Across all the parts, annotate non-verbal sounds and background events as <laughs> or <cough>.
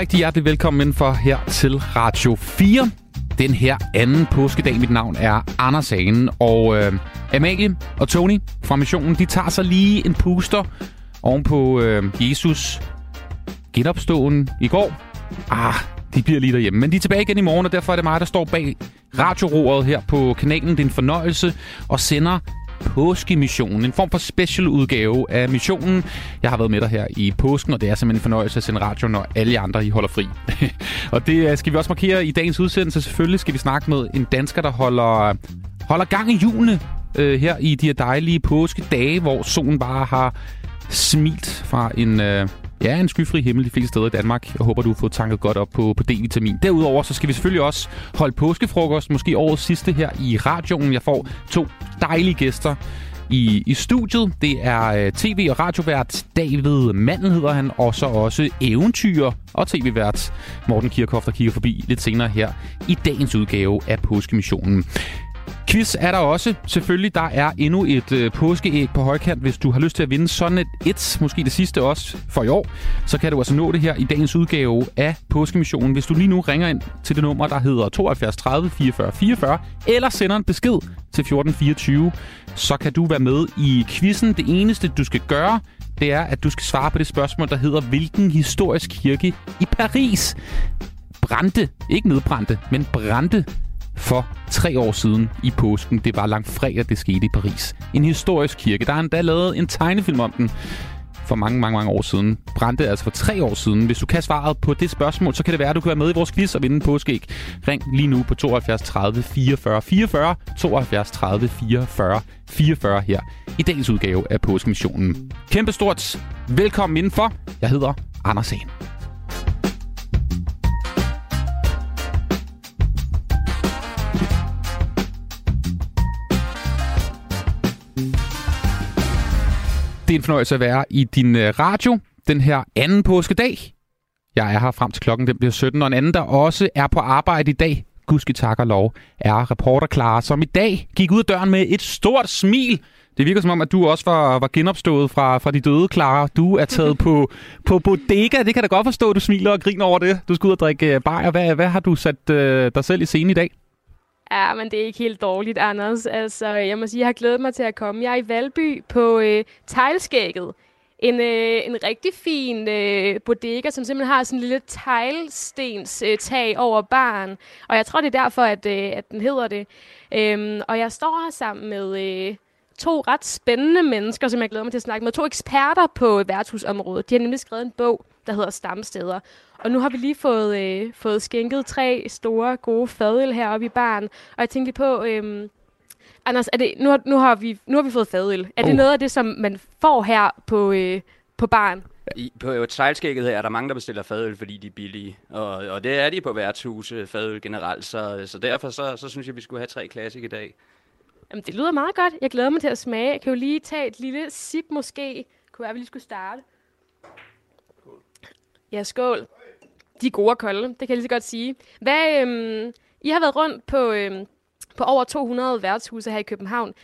rigtig hjertelig velkommen ind for her til Radio 4. Den her anden påskedag. Mit navn er Anders Hagen, og øh, Amalie og Tony fra missionen, de tager sig lige en puster oven på øh, Jesus genopståen i går. Ah, de bliver lige derhjemme. Men de er tilbage igen i morgen, og derfor er det mig, der står bag radiororet her på kanalen. Det er en fornøjelse og sender påskemissionen. En form for special udgave af missionen. Jeg har været med dig her i påsken, og det er simpelthen en fornøjelse at sende radio, når alle andre I holder fri. <laughs> og det øh, skal vi også markere i dagens udsendelse. Selvfølgelig skal vi snakke med en dansker, der holder, holder gang i julene øh, her i de her dejlige påskedage, hvor solen bare har smilt fra en... Øh, Ja, en skyfri himmel de fleste steder i Danmark. Jeg håber, du har fået tanket godt op på, på D-vitamin. Derudover så skal vi selvfølgelig også holde påskefrokost, måske årets sidste her i radioen. Jeg får to dejlige gæster i, i studiet. Det er øh, tv- og radiovært David Mandel hedder han, og så også eventyr og tv-vært Morten Kirchhoff, der kigger forbi lidt senere her i dagens udgave af Påskemissionen. Quiz er der også. Selvfølgelig, der er endnu et øh, påskeæg på højkant. Hvis du har lyst til at vinde sådan et, et, måske det sidste også for i år, så kan du altså nå det her i dagens udgave af påskemissionen. Hvis du lige nu ringer ind til det nummer, der hedder 72 30 44 44, eller sender en besked til 1424, så kan du være med i quizzen. Det eneste, du skal gøre, det er, at du skal svare på det spørgsmål, der hedder, hvilken historisk kirke i Paris brændte, ikke nedbrændte, men brændte for tre år siden i påsken. Det var langt fredag, det skete i Paris. En historisk kirke. Der er endda lavet en tegnefilm om den for mange, mange, mange år siden. Brændte altså for tre år siden. Hvis du kan svaret på det spørgsmål, så kan det være, at du kan være med i vores quiz og vinde en påskeæg. Ring lige nu på 72 30 44 44, 72 30 44 44 her i dagens udgave af Påskemissionen. Kæmpestort velkommen indenfor. Jeg hedder Anders Hahn. Det er en fornøjelse at være i din øh, radio den her anden påskedag. Jeg er her frem til klokken, den bliver 17, og en anden, der også er på arbejde i dag, gudske tak og lov, er reporter Clara, som i dag gik ud af døren med et stort smil. Det virker som om, at du også var, var genopstået fra, fra de døde, Clara. Du er taget på, <laughs> på bodega. Det kan da godt forstå, at du smiler og griner over det. Du skal ud og drikke øh, bajer. Hvad, hvad har du sat øh, dig selv i scenen i dag? Ja, men det er ikke helt dårligt, Anders. Altså, jeg må sige, jeg har glædet mig til at komme. Jeg er i Valby på øh, Teglskægget. En, øh, en rigtig fin øh, bodega, som simpelthen har sådan en lille teglstens øh, tag over baren. Og jeg tror, det er derfor, at, øh, at den hedder det. Øhm, og jeg står her sammen med øh, to ret spændende mennesker, som jeg glæder mig til at snakke med. To eksperter på værtshusområdet. De har nemlig skrevet en bog, der hedder Stamsteder. Og nu har vi lige fået, øh, fået skænket tre store, gode fadøl heroppe i baren. Og jeg tænkte på, øh, Anders, er det, nu, har, nu, har vi, nu har vi fået fadøl. Er oh. det noget af det, som man får her på, øh, på baren? I, på sejlskægget her er der mange, der bestiller fadøl, fordi de er billige. Og, og det er de på værtshuse, fadøl generelt. Så, så derfor så, så synes jeg, vi skulle have tre klassik i dag. Jamen, det lyder meget godt. Jeg glæder mig til at smage. Jeg kan jo lige tage et lille sip måske. Kunne være, vi lige skulle starte. Ja, skål. De er gode og kolde, det kan jeg lige så godt sige. Hvad, øhm, I har været rundt på, øhm, på over 200 værtshuse her i København.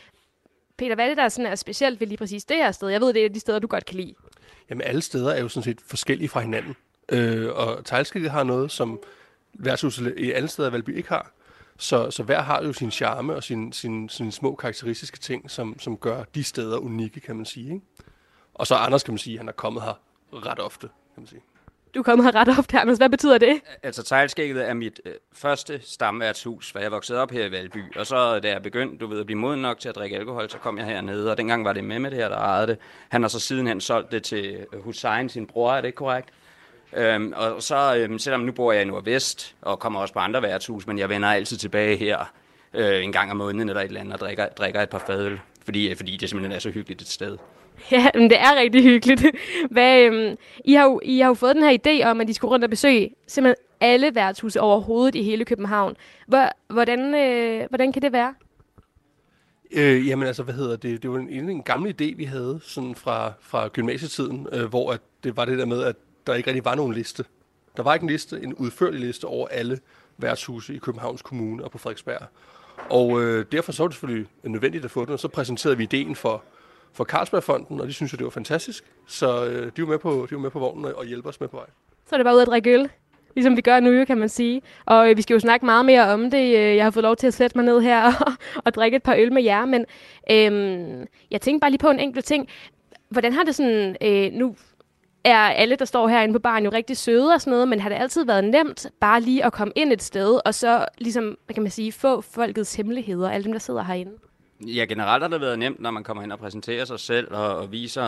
Peter, hvad er det, der sådan, er specielt ved lige præcis det her sted? Jeg ved, det er de steder, du godt kan lide. Jamen, alle steder er jo sådan set forskellige fra hinanden. Øh, og Tejlskilde har noget, som værtshuset i alle steder i Valby ikke har. Så, så hver har jo sin charme og sin, sin, sin små karakteristiske ting, som, som gør de steder unikke, kan man sige. Ikke? Og så Anders, kan man sige, han er kommet her ret ofte, kan man sige. Du er kommet her ret ofte, Anders. Hvad betyder det? Altså, teglskægget er mit øh, første stamværtshus, hvor jeg voksede op her i Valby. Og så øh, da jeg begyndte, du ved, at blive moden nok til at drikke alkohol, så kom jeg hernede, og dengang var det med med det her, der ejede det. Han har så sidenhen solgt det til øh, Hussein, sin bror, er det ikke korrekt? Øhm, og så, øhm, selvom nu bor jeg i Nordvest, og kommer også på andre værtshus, men jeg vender altid tilbage her øh, en gang om måneden eller et eller andet, og drikker, drikker et par fadøl, fordi, øh, fordi det simpelthen er så hyggeligt et sted. <laughs> Ja, men det er rigtig hyggeligt. <laughs> Hvad, øhm, I, har jo, I har jo fået den her idé om, at de skulle rundt og besøge simpelthen alle værtshuse overhovedet i hele København. Hvor, hvordan, øh, hvordan kan det være? Øh, jamen altså, hvad hedder det? Det var en, en gammel idé, vi havde sådan fra, fra gymnasietiden, øh, hvor at det var det der med, at der ikke rigtig var nogen liste. Der var ikke en liste, en udførlig liste over alle værtshuse i Københavns Kommune og på Frederiksberg. Og øh, derfor så var det selvfølgelig nødvendigt at få den, og så præsenterede vi ideen for, for Carlsbergfonden, og de synes jo, det var fantastisk. Så øh, de var med på, de var med på vognen og, og hjælper os med på vej. Så er det bare ud at drikke øl? ligesom vi gør nu, kan man sige. Og øh, vi skal jo snakke meget mere om det. Øh, jeg har fået lov til at sætte mig ned her <laughs> og, og drikke et par øl med jer, men øh, jeg tænkte bare lige på en enkelt ting. Hvordan har det sådan, øh, nu er alle, der står herinde på baren, jo rigtig søde og sådan noget, men har det altid været nemt bare lige at komme ind et sted, og så ligesom, hvad kan man sige, få folkets hemmeligheder, alle dem, der sidder herinde? Ja, generelt har det været nemt, når man kommer hen og præsenterer sig selv og, og viser,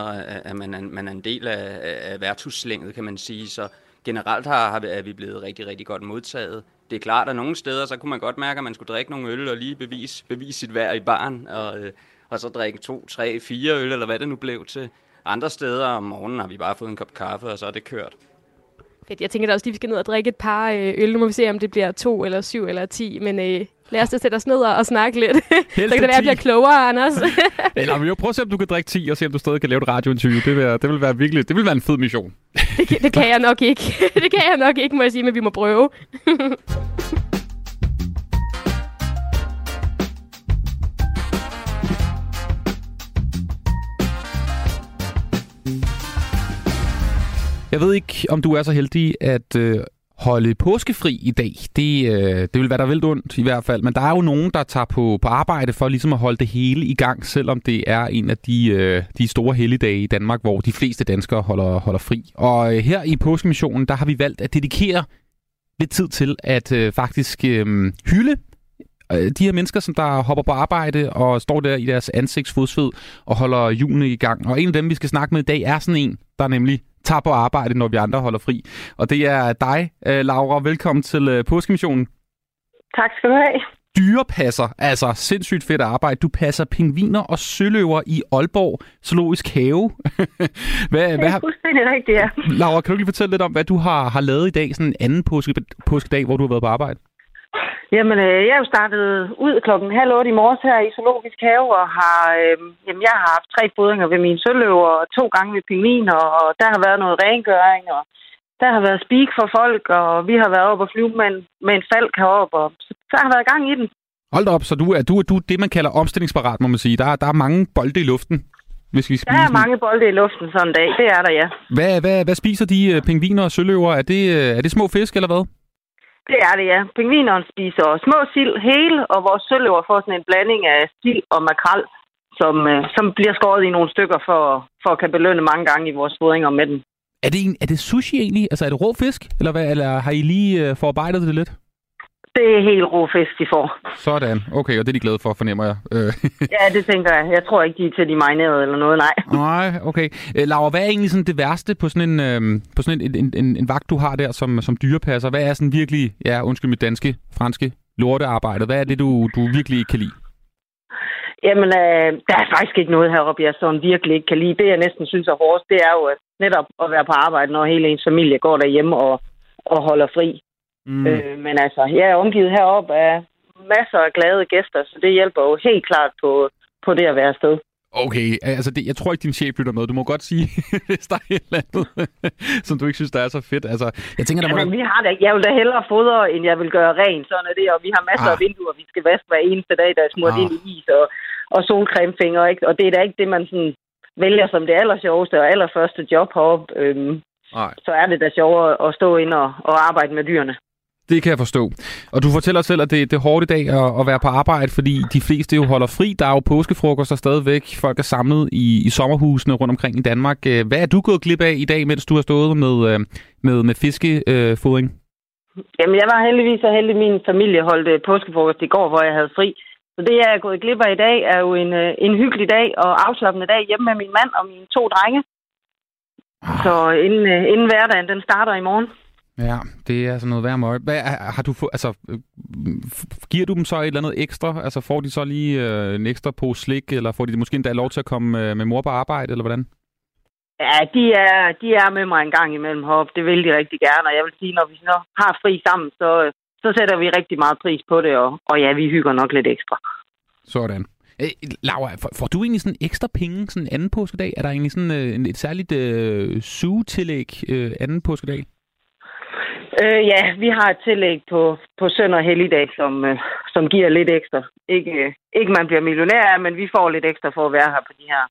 at man er, man er en del af, af værtshusslænget, kan man sige. Så generelt har, har vi, er vi blevet rigtig, rigtig godt modtaget. Det er klart, at nogle steder, så kunne man godt mærke, at man skulle drikke nogle øl og lige bevise, bevise sit værd i baren, og, øh, og så drikke to, tre, fire øl, eller hvad det nu blev til. Andre steder om morgenen har vi bare fået en kop kaffe, og så er det kørt. Fedt. Jeg tænker da også lige, vi skal ned og drikke et par øh, øl. Nu må vi se, om det bliver to, eller syv, eller ti. Men øh, lad os da sætte os ned og snakke lidt. <laughs> så kan det være, at jeg bliver klogere, Anders. <laughs> <laughs> eller vi jo prøve at se, om du kan drikke 10, og se, om du stadig kan lave et radiointerview. Det vil, det vil være virkelig, det vil være en fed mission. det, det kan jeg nok ikke. det kan jeg nok ikke, må jeg sige, men vi må prøve. Jeg ved ikke, om du er så heldig at øh, holde påskefri i dag. Det, øh, det vil være der vildt ondt i hvert fald. Men der er jo nogen, der tager på, på arbejde for ligesom at holde det hele i gang, selvom det er en af de, øh, de store helligdage i Danmark, hvor de fleste danskere holder, holder fri. Og øh, her i påskemissionen, der har vi valgt at dedikere lidt tid til at øh, faktisk øh, hylde øh, de her mennesker, som der hopper på arbejde og står der i deres ansigtsfodsved og holder hjulene i gang. Og en af dem, vi skal snakke med i dag, er sådan en, der nemlig tager på arbejde, når vi andre holder fri. Og det er dig, øh, Laura. Velkommen til øh, påskemissionen. Tak skal du have. Dyrepasser, altså sindssygt fedt arbejde. Du passer pingviner og søløver i Aalborg Zoologisk Have. <laughs> hvad, det er hvad fuldstændig rigtigt, ja. Laura, kan du lige fortælle lidt om, hvad du har, har lavet i dag, sådan en anden påske, påskedag, hvor du har været på arbejde? Jamen, øh, jeg er jo startet ud klokken halv otte i morges her i Zoologisk Have, og har, øh, jamen, jeg har haft tre fodringer ved mine søløver, og to gange ved pingviner, og der har været noget rengøring, og der har været speak for folk, og vi har været oppe og flyve med en, med en falk heroppe, og så har været gang i den. Hold da op, så du er, du er, du det, man kalder omstillingsparat, må man sige. Der, er, der er mange bolde i luften. Hvis vi der er mange bolde i luften sådan en dag, det er der, ja. Hvad, hvad, hvad spiser de uh, pingviner og søløver? Er det, uh, er det små fisk, eller hvad? Det er det, ja. Pingvinerne spiser små sild hele, og vores søløver får sådan en blanding af sild og makrel, som, øh, som bliver skåret i nogle stykker for, for at kan belønne mange gange i vores fodringer med den. Er det, en, er det sushi egentlig? Altså er det rå fisk? Eller, hvad? eller har I lige øh, forarbejdet det lidt? Det er helt rå fisk, de får. Sådan. Okay, og det er de glade for, fornemmer jeg. Øh. <laughs> ja, det tænker jeg. Jeg tror ikke, de er til de marinerede eller noget, nej. <laughs> Nej, okay. Øh, Laura, hvad er egentlig sådan det værste på sådan en, øh, på sådan en, en, en, en vagt, du har der som, som dyrepasser? Hvad er sådan virkelig, ja, undskyld mit danske, franske, lortearbejde? Hvad er det, du, du virkelig ikke kan lide? Jamen, øh, der er faktisk ikke noget heroppe, jeg sådan virkelig ikke kan lide. Det, jeg næsten synes er hårdest, det er jo at netop at være på arbejde, når hele ens familie går derhjemme og, og holder fri. Mm. Øh, men altså, jeg er omgivet heroppe af masser af glade gæster, så det hjælper jo helt klart på, på det at være afsted. Okay, altså det, jeg tror ikke, din chef lytter med. Du må godt sige, <laughs> hvis der er et eller andet, <laughs> som du ikke synes, der er så fedt. Altså, jeg tænker, der ja, må... men vi har da, jeg vil da hellere fodre, end jeg vil gøre ren. Sådan er det, og vi har masser ah. af vinduer, vi skal vaske hver eneste dag, der er smurt ah. ind i is og, og solcremefinger. Ikke? Og det er da ikke det, man sådan vælger som det aller sjoveste og allerførste job heroppe. Øhm, Nej. så er det da sjovere at stå ind og, og arbejde med dyrene. Det kan jeg forstå. Og du fortæller selv, at det, det er hårdt i dag at, at være på arbejde, fordi de fleste jo holder fri. Der er jo påskefrokoster stadigvæk. Folk er samlet i, i sommerhusene rundt omkring i Danmark. Øh, hvad er du gået glip af i dag, mens du har stået med, øh, med, med fiskefodring? Jamen, jeg var heldigvis så heldig, min familie holdt øh, påskefrokost i går, hvor jeg havde fri. Så det, jeg er gået glip af i dag, er jo en, en hyggelig dag og afslappende dag hjemme med min mand og mine to drenge. Så inden, inden hverdagen, den starter i morgen. Ja, det er altså noget værd møg. Hvad, har du få, altså, giver du dem så et eller andet ekstra? Altså får de så lige øh, en ekstra på slik, eller får de måske endda lov til at komme øh, med mor på arbejde, eller hvordan? Ja, de er, de er med mig en gang imellem heroppe. Det vil de rigtig gerne, og jeg vil sige, når vi så har fri sammen, så, så sætter vi rigtig meget pris på det, og, og ja, vi hygger nok lidt ekstra. Sådan. Øh, Laura, får, får du egentlig sådan ekstra penge sådan anden påskedag? Er der egentlig sådan øh, et særligt øh, sugetillæg øh, anden påskedag? Øh, ja, vi har et tillæg på, på søn og helligdag, som, øh, som giver lidt ekstra. Ikke, øh, ikke man bliver millionær, men vi får lidt ekstra for at være her på de her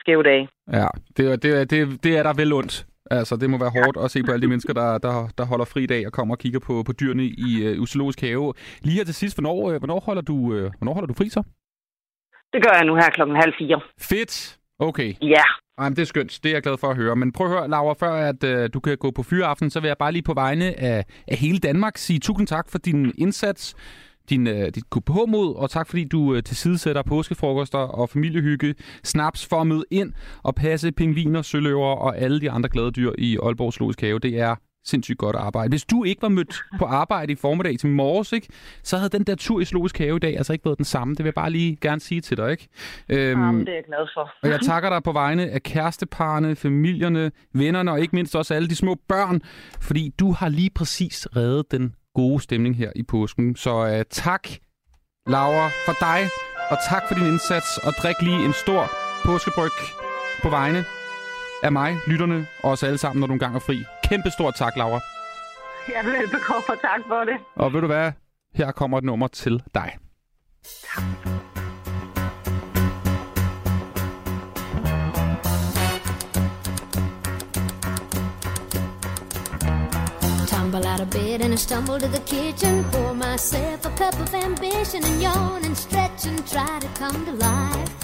skæve dage. Ja, det, det, det, det er der vel ondt. Altså, det må være hårdt at se på alle de mennesker, der, der, der holder fri dag og kommer og kigger på, på dyrene i uh, Zoologisk Have. Lige her til sidst, hvornår, uh, hvornår, holder du, uh, hvornår holder du fri så? Det gør jeg nu her klokken halv fire. Fedt. Okay. Ja. Ej, men det er skønt. Det er jeg glad for at høre. Men prøv at høre, Laura, før at uh, du kan gå på fyreaften, så vil jeg bare lige på vegne af, af hele Danmark sige tusind tak for din indsats din, uh, dit KPH-mod, og tak fordi du uh, tilsidesætter påskefrokoster og familiehygge, snaps for at møde ind og passe pingviner, søløver og alle de andre glade dyr i Aalborg Zoologisk Have. Det er sindssygt godt arbejde. Hvis du ikke var mødt på arbejde i formiddag til morges, ikke, så havde den der tur i Zoologisk Have i dag altså ikke været den samme. Det vil jeg bare lige gerne sige til dig. Ikke? Øhm, Jamen, det er jeg glad for. og jeg takker dig på vegne af kæresteparne, familierne, vennerne og ikke mindst også alle de små børn, fordi du har lige præcis reddet den gode stemning her i påsken. Så uh, tak, Laura, for dig, og tak for din indsats, og drik lige en stor påskebryg på vegne af mig, lytterne og os alle sammen, når du engang er fri. Kæmpe stort tak, Laura. Ja, velbekomme, og tak for det. Og ved du hvad? Her kommer et nummer til dig. Tak. tumble out of bed and I stumble to the kitchen. Pour myself a cup of ambition and yawn and stretch and try to come to life.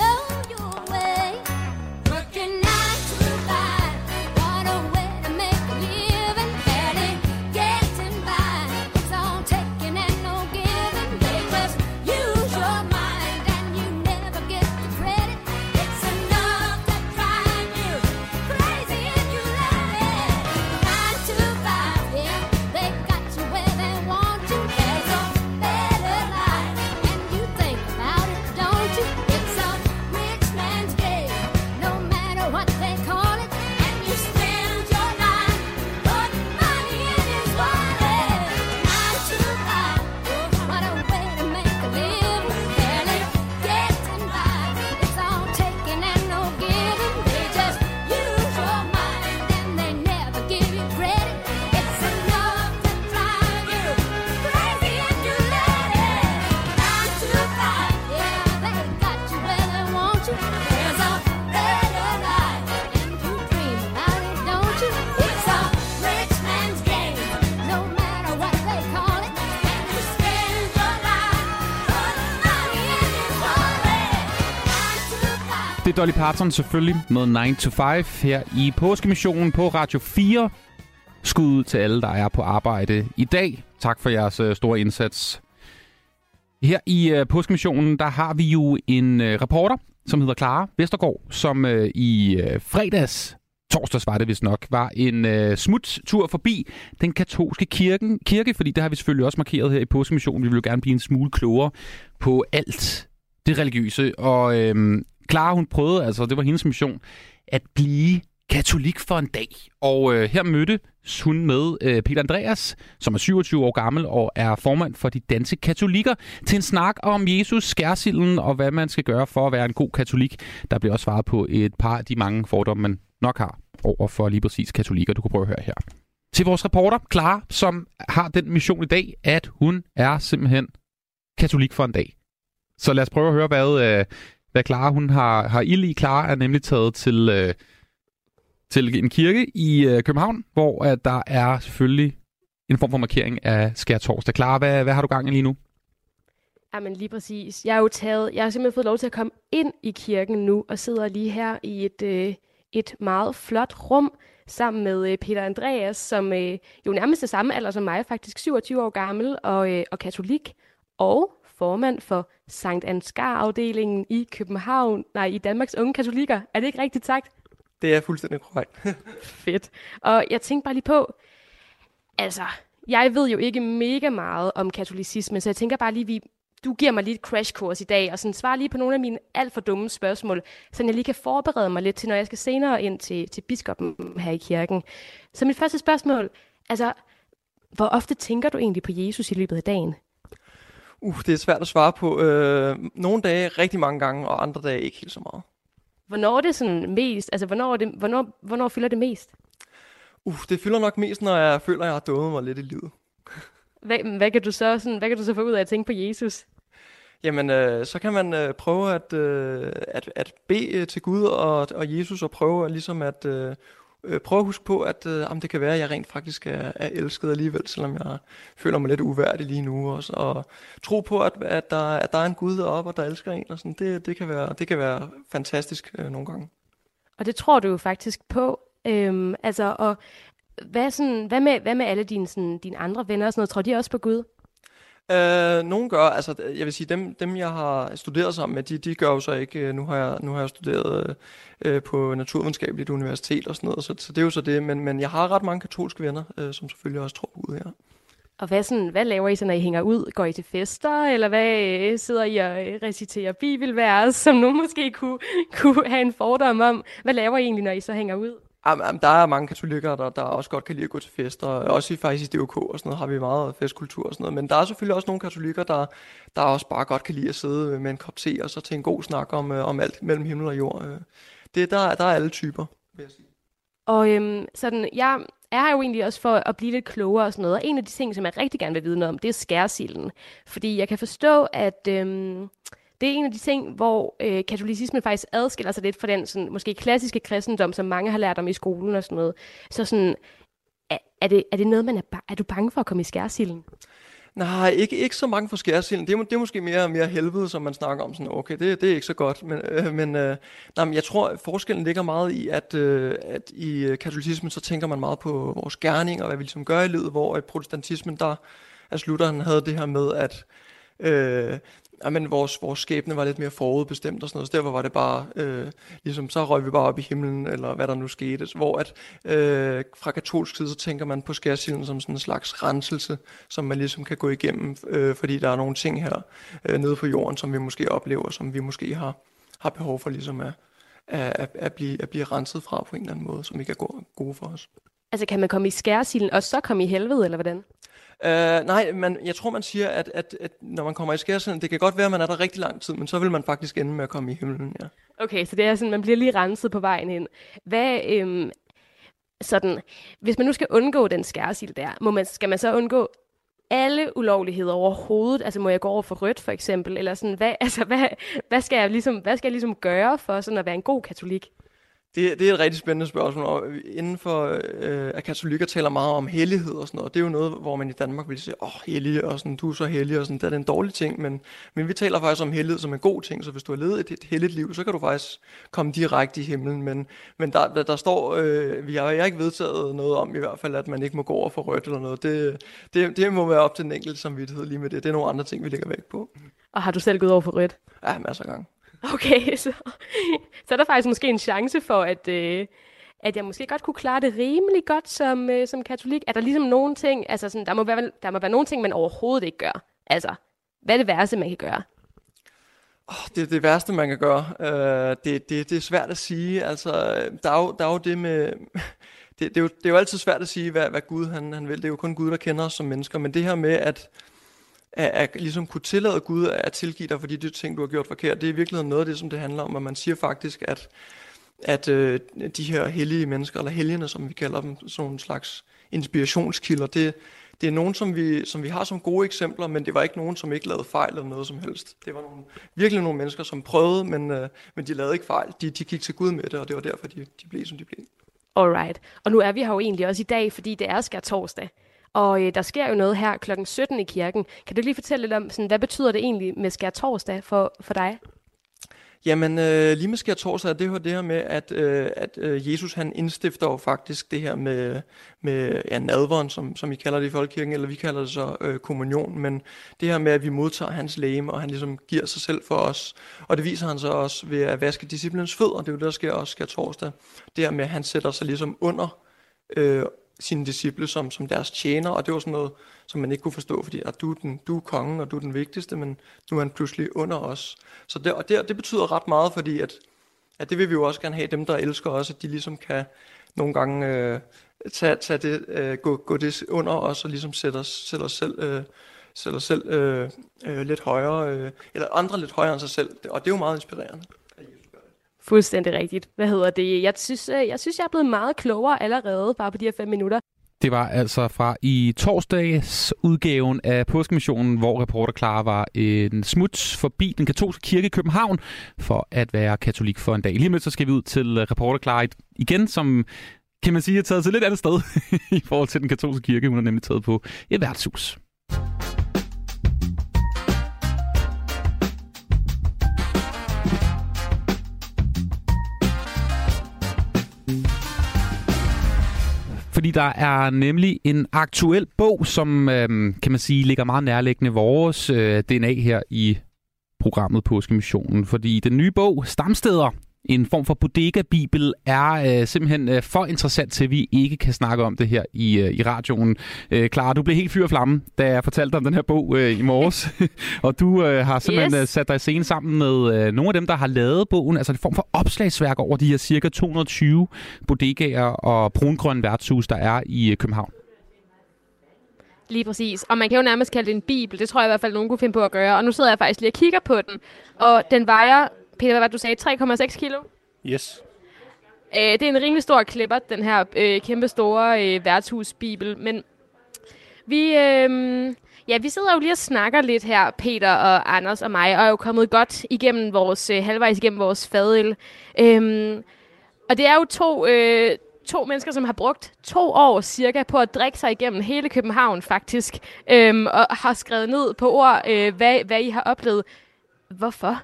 Det er Dolly Parton selvfølgelig med 9 to 5 her i påskemissionen på Radio 4. Skud til alle, der er på arbejde i dag. Tak for jeres øh, store indsats. Her i øh, påskemissionen, der har vi jo en øh, reporter, som hedder Clara Vestergaard, som i fredags, torsdags var det vist nok, var en øh, smuttur forbi den katolske kirken, kirke, fordi det har vi selvfølgelig også markeret her i påskemissionen. Vi vil jo gerne blive en smule klogere på alt det religiøse. Og øh, Clara, hun prøvede, altså det var hendes mission, at blive katolik for en dag. Og øh, her mødte hun med øh, Peter Andreas, som er 27 år gammel og er formand for de danske katolikker, til en snak om Jesus, skærsilden og hvad man skal gøre for at være en god katolik. Der bliver også svaret på et par af de mange fordomme, man nok har over for lige præcis katolikker. Du kan prøve at høre her. Til vores reporter, Clara, som har den mission i dag, at hun er simpelthen katolik for en dag. Så lad os prøve at høre, hvad, øh, hvad Clara hun har, har ild i. Clara er nemlig taget til, øh, til en kirke i øh, København, hvor at der er selvfølgelig en form for markering af skærtorsdag. Clara, hvad, hvad har du gang i lige nu? Jamen lige præcis. Jeg er jo taget, jeg har simpelthen fået lov til at komme ind i kirken nu, og sidder lige her i et, øh, et meget flot rum, sammen med øh, Peter Andreas, som øh, jo nærmest er samme alder som mig, faktisk 27 år gammel og, øh, og katolik, og formand for Sankt Ansgar-afdelingen i København, nej, i Danmarks Unge Katolikker. Er det ikke rigtigt sagt? Det er fuldstændig korrekt. <laughs> Fedt. Og jeg tænkte bare lige på, altså, jeg ved jo ikke mega meget om katolicisme, så jeg tænker bare lige, vi, du giver mig lige et crash course i dag, og sådan svarer lige på nogle af mine alt for dumme spørgsmål, så jeg lige kan forberede mig lidt til, når jeg skal senere ind til, til biskoppen her i kirken. Så mit første spørgsmål, altså, hvor ofte tænker du egentlig på Jesus i løbet af dagen? Uh, det er svært at svare på. Øh, nogle dage rigtig mange gange, og andre dage ikke helt så meget. Hvornår er det sådan mest, altså hvornår, er det, hvornår, hvornår fylder det mest? Uh, det fylder nok mest, når jeg føler, at jeg har dummet mig lidt i livet. <laughs> Hvad, hvad, kan du så, sådan, hvad kan du så få ud af at tænke på Jesus? Jamen, øh, så kan man øh, prøve at, øh, at, at bede til Gud og, og Jesus, og prøve ligesom at øh, øh, prøve at huske på, at øh, om det kan være, at jeg rent faktisk er, er elsket alligevel, selvom jeg føler mig lidt uværdig lige nu. Også, og tro på, at, at, der, at der er en Gud deroppe, og der elsker en. Og sådan, det, det, kan være, det kan være fantastisk øh, nogle gange. Og det tror du jo faktisk på. Øhm, altså, og hvad, sådan, hvad, med, hvad med alle dine, sådan, dine andre venner og sådan noget? Tror de også på Gud? Øh, nogle gør, altså jeg vil sige, dem, dem jeg har studeret sammen med, de, de gør jo så ikke, øh, nu har jeg, nu har jeg studeret øh, øh, på Naturvidenskabeligt Universitet og sådan noget, så, så det er jo så det, men, men jeg har ret mange katolske venner, øh, som selvfølgelig også tror på Gud, ja. Og hvad, sådan, hvad laver I så, når I hænger ud? Går I til fester, eller hvad øh, sidder I og øh, reciterer bibelvers, som nogen måske kunne, kunne have en fordom om? Hvad laver I egentlig, når I så hænger ud? Jamen, der er mange katolikker, der, der også godt kan lide at gå til fester. Også i, faktisk i DOK og sådan noget har vi meget festkultur og sådan noget. Men der er selvfølgelig også nogle katolikker, der, der også bare godt kan lide at sidde med en kop te og så til en god snak om, øh, om alt mellem himmel og jord. Øh. Det, der, der er alle typer, vil jeg sige. Og øhm, sådan, jeg er her jo egentlig også for at blive lidt klogere og sådan noget. Og en af de ting, som jeg rigtig gerne vil vide noget om, det er skærsilden. Fordi jeg kan forstå, at øhm, det er en af de ting, hvor øh, katolicismen faktisk adskiller sig lidt fra den sådan, måske klassiske kristendom, som mange har lært om i skolen og sådan noget. Så sådan, er, er, det, er det noget, man er, er du bange for at komme i skærsilden? Nej, ikke, ikke så mange for skærsilden. Det er, det er måske mere, mere helvede, som man snakker om. Sådan, okay, det, det er ikke så godt. Men, øh, men, øh, nej, men jeg tror, at forskellen ligger meget i, at, øh, at i øh, katolicismen, så tænker man meget på vores gerning, og hvad vi ligesom gør i livet, hvor i protestantismen, der, altså Luther, havde det her med, at øh, men vores, vores skæbne var lidt mere forudbestemt og sådan noget, så derfor var det bare, øh, ligesom, så røg vi bare op i himlen, eller hvad der nu skete. Hvor at øh, fra katolsk side, så tænker man på skærsilden som sådan en slags renselse, som man ligesom kan gå igennem, øh, fordi der er nogle ting her øh, nede på jorden, som vi måske oplever, som vi måske har, har behov for ligesom at, at, at, blive, at blive renset fra på en eller anden måde, som ikke er gode for os. Altså kan man komme i skærsilden og så komme i helvede, eller hvordan? Uh, nej, men jeg tror, man siger, at, at, at når man kommer i skærsilden, det kan godt være, at man er der rigtig lang tid, men så vil man faktisk ende med at komme i himlen, ja. Okay, så det er sådan, man bliver lige renset på vejen ind. Hvad, øhm, sådan, hvis man nu skal undgå den skærsild der, må man, skal man så undgå alle ulovligheder overhovedet? Altså må jeg gå over for rødt for eksempel? Eller sådan, hvad, <laughs> altså, hvad, hvad, skal jeg ligesom, hvad skal jeg ligesom gøre for sådan at være en god katolik? Det, det er et rigtig spændende spørgsmål, og inden for øh, at katolikker taler meget om hellighed og sådan noget, det er jo noget, hvor man i Danmark vil sige, åh, oh, hellig, og sådan, du er så hellig, og sådan, det er en dårlig ting, men, men vi taler faktisk om hellighed som en god ting, så hvis du har levet et, et helligt liv, så kan du faktisk komme direkte i himlen, men, men der, der, der står, øh, vi har, jeg har ikke vedtaget noget om i hvert fald, at man ikke må gå over for rødt eller noget, det, det, det må være op til den enkelte samvittighed lige med det, det er nogle andre ting, vi lægger væk på. Og har du selv gået over for rødt? Ja, masser af gange. Okay, <laughs> så, så er der faktisk måske en chance for, at, øh, at jeg måske godt kunne klare det rimelig godt som, øh, som katolik. Er der ligesom nogle ting, altså sådan, der, må være, der må være nogle ting, man overhovedet ikke gør. Altså, hvad er det værste, man kan gøre? Oh, det er det værste, man kan gøre. Uh, det, det, det er svært at sige. Altså, der er jo, der er jo det med... <laughs> Det, det, er jo, det er jo altid svært at sige, hvad, hvad Gud han, han vil. Det er jo kun Gud, der kender os som mennesker. Men det her med, at at, at ligesom kunne tillade Gud at tilgive dig for de ting, du har gjort forkert. Det er i virkeligheden noget af det, som det handler om, at man siger faktisk, at, at øh, de her hellige mennesker, eller helgene, som vi kalder dem, sådan en slags inspirationskilder, det, det er nogen, som vi, som vi har som gode eksempler, men det var ikke nogen, som ikke lavede fejl eller noget som helst. Det var nogle, virkelig nogle mennesker, som prøvede, men, øh, men de lavede ikke fejl. De, de gik til Gud med det, og det var derfor, de, de blev, som de blev. Alright. Og nu er vi her jo egentlig også i dag, fordi det er skær torsdag. Og øh, der sker jo noget her klokken 17 i kirken. Kan du lige fortælle lidt om, sådan, hvad betyder det egentlig med skær torsdag for, for dig? Jamen, øh, lige med skær torsdag, det er det her med, at, øh, at øh, Jesus han indstifter jo faktisk det her med, med ja, nadveren, som, som I kalder det i folkekirken, eller vi kalder det så øh, kommunion, men det her med, at vi modtager hans læme, og han ligesom giver sig selv for os, og det viser han så også ved at vaske disciplens fødder, det er jo det, der sker også skær torsdag, det her med, at han sætter sig ligesom under øh, sine disciple som, som deres tjener, og det var sådan noget, som man ikke kunne forstå, fordi at du, er den, du er kongen, og du er den vigtigste, men nu er han pludselig under os. Så det, og det, det betyder ret meget, fordi at, at det vil vi jo også gerne have, dem der elsker os, at de ligesom kan nogle gange øh, tage, tage det, øh, gå, gå det under os, og ligesom sætte os, sætte os selv, øh, sætte os selv øh, øh, lidt højere, øh, eller andre lidt højere end sig selv, og det er jo meget inspirerende. Fuldstændig rigtigt. Hvad hedder det? Jeg synes, øh, jeg synes, jeg er blevet meget klogere allerede, bare på de her fem minutter. Det var altså fra i torsdags udgaven af påskemissionen, hvor reporter Clara var en smut forbi den katolske kirke i København for at være katolik for en dag. Lige med så skal vi ud til øh, reporter Clara igen, som kan man sige er taget til lidt andet sted <laughs> i forhold til den katolske kirke. Hun er nemlig taget på et værtshus. Fordi der er nemlig en aktuel bog, som øhm, kan man sige ligger meget nærliggende vores øh, DNA her i programmet Påskemissionen. Fordi den nye bog, Stamsteder, en form for bodega-bibel er øh, simpelthen øh, for interessant til, at vi ikke kan snakke om det her i, øh, i radioen. Øh, Clara, du blev helt fyr flamme, da jeg fortalte om den her bog øh, i morges. <laughs> og du øh, har simpelthen yes. Øh, sat dig i scene sammen med øh, nogle af dem, der har lavet bogen. Altså en form for opslagsværk over de her cirka 220 bodegaer og brungrønne værtshus, der er i øh, København. Lige præcis. Og man kan jo nærmest kalde det en bibel. Det tror jeg i hvert fald, nogen kunne finde på at gøre. Og nu sidder jeg faktisk lige og kigger på den. Og den vejer Peter, hvad du sagde, 3,6 kilo? Yes. Øh, det er en rimelig stor klipper, den her øh, kæmpe store øh, værtshusbibel. Men vi, øh, ja, vi sidder jo lige og snakker lidt her, Peter og Anders og mig, og er jo kommet godt igennem vores, øh, halvvejs igennem vores fadel. Øh, og det er jo to, øh, to mennesker, som har brugt to år cirka på at drikke sig igennem hele København faktisk, øh, og har skrevet ned på ord, øh, hvad, hvad I har oplevet. Hvorfor?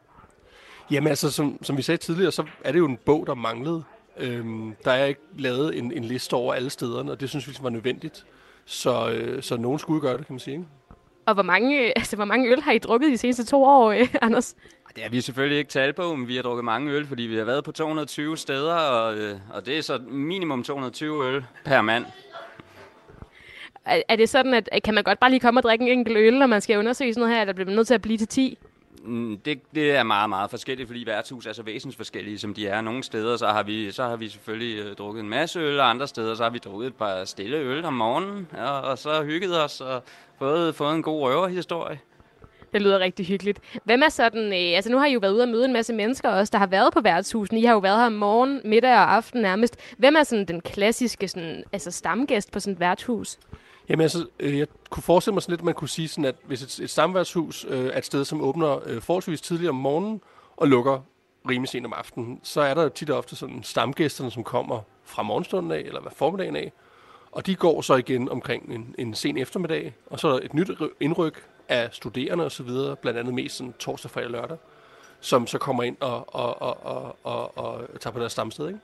Jamen altså, som, som vi sagde tidligere, så er det jo en bog, der manglede. Øhm, der er ikke lavet en, en liste over alle stederne, og det synes vi var nødvendigt. Så, øh, så nogen skulle gøre det, kan man sige. Ikke? Og hvor mange, <laughs> altså, hvor mange øl har I drukket de seneste to år, øh, <laughs> Anders? Det har vi selvfølgelig ikke talt på, men vi har drukket mange øl, fordi vi har været på 220 steder, og, øh, og det er så minimum 220 øl per mand. Er, er det sådan, at kan man godt bare lige komme og drikke en enkelt øl, når man skal undersøge sådan noget her, eller bliver man nødt til at blive til 10? Mm, det, det er meget, meget forskelligt, fordi værtshus er så væsensforskellige, som de er. Nogle steder, så har vi, så har vi selvfølgelig øh, drukket en masse øl, og andre steder, så har vi drukket et par stille øl om morgenen, og, og så hygget os og fået, fået en god røverhistorie. Det lyder rigtig hyggeligt. Hvem er sådan, øh, altså nu har I jo været ude og møde en masse mennesker også, der har været på værtshusen. I har jo været her om morgen, middag og aften nærmest. Hvem er sådan den klassiske sådan, altså stamgæst på sådan et værtshus? Jamen altså, øh, jeg kunne forestille mig sådan lidt, at man kunne sige sådan, at hvis et, et samværshus øh, er et sted, som åbner øh, forholdsvis tidligt om morgenen og lukker rimelig sent om aftenen, så er der tit og ofte sådan stamgæsterne, som kommer fra morgenstunden af, eller hvad formiddagen af, og de går så igen omkring en, en sen eftermiddag, og så er der et nyt indryk af studerende osv., blandt andet mest sådan torsdag, fredag og lørdag, som så kommer ind og, og, og, og, og, og tager på deres stamsted, ikke?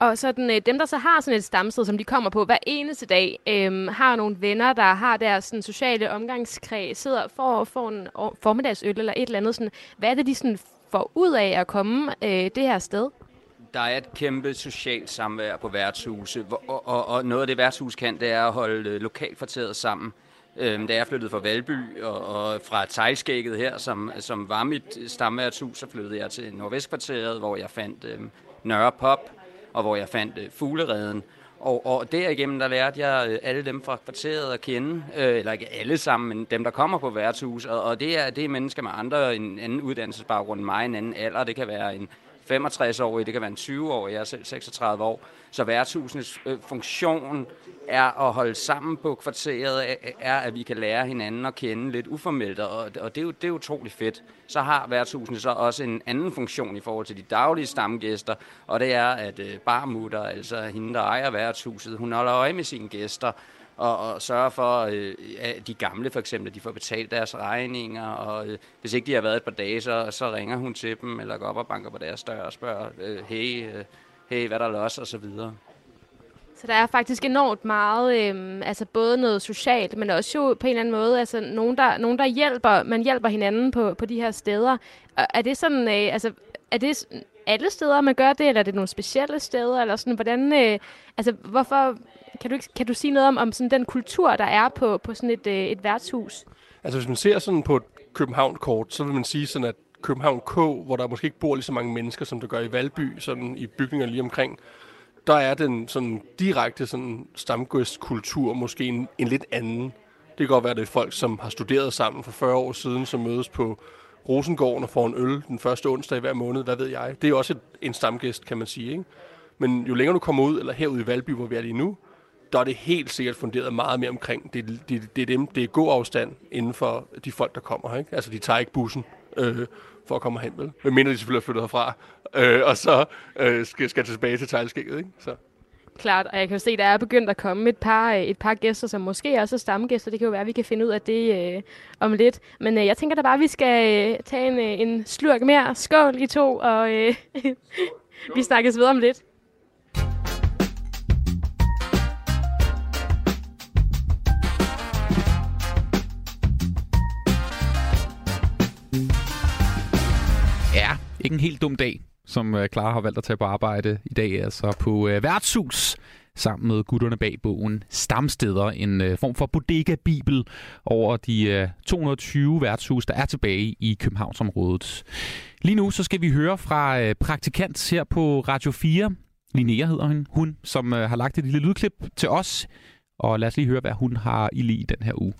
Og sådan, øh, dem, der så har sådan et stamsted, som de kommer på hver eneste dag, øh, har nogle venner, der har deres sådan, sociale omgangskreds, sidder for at få en formiddagsøl eller et eller andet. Sådan, hvad er det, de sådan, får ud af at komme øh, det her sted? Der er et kæmpe socialt samvær på værtshuse, og, og, og noget af det værtshus kan, det er at holde øh, lokalkvarteret sammen. Øhm, da jeg flyttede fra Valby og, og fra Tejskægget her, som, som var mit stamværtshus, så flyttede jeg til Nordvestkvarteret, hvor jeg fandt øhm, Nørre Pop, og hvor jeg fandt øh, fuglereden. Og, og derigennem, der lærte jeg øh, alle dem fra kvarteret at kende, øh, eller ikke alle sammen, men dem, der kommer på værtshus. Og, og det, er, det er mennesker med andre, en anden uddannelsesbaggrund end mig, en anden alder. Det kan være en 65-årig, det kan være en 20-årig, jeg er selv 36 år. Så værtshusenes øh, funktion er at holde sammen på kvarteret, er at vi kan lære hinanden at kende lidt uformelt, og, og det, er jo, det er utroligt fedt. Så har værtshusene så også en anden funktion i forhold til de daglige stamgæster, og det er, at øh, barmutter, altså hende, der ejer værtshuset, hun holder øje med sine gæster, og, og sørge for, øh, at de gamle for eksempel, de får betalt deres regninger, og øh, hvis ikke de har været et par dage, så, så ringer hun til dem, eller går op og banker på deres dør og spørger, øh, hey, øh, hey, hvad der er los, og så videre. Så der er faktisk enormt meget, øhm, altså både noget socialt, men også jo på en eller anden måde, altså nogen, der, nogen, der hjælper, man hjælper hinanden på, på de her steder. Og er det sådan, øh, altså, er det alle steder, man gør det, eller er det nogle specielle steder, eller sådan, hvordan, øh, altså, hvorfor, kan du, ikke, kan du sige noget om, om sådan den kultur, der er på, på sådan et, øh, et værtshus? Altså hvis man ser sådan på et København-kort, så vil man sige sådan, at København K, hvor der måske ikke bor lige så mange mennesker, som der gør i Valby, sådan i bygninger lige omkring, der er den sådan direkte sådan stamgæstkultur måske en, en lidt anden. Det kan godt være, at det er folk, som har studeret sammen for 40 år siden, som mødes på Rosengården og får en øl den første onsdag hver måned, hvad ved jeg. Det er også et, en stamgæst, kan man sige. Ikke? Men jo længere du kommer ud, eller herude i Valby, hvor vi er lige nu, der er det helt sikkert funderet meget mere omkring. Det, det, det, er dem, det er god afstand inden for de folk, der kommer. Ikke? Altså, de tager ikke bussen øh, for at komme hen, vel? Men mindre de selvfølgelig er flyttet herfra, øh, og så øh, skal, skal tilbage til teglskægget, ikke? Så. Klart, og jeg kan jo se, der er begyndt at komme et par, øh, et par gæster, som måske også er stamgæster. Det kan jo være, at vi kan finde ud af det øh, om lidt. Men øh, jeg tænker da bare, at vi skal øh, tage en, øh, en slurk mere. Skål, I to, og øh, <laughs> vi snakkes videre om lidt. Ikke en helt dum dag, som øh, Clara har valgt at tage på arbejde i dag. Altså på øh, værtshus sammen med gutterne bag bogen Stamsteder, en øh, form for bodega-bibel over de øh, 220 værtshus, der er tilbage i Københavnsområdet. Lige nu så skal vi høre fra øh, praktikant her på Radio 4. Linnea hedder hun, hun som øh, har lagt et lille lydklip til os. Og lad os lige høre, hvad hun har i lige den her uge.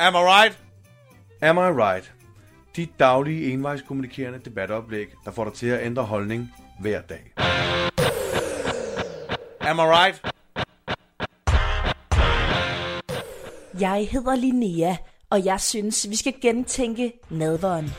Am I right? Am I right? Dit daglige envejskommunikerende debatoplæg, der får dig til at ændre holdning hver dag. Am I right? Jeg hedder Linnea, og jeg synes, vi skal gentænke nadveren.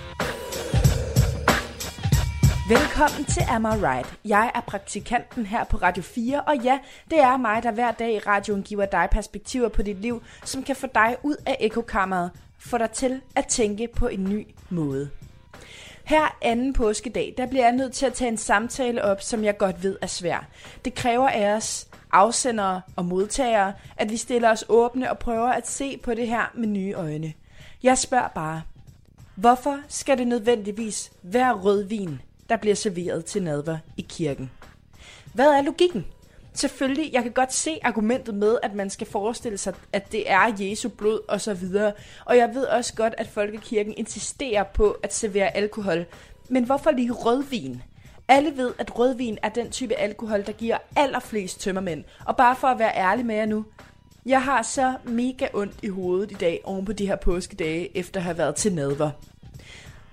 Velkommen til Am I Right. Jeg er praktikanten her på Radio 4, og ja, det er mig, der hver dag i radioen giver dig perspektiver på dit liv, som kan få dig ud af ekokammeret, få dig til at tænke på en ny måde. Her anden påskedag, der bliver jeg nødt til at tage en samtale op, som jeg godt ved er svær. Det kræver af os, afsendere og modtagere, at vi stiller os åbne og prøver at se på det her med nye øjne. Jeg spørger bare, hvorfor skal det nødvendigvis være rødvin, der bliver serveret til nadver i kirken? Hvad er logikken? Selvfølgelig, jeg kan godt se argumentet med, at man skal forestille sig, at det er Jesu blod og så videre. Og jeg ved også godt, at folkekirken insisterer på at servere alkohol. Men hvorfor lige rødvin? Alle ved, at rødvin er den type alkohol, der giver allerflest tømmermænd. Og bare for at være ærlig med jer nu, jeg har så mega ondt i hovedet i dag oven på de her påskedage, efter at have været til nadver.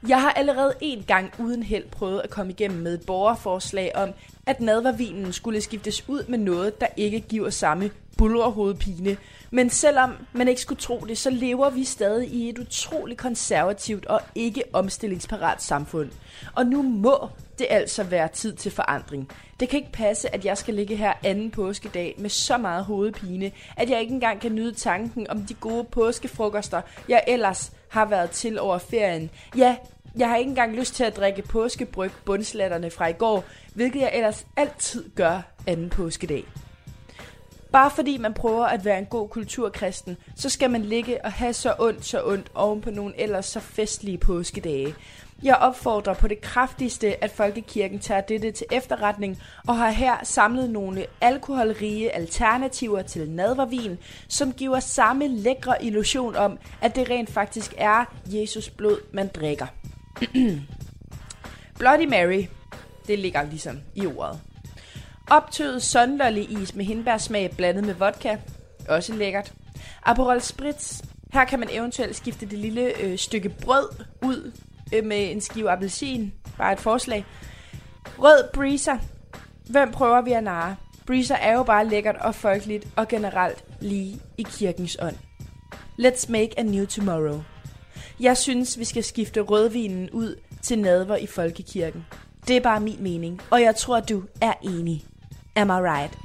Jeg har allerede en gang uden held prøvet at komme igennem med et borgerforslag om, at nadvervinen skulle skiftes ud med noget, der ikke giver samme bullerhovedpine. Men selvom man ikke skulle tro det, så lever vi stadig i et utroligt konservativt og ikke omstillingsparat samfund. Og nu må det altså være tid til forandring. Det kan ikke passe, at jeg skal ligge her anden påskedag med så meget hovedpine, at jeg ikke engang kan nyde tanken om de gode påskefrokoster, jeg ellers har været til over ferien. Ja, jeg har ikke engang lyst til at drikke påskebryg bundslatterne fra i går, hvilket jeg ellers altid gør anden påskedag. Bare fordi man prøver at være en god kulturkristen, så skal man ligge og have så ondt, så ondt oven på nogle ellers så festlige påskedage. Jeg opfordrer på det kraftigste, at Folkekirken tager dette til efterretning og har her samlet nogle alkoholrige alternativer til nadvervin, som giver samme lækre illusion om, at det rent faktisk er Jesus blod, man drikker. <clears throat> Bloody Mary, det ligger ligesom i ordet. Optøet sunlolly is med hindbærsmag blandet med vodka, også lækkert. Aperol Spritz, her kan man eventuelt skifte det lille øh, stykke brød ud øh, med en skive appelsin. Bare et forslag. Rød breezer. Hvem prøver vi at narre? Breezer er jo bare lækkert og folkeligt og generelt lige i kirkens ånd. Let's make a new tomorrow. Jeg synes, vi skal skifte rødvinen ud til nadver i folkekirken. Det er bare min mening, og jeg tror, du er enig. Am I right?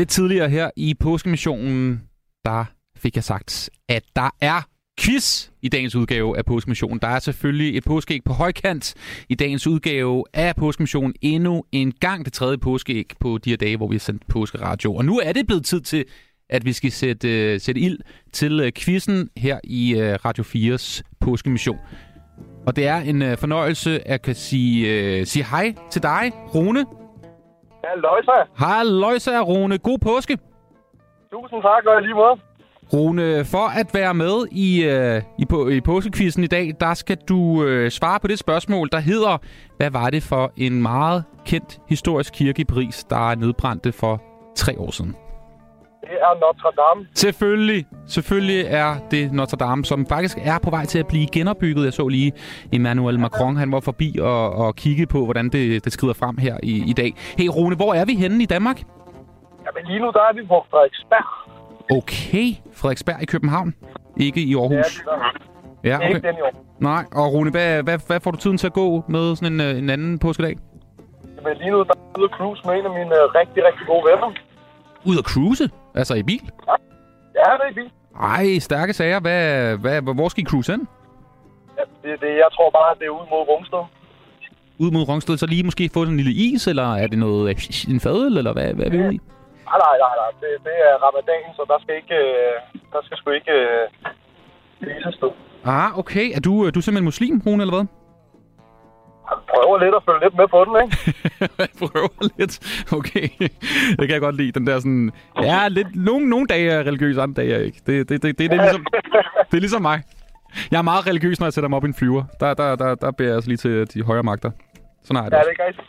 Lidt tidligere her i påskemissionen, der fik jeg sagt, at der er quiz i dagens udgave af Påskemissionen. Der er selvfølgelig et påskeæg på højkant i dagens udgave af Påskemissionen endnu en gang det tredje påskeæg på de her dage, hvor vi har sendt påskeradio. Og nu er det blevet tid til, at vi skal sætte, uh, sætte ild til uh, quizzen her i uh, Radio 4's Påskemission. Og det er en uh, fornøjelse at kan sige, uh, sige hej til dig, Rune. Halløjsa. Halløjsa, Rune. God påske. Tusind tak, og lige måde. Rune, for at være med i, øh, i, på, i påskekvisten i dag, der skal du øh, svare på det spørgsmål, der hedder, hvad var det for en meget kendt historisk kirke i Paris, der er nedbrændte for tre år siden? Det er Notre Dame. Selvfølgelig, selvfølgelig er det Notre Dame, som faktisk er på vej til at blive genopbygget. Jeg så lige Emmanuel Macron, han var forbi og, og kigge på, hvordan det, det skrider frem her i, i dag. Hey Rune, hvor er vi henne i Danmark? Jamen lige nu, der er vi på Frederiksberg. Okay, Frederiksberg i København, ikke i Aarhus. Ja, det er, Ja, det er ikke okay. den i år. Nej, og Rune, hvad, hvad, hvad får du tiden til at gå med sådan en, øh, en anden påskedag? Men lige nu, der er ude at cruise med en af mine uh, rigtig, rigtig gode venner. Ud at cruise? Altså i bil? Ja, det er bil. Ej, stærke sager. Hvad, hvad, hvor skal I cruise hen? Ja, det, det, jeg tror bare, det er ude mod Rungsted. Ud mod Rungsted, så lige måske få en lille is, eller er det noget en fadøl, eller hvad, hvad er vi ude i? Nej, nej, nej, nej. Det, det er ramadan, så der skal ikke... øh, Der skal sgu ikke... Øh, vises. Ah, okay. Er du, er du simpelthen muslim, Rune, eller hvad? Prøver lidt at følge lidt med på den, ikke? Jeg <laughs> prøver lidt. Okay. Det kan jeg godt lide, den der sådan... Ja, lidt, nogle, nogle dage er religiøs, andre dage er ikke. Det, det, det, det, det, er ligesom, det er ligesom mig. Jeg er meget religiøs, når jeg sætter mig op i en flyver. Der, der, der, der beder jeg altså lige til de højere magter. Sådan jeg det Ja, det er ikke.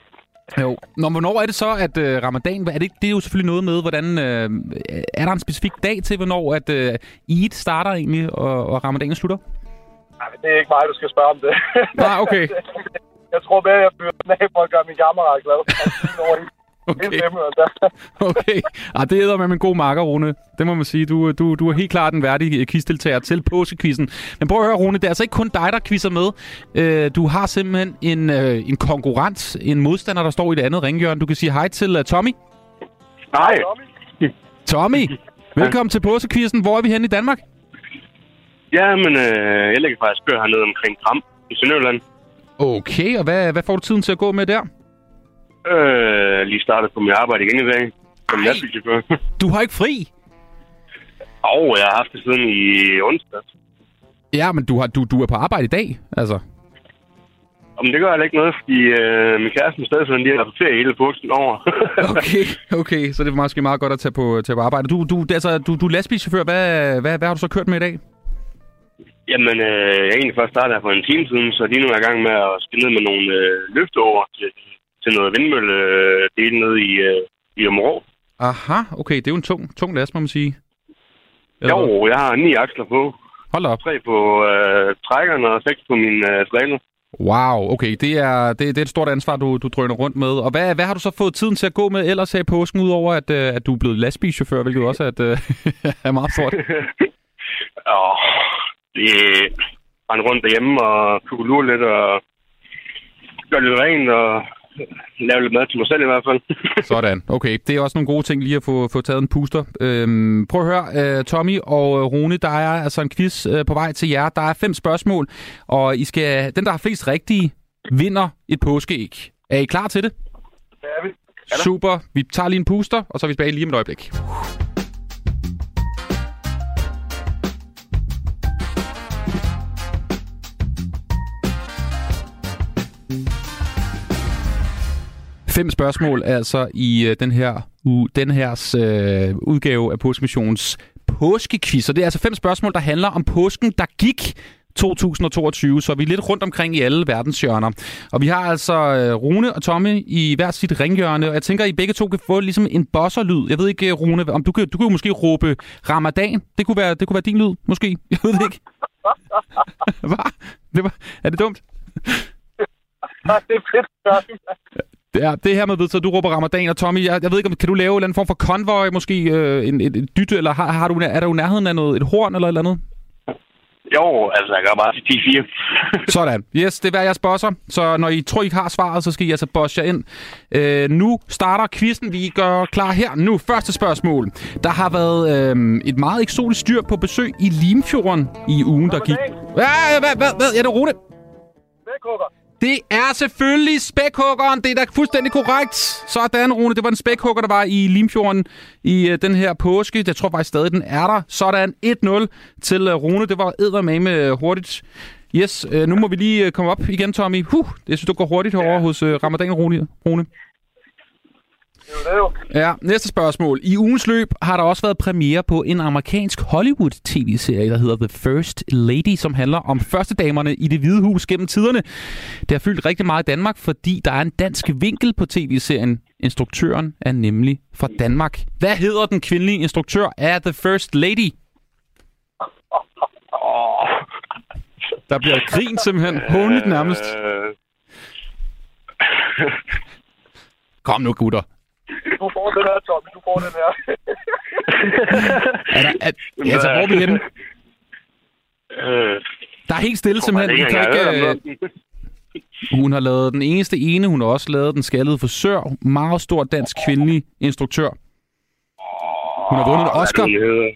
Jo. Nå, hvornår er det så, at øh, ramadan... Er det, det er jo selvfølgelig noget med, hvordan... Øh, er der en specifik dag til, hvornår at øh, Eid starter egentlig, og, og ramadanen slutter? Nej, det er ikke mig, du skal spørge om det. Nej, okay. <laughs> jeg tror mere, jeg fyrer den af for at gøre min kammerat glad. <laughs> Okay. <laughs> Okay. Ah, det er med en god marker, Rune. Det må man sige. Du, du, du er helt klart en værdig quizdeltager til påskekvisten. Men prøv at høre, Rune, det er altså ikke kun dig, der quizzer med. Øh, du har simpelthen en, øh, en konkurrent, en modstander, der står i det andet ringhjørne. Du kan sige hej til uh, Tommy. Nej, Tommy, <laughs> velkommen til påskekvisten. Hvor er vi henne i Danmark? ja, men øh, jeg ligger faktisk kører hernede omkring Gram i Sønderjylland. Okay, og hvad, hvad får du tiden til at gå med der? Øh, lige startet på mit arbejde igen i dag. Som Ej. lastbilchauffør. <laughs> Du har ikke fri. Og jeg har haft det siden i onsdag. Ja, men du, har, du, du er på arbejde i dag, altså. Men det gør heller ikke noget, fordi øh, min kæreste stadig sådan lige ferie hele påsken over. <laughs> <laughs> Okay, okay, så det er måske meget godt at tage på, tage på arbejde. Du, du, altså, du, du er lastbilchauffør. Hvad, hvad, hvad har du så kørt med i dag? Jamen, øh, jeg er egentlig først startet her for en time siden, så lige nu er jeg i gang med at spille ned med nogle øh, løfteover til, til noget vindmølle øh, dele nede i, øh, i Områ. Aha, okay, det er jo en tung, tung last, må man sige. Eller? Jo, jeg har ni aksler på. Hold op. Tre på øh, trækkerne og seks på min øh, trailer. Wow, okay, det er, det, det er et stort ansvar, du, du drøner rundt med. Og hvad, hvad har du så fået tiden til at gå med ellers her i påsken, udover at, øh, at du er blevet lastbilchauffør, hvilket også er, at, øh, <laughs> er meget stort? Og <laughs> det rende rundt derhjemme og kukulure lidt og gøre lidt rent og lave lidt mad til mig selv i hvert fald. <laughs> Sådan, okay. Det er også nogle gode ting lige at få, få taget en puster. Øhm, prøv at høre, øh, Tommy og øh, Rune, der er altså en quiz øh, på vej til jer. Der er fem spørgsmål, og I skal, den, der har flest rigtige, vinder et påskeæg. Er I klar til det? Det er vi. Super. Vi tager lige en puster, og så er vi tilbage lige om et øjeblik. Fem spørgsmål altså i øh, den her u, den her øh, udgave af Påskemissionens påskequiz. Og det er altså fem spørgsmål, der handler om påsken, der gik 2022, så vi er lidt rundt omkring i alle verdenshjørner. Og vi har altså øh, Rune og Tommy i hver sit ringhjørne, og jeg tænker, at I begge to kan få ligesom en bosserlyd. Jeg ved ikke, Rune, om du kan, du kan jo måske råbe Ramadan. Det kunne være, det kunne være din lyd, måske. Jeg ved det ikke. <laughs> Hvad? Det var, er det dumt? <laughs> Det er fedt. Det er, det her med, så du råber Ramadan, og Tommy, jeg, jeg ved ikke, om kan du lave en eller anden form for konvoj, måske øh, en, et, et dytte, eller har, har du, er der jo nærheden af noget, et horn eller et eller andet? Jo, altså, jeg kan bare sige 10-4. <laughs> Sådan. Yes, det er hver jeres bosser. Så når I tror, I har svaret, så skal I altså bosse jer ind. Øh, nu starter quizzen. Vi gør klar her nu. Første spørgsmål. Der har været øh, et meget eksotisk dyr på besøg i Limfjorden i ugen, der gik. Hvad? Hvad? Hvad? Hvad? Ja, det er Rune. Spækhugger. Det er selvfølgelig spækhuggeren. Det er da fuldstændig korrekt. Sådan, Rune. Det var en spækhugger, der var i Limfjorden i uh, den her påske. Jeg tror faktisk stadig, den er der. Sådan 1-0 til uh, Rune. Det var eddermame uh, hurtigt. Yes, uh, nu må vi lige uh, komme op igen, Tommy. Huh, jeg synes, du går hurtigt herovre hos uh, Ramadan Rune. Rune. Det jo. Ja, næste spørgsmål. I ugens løb har der også været premiere på en amerikansk Hollywood-tv-serie, der hedder The First Lady, som handler om første damerne i det hvide hus gennem tiderne. Det har fyldt rigtig meget i Danmark, fordi der er en dansk vinkel på tv-serien. Instruktøren er nemlig fra Danmark. Hvad hedder den kvindelige instruktør af The First Lady? Der bliver grin simpelthen. Hånligt nærmest. Øh, Kom nu, gutter. Du får den her, Tommy. Du får den her. <laughs> Er der, er, altså, hvor er vi henne? øh, Der er helt stille simpelthen. Vi kan ikke, øh, Hun har lavet den eneste ene. Hun har også lavet Den skaldede forsør. Meget stor dansk kvindelig instruktør. Hun har vundet en Oscar. Er?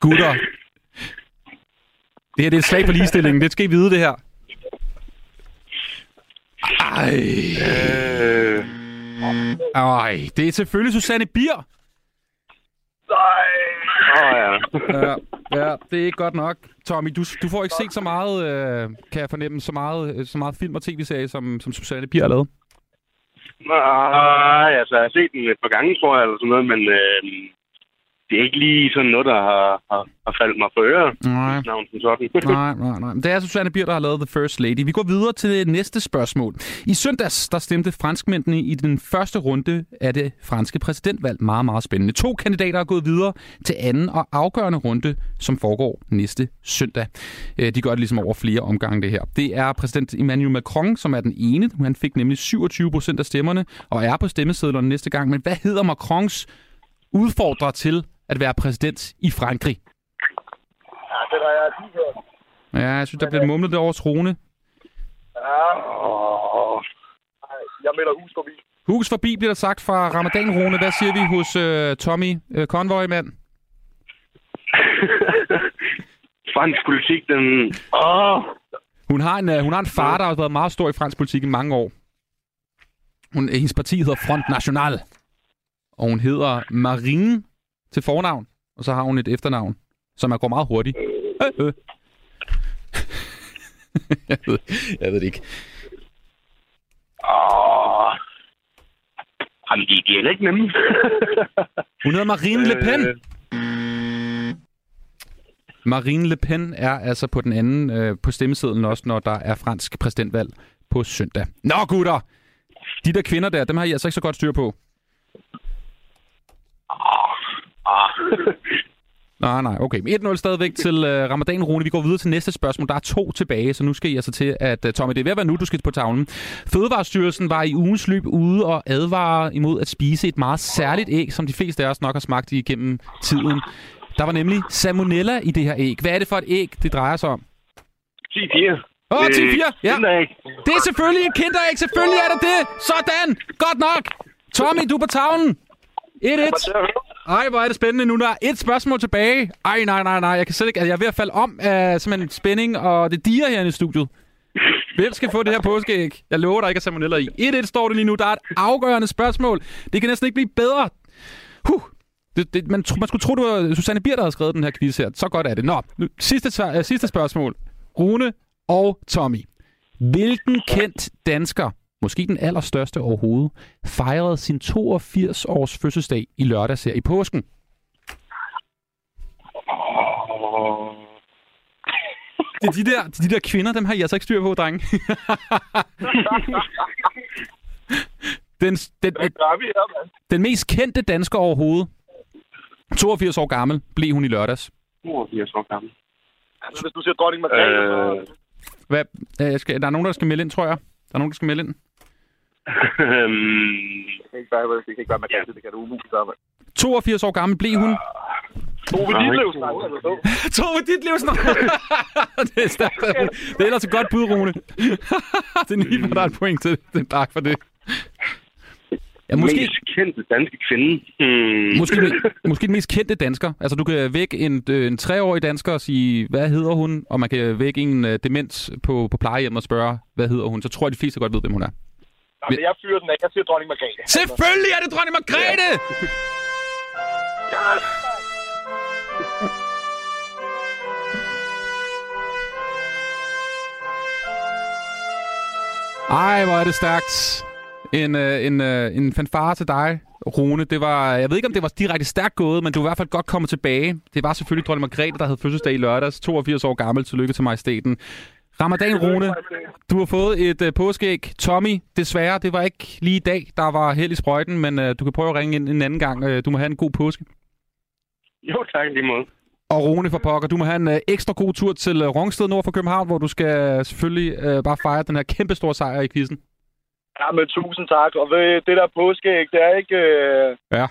Gutter. Det her det er et slag på ligestillingen. Det skal I vide, det her. Ej. Øh, Ej. Det er selvfølgelig Susanne Bier. åh, ja. Ja, ja, det er ikke godt nok. Tommy, du, du får ikke set så meget, øh, kan jeg fornemme, så meget, øh, så meget film og tv-serie, som, som Susanne Bier har lavet. Nej, altså, jeg har set den et par gange, tror jeg, eller sådan noget, men øh, det er ikke lige sådan noget, der har, har, har faldet mig for øre. Nej. Navn som sådan. <laughs> Nej, nej, nej. Det er Susanne Bier, der har lavet The First Lady. Vi går videre til det næste spørgsmål. I søndags, der stemte franskmændene i den første runde af det franske præsidentvalg. Meget, meget spændende. To kandidater er gået videre til anden og afgørende runde, som foregår næste søndag. Øh, De gør det ligesom over flere omgange, det her. Det er præsident Emmanuel Macron, som er den ene. Han fik nemlig 27 procent af stemmerne og er på stemmesedlerne næste gang. Men hvad hedder Macrons udfordrer til at være præsident i Frankrig? Ja, den har jeg. Ja, jeg synes, der bliver mumlet det over trone. Ja. Ej, jeg melder hus forbi. Hus forbi bliver der sagt fra Ramadan Rune. Hvad siger vi hos øh, Tommy øh, Convoy, mand? <laughs> Fransk politik, den... Åh, Hun har en, øh, hun har en far, der har været meget stor i fransk politik i mange år. Hun, øh, hendes parti hedder Front National. Og hun hedder Marine til fornavn. Og så har hun et efternavn, som er går meget hurtigt. Øh, øh. <laughs> jeg, ved, jeg ved det ikke. åh. Jamen, de, de er heller ikke nemme. <laughs> Hun hedder Marine Le Pen. Øh, Marine Le Pen er altså på den anden øh, på stemmesedlen også, når der er fransk præsidentvalg på søndag. Nå gutter! De der kvinder der, dem har I altså ikke så godt styr på. <laughs> Nej, nej, okay. 1-0 stadigvæk til øh, Ramadan Rune. Vi går videre til næste spørgsmål. Der er to tilbage, så nu skal I altså til at... Øh, Tommy, det er ved at være nu, du skal på tavlen. Fødevarestyrelsen var i ugens løb ude og advare imod at spise et meget særligt æg, som de fleste af os nok har smagt igennem tiden. Der var nemlig salmonella i det her æg. Hvad er det for et æg, det drejer sig om? 10-4. Åh, oh, 10-4, ja. Kinderæg. Det er selvfølgelig et kinderæg. Selvfølgelig er det det. Sådan. Godt nok. Tommy, du er på tavlen. 1-1. Ej, hvor er det spændende nu. Der er et spørgsmål tilbage. Ej, nej, nej, nej. Jeg kan slet ikke... Altså, jeg er ved at falde om af simpelthen spænding, og det diger her i studiet. Hvem skal få det her påskeæg? Jeg lover, der ikke at salmonella i. 1-1 står det lige nu. Der er et afgørende spørgsmål. Det kan næsten ikke blive bedre. Huh. Det, det, man, tro- man skulle tro, det var Susanne Bier, der havde skrevet den her quiz her. Så godt er det. Nå, nu, sidste, svar- øh, sidste spørgsmål. Rune og Tommy. Hvilken kendt dansker, måske den allerstørste overhovedet, fejrede sin 82-års fødselsdag i lørdags her i påsken? Det er de der, de der kvinder, dem har I altså ikke styr på, drenge. <laughs> den, den, Hvad gør vi her, mand? den mest kendte dansker overhovedet. 82 år gammel blev hun i lørdags. 82 år gammel. Altså, hvis du siger dronning Margrethe, Øh, så... Hvad, øh, jeg skal, der er nogen, der skal melde ind, tror jeg. Der er nogen, der skal melde ind. Øhm, Det kan ikke være, det kan ikke være det kan du umuligt gøre, mand. 82 år gammel blev hun. Tove Nej. Ditlev snakker du så. <laughs> Tove Ditlevsen! <laughs> det er stærkt. Det er ellers et godt bud, Rune. <laughs> det er nyt, der er et point til. det. Tak for det. Ja, måske, Mest kendte danske kvinde. Hmm. måske, måske den mest kendte dansker. Altså, du kan vække en, øh, en treårig dansker og sige, hvad hedder hun? Og man kan vække en uh, demens på, på plejehjem og spørge, hvad hedder hun? Så tror jeg, de fleste godt ved, hvem hun er. Nå, men jeg fyrer den af. Jeg siger dronning Margrethe. Selvfølgelig er det dronning Margrethe! Ej, hvor er det stærkt. En, øh, en, øh, en fanfare til dig, Rune. Det var, jeg ved ikke, om det var direkte stærkt gået, men du er i hvert fald godt kommet tilbage. Det var selvfølgelig dronning Margrethe, der havde fødselsdag i lørdags. 82 år gammel. Tillykke til majestæten. Ramadan, Rune. Du har fået et øh, påskeæg. Tommy, desværre, det var ikke lige i dag, der var held i sprøjten, men øh, du kan prøve at ringe ind en anden gang. Øh, du må have en god påske. Jo, tak lige måde. Og Rune for pokker, du må have en øh, ekstra god tur til øh, Rungsted nord for København, hvor du skal øh, selvfølgelig øh, bare fejre den her kæmpe store sejr i quizzen. Ja, men tusind tak. Og ved, det der påskeæg, det er ikke... Øh... Ja.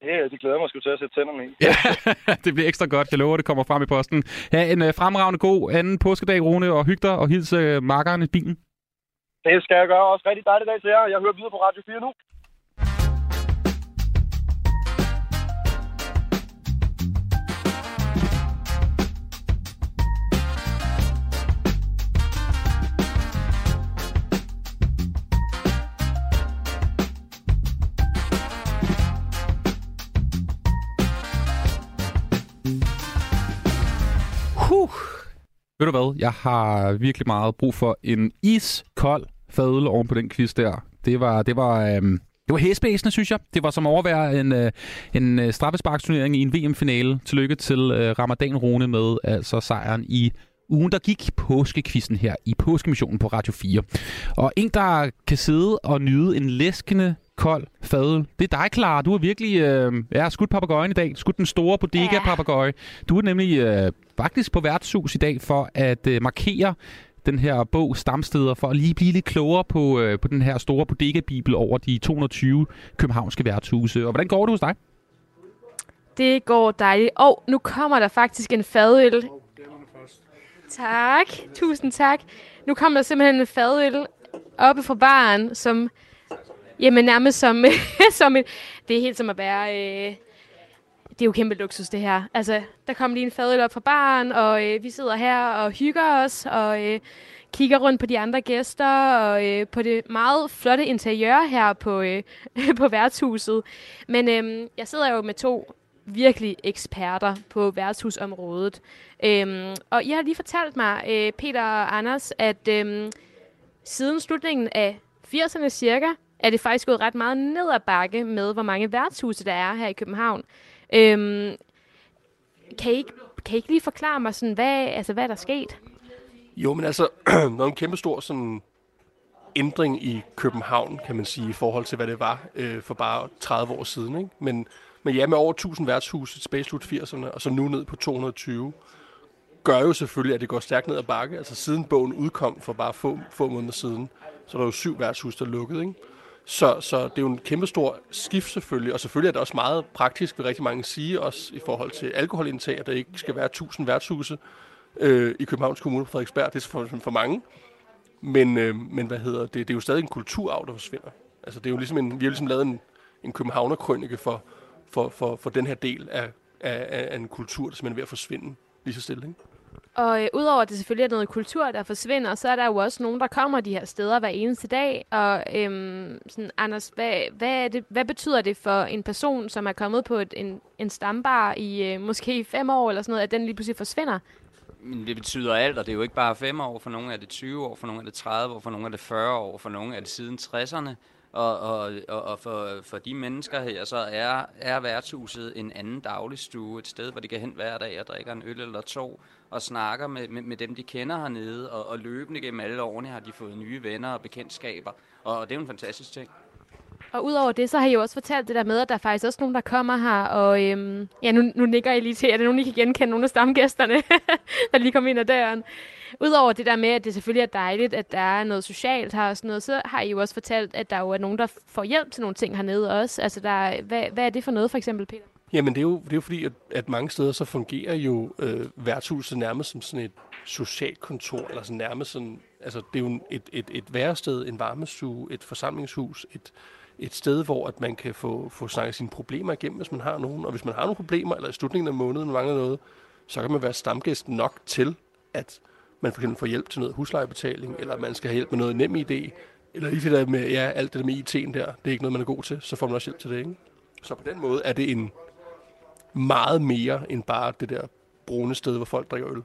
Det, det glæder mig sgu til at sætte tænderne i. Ja, <laughs> det bliver ekstra godt. Jeg lover, det kommer frem i posten. Ha' en øh, fremragende god anden påskedag, Rune, og hyg dig og hils øh, makkeren i bilen. Det skal jeg gøre. Også rigtig dejlig dag til jer. Jeg hører videre på Radio 4 nu. Ved du hvad? Jeg har virkelig meget brug for en iskold fadøl oven på den quiz der. Det var, det var, øhm, det var hæsbæsende, synes jeg. Det var som at overvære en, øh, en øh, straffesparksturnering i en VM-finale. Tillykke til øh, Ramadan Rune med altså sejren i ugen, der gik påskekvissen her i påskemissionen på Radio 4. Og en, der kan sidde og nyde en læskende kold fadøl. Det er dig, Clara. Du har virkelig øh, ja, skudt papagøjen i dag. Skudt den store bodega papagøje. Du er nemlig øh, faktisk på værtshus i dag for at øh, markere den her bog Stamsteder, for at lige blive lidt klogere på, øh, på den her store bodega-bibel over de 220 københavnske værtshuse. Og hvordan går det hos dig? Det går dejligt. Og nu kommer der faktisk en fadøl. Tak. Tusind tak. Nu kommer der simpelthen en fadøl oppe fra baren, som... Jamen nærmest som, <laughs> som et... Det er helt som at være... Øh, det er jo kæmpe luksus, det her. Altså, der kom lige en fadøl op fra baren, og øh, vi sidder her og hygger os, og øh, kigger rundt på de andre gæster, og øh, på det meget flotte interiør her på, øh, <laughs> på værtshuset. Men øh, jeg sidder jo med to virkelig eksperter på værtshusområdet. Øhm, og I har lige fortalt mig, øh, Peter og Anders, at øhm, siden slutningen af 80'erne cirka, er det faktisk gået ret meget ned ad bakke med, hvor mange værtshuse der er her i København. Øhm, kan, I kan I ikke lige forklare mig, sådan, hvad, altså, hvad er der sket? Jo, men altså, <clears throat> der er en kæmpe stor sådan, ændring i København, kan man sige, i forhold til, hvad det var øh, for bare 30 år siden. Ikke? Men, men ja, med over 1000 værtshuse tilbage i slut 80'erne, og så nu ned på 220, gør jo selvfølgelig, at det går stærkt ned ad bakke. Altså siden bogen udkom for bare få, få måneder siden, så er der jo syv værtshus, der er lukket. Ikke? Så, så det er jo en kæmpe stor skift selvfølgelig, og selvfølgelig er det også meget praktisk, vil rigtig mange sige, også i forhold til alkoholindtag, at der ikke skal være 1000 værtshuse øh, i Københavns Kommune på Frederiksberg. Det er for, for mange. Men, øh, men hvad hedder det? Det er jo stadig en kulturarv, der forsvinder. Altså det er jo ligesom en, vi har ligesom lavet en, en københavnerkrønike for, for, for, for den her del af, af, af en kultur, der simpelthen er ved at forsvinde lige så stille. Ikke? Og øh, udover at det selvfølgelig er noget kultur, der forsvinder, så er der jo også nogen, der kommer de her steder hver eneste dag. Og øhm, sådan, Anders, hvad, hvad, er det, hvad betyder det for en person, som er kommet på et, en, en stambar i øh, måske fem år eller sådan noget, at den lige pludselig forsvinder? Men det betyder alt, og det er jo ikke bare 5 år. For nogle er det 20 år, for nogle er det 30 år, for nogle er det 40 år, for nogle er det siden 60'erne. Og, og, og, og for, for de mennesker her, så er, er værtshuset en anden dagligstue, et sted, hvor de kan hen hver dag og drikker en øl eller to, og snakker med, med, med dem, de kender hernede, og, og løbende gennem alle årene har de fået nye venner og bekendtskaber, og det er jo en fantastisk ting. Og udover det, så har I jo også fortalt det der med, at der er faktisk også nogen, der kommer her, og øhm, ja, nu, nu nikker jeg lige til, at der nogen, I kan genkende nogle af stamgæsterne, <laughs> der lige kommer ind ad døren. Udover det der med, at det selvfølgelig er dejligt, at der er noget socialt her og sådan noget, så har I jo også fortalt, at der jo er nogen, der får hjælp til nogle ting hernede også. Altså, der, er- hvad, hvad er det for noget, for eksempel, Peter? Jamen, det er jo, det er jo fordi, at, at mange steder så fungerer jo øh, værtshuset nærmest som sådan et socialt kontor, eller sådan nærmest sådan, altså det er jo en- et, et, et værested, en varmestue, et forsamlingshus, et, et sted, hvor at man kan få, få snakket sine problemer igennem, hvis man har nogen. Og hvis man har nogle problemer, eller i slutningen af måneden mangler noget, så kan man være stamgæst nok til, at man for eksempel får hjælp til noget huslejebetaling, eller man skal have hjælp med noget nem idé, eller lige det med, ja, alt det der med IT'en der, det er ikke noget, man er god til, så får man også hjælp til det, ikke? Så på den måde er det en meget mere end bare det der brune sted, hvor folk drikker øl.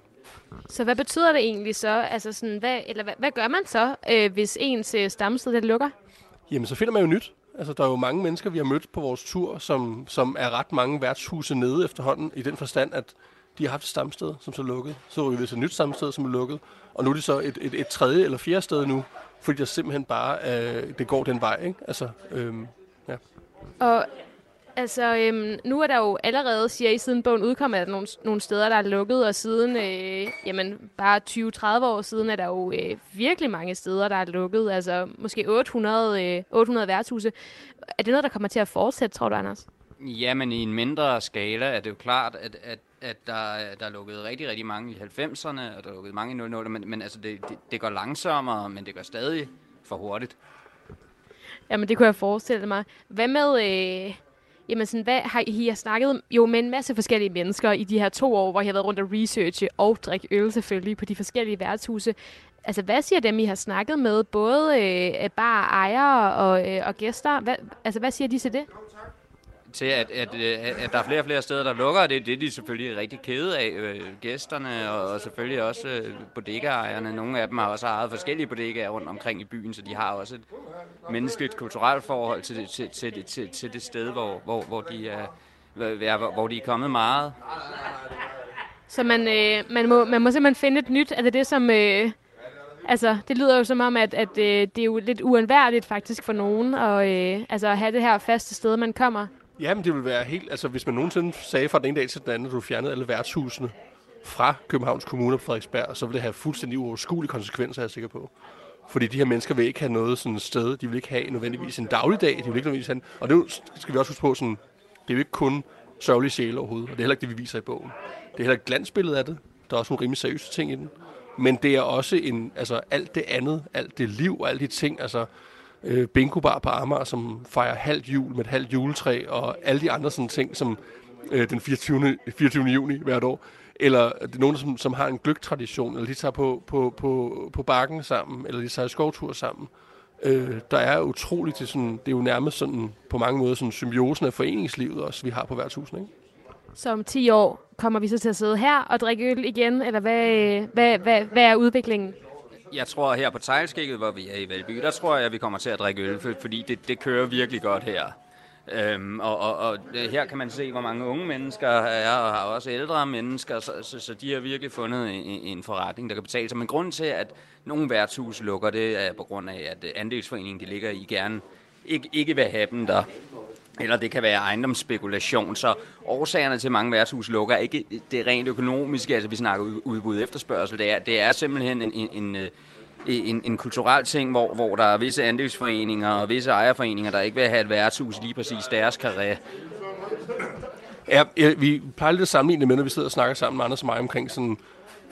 Så hvad betyder det egentlig så? Altså sådan, hvad, eller hvad, hvad gør man så, øh, hvis ens øh, stamsted det lukker? Jamen, så finder man jo nyt. Altså, der er jo mange mennesker, vi har mødt på vores tur, som, som er ret mange værtshuse nede efterhånden, i den forstand, at de har haft et stamsted, som så lukket. Så rykker vi til et nyt stamsted, som er lukket. Og nu er det så et, et, et tredje eller fjerde sted nu, fordi der simpelthen bare, øh, det går den vej, ikke? Altså, øhm, ja. Og altså, øhm, nu er der jo allerede, siger I, siden bogen udkom, at der er nogle, nogle steder, der er lukket, og siden, øh, jamen, bare 20-30 år siden, er der jo øh, virkelig mange steder, der er lukket. Altså, måske 800, øh, 800 værtshuse. Er det noget, der kommer til at fortsætte, tror du, Anders? Jamen, i en mindre skala er det jo klart, at, at, at der, er- der er lukket rigtig, rigtig mange i 90'erne, og der er lukket mange i 00'erne, men, men altså, det, det, det går langsommere, men det går stadig for hurtigt. Jamen, det kunne jeg forestille mig. Hvad med... Øh, jamen, sådan, hvad har I, har snakket jo med en masse forskellige mennesker i de her to år, hvor I har været rundt og researche og drikke øl selvfølgelig på de forskellige værtshuse. Altså, hvad siger dem, I har snakket med? Både øh, bare ejere og, øh, og gæster. Hvad, altså, hvad siger de til det? Til at, øh, at, at der er flere og flere steder, der lukker, det, det er de selvfølgelig rigtig kede af, øh, gæsterne, og, og selvfølgelig også øh, bodegaejerne. Nogle af dem har også ejet forskellige bodegaer rundt omkring i byen, så de har også et menneskeligt, kulturelt forhold til, til, til, til, til, til det sted, hvor, hvor, hvor, de er, hvor, hvor de er kommet meget. Så man, øh, man, må, man må simpelthen finde et nyt. Er det det, som... Øh, altså, det lyder jo som om, at, at øh, det er jo lidt uundværligt faktisk for nogen at, øh, altså, at have det her faste sted, man kommer. Ja, men det vil være helt... Altså, hvis man nogensinde sagde fra den ene dag til den anden, at du fjernede alle værtshusene fra Københavns Kommune på Frederiksberg, så vil det have fuldstændig uoverskuelige konsekvenser, er jeg sikker på. Fordi de her mennesker vil ikke have noget sådan et sted. De vil ikke have nødvendigvis en dagligdag. De vil ikke nødvendigvis have en, Og det skal vi også huske på, sådan, det er jo ikke kun sørgelige sjæle overhovedet. Og det er heller ikke det, vi viser i bogen. Det er heller ikke glansbilledet af det. Der er også nogle rimelig seriøse ting i den. Men det er også en, altså alt det andet, alt det liv og alle de ting, altså øh, bingobar på Amager, som fejrer halvt jul med et halvt juletræ, og alle de andre sådan ting, som øh, den 24. 24. juni hvert år. Eller det er nogen, som, som har en gløgtradition, eller de tager på, på, på, på bakken sammen, eller de tager i skovtur sammen. Øh, der er utroligt, det sådan, det er jo nærmest sådan, på mange måder sådan symbiosen af foreningslivet også, vi har på værtshusene. Ikke? Så om 10 år kommer vi så til at sidde her og drikke øl igen, eller hvad, øh, hvad, hvad, hvad er udviklingen? Jeg tror her på Tejlskægget, hvor vi er i Valby, der tror jeg, at vi kommer til at drikke øl, for- fordi det, det kører virkelig godt her. Øhm, og, og, og øh, her kan man se, hvor mange unge mennesker er, og har også ældre mennesker, så, så, så de har virkelig fundet en, en forretning, der kan betale sig. Men grunden til, at nogle værtshus lukker, det er på grund af, at andelsforeningen, de ligger i, gerne ikke, ikke vil have dem der. Eller det kan være ejendomsspekulation, så årsagerne til mange værtshus lukker ikke det rent økonomiske, altså vi snakker ud- udbud efterspørgsel, det er, det er simpelthen en, en, en, øh, en, en kulturel ting, hvor, hvor der er visse andelsforeninger og visse ejerforeninger, der ikke vil have et værtshus lige præcis deres karriere. Ja, vi plejer lidt at sammenligne med, når vi sidder og snakker sammen med Anders og mig omkring sådan,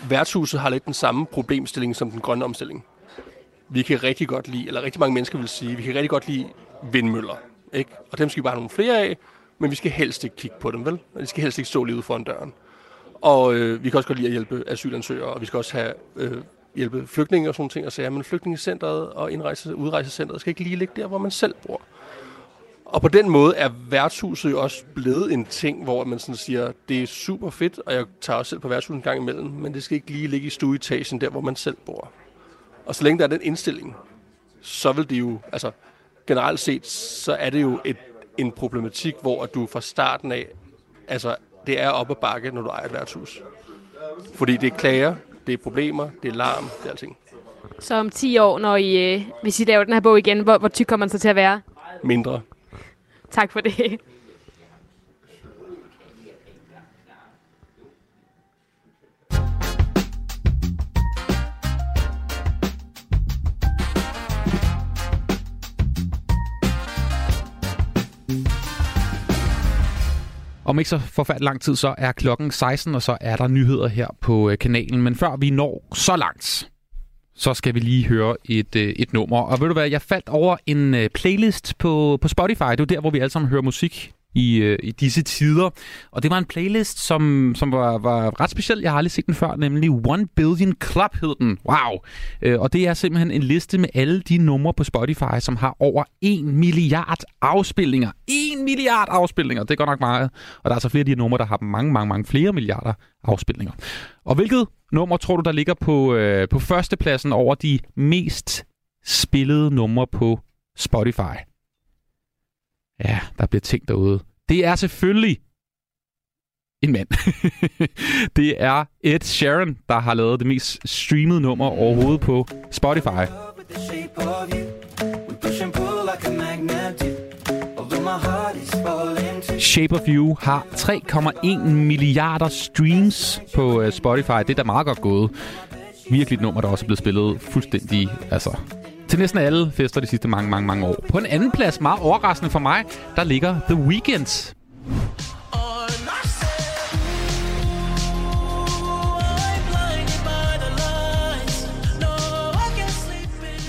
værtshuset har lidt den samme problemstilling som den grønne omstilling. Vi kan rigtig godt lide, eller rigtig mange mennesker vil sige, vi kan rigtig godt lide vindmøller. Ikke? Og dem skal vi bare have nogle flere af, men vi skal helst ikke kigge på dem, vel? Og de skal helst ikke stå lige ude foran døren. Og øh, vi kan også godt lide at hjælpe asylansøgere, og vi skal også have øh, hjælpe flygtninge og sådan nogle ting, og sige, men flygtningecentret og indrejse, udrejsecentret skal ikke lige ligge der, hvor man selv bor. Og på den måde er værtshuset jo også blevet en ting, hvor man sådan siger, det er super fedt, og jeg tager også selv på værtshuset en gang imellem, men det skal ikke lige ligge i stueetagen, der hvor man selv bor. Og så længe der er den indstilling, så vil det jo, altså, generelt set, så er det jo et, en problematik, hvor at du fra starten af, altså det er op ad bakke, når du ejer et værtshus. Fordi det er klager, det er problemer, det er larm, det er alting. Så om 10 år, når I, øh, hvis I laver den her bog igen, hvor, hvor tyk kommer den så til at være? Mindre. Tak for det. Om ikke så forfærdelig lang tid, så er klokken 16, og så er der nyheder her på øh, kanalen. Men før vi når så langt, så skal vi lige høre et, øh, et nummer. Og ved du hvad, jeg faldt over en øh, playlist på, på Spotify. Det er der, hvor vi alle sammen hører musik i, øh, i disse tider. Og det var en playlist, som, som var, var ret speciel. Jeg har aldrig set den før, nemlig One Billion Club hed den. Wow! Øh, og det er simpelthen en liste med alle de numre på Spotify, som har over 1 milliard afspilninger. 1 milliard afspilninger! Det er godt nok meget. Og der er altså flere af de numre, der har mange, mange, mange flere milliarder afspilninger. Og hvilket nummer tror du, der ligger på, øh, på førstepladsen over de mest spillede numre på Spotify? Ja, der bliver tænkt derude. Det er selvfølgelig en mand. <laughs> det er Ed Sheeran, der har lavet det mest streamede nummer overhovedet på Spotify. Shape of You har 3,1 milliarder streams på øh, Spotify. Det er da meget godt gået. Virkelig et nummer, der også er blevet spillet fuldstændig altså, til næsten alle fester de sidste mange, mange, mange år. På en anden plads, meget overraskende for mig, der ligger The Weeknd.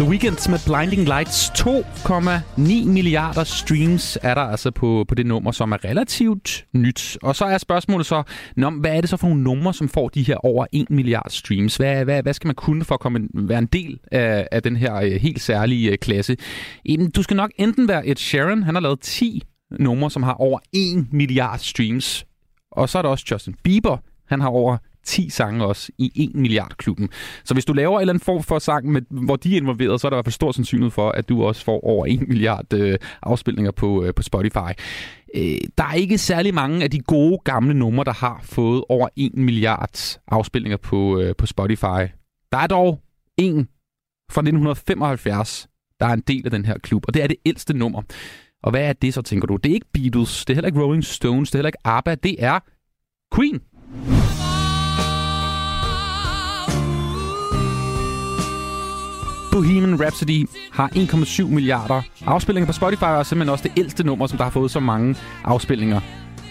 The Weeknd med Blinding Lights 2,9 milliarder streams er der altså på, på det nummer, som er relativt nyt. Og så er spørgsmålet så, nå, hvad er det så for nogle numre, som får de her over 1 milliard streams? Hvad, hvad, hvad skal man kunne for at komme, være en del af, af den her øh, helt særlige øh, klasse? Jamen, du skal nok enten være Ed Sheeran, han har lavet 10 numre, som har over 1 milliard streams. Og så er der også Justin Bieber, han har over 10 sange også i 1 milliard klubben. Så hvis du laver en eller anden form for sang, med, hvor de er involveret, så er der i hvert fald stor sandsynlighed for, at du også får over 1 milliard øh, afspilninger på, øh, på Spotify. Øh, der er ikke særlig mange af de gode gamle numre, der har fået over 1 milliard afspilninger på, øh, på Spotify. Der er dog en fra 1975, der er en del af den her klub, og det er det ældste nummer. Og hvad er det så, tænker du? Det er ikke Beatles, det er heller ikke Rolling Stones, det er heller ikke ABBA, det er Queen. Bohemian Rhapsody har 1,7 milliarder afspillinger på Spotify, og er simpelthen også det ældste nummer, som der har fået så mange afspillinger.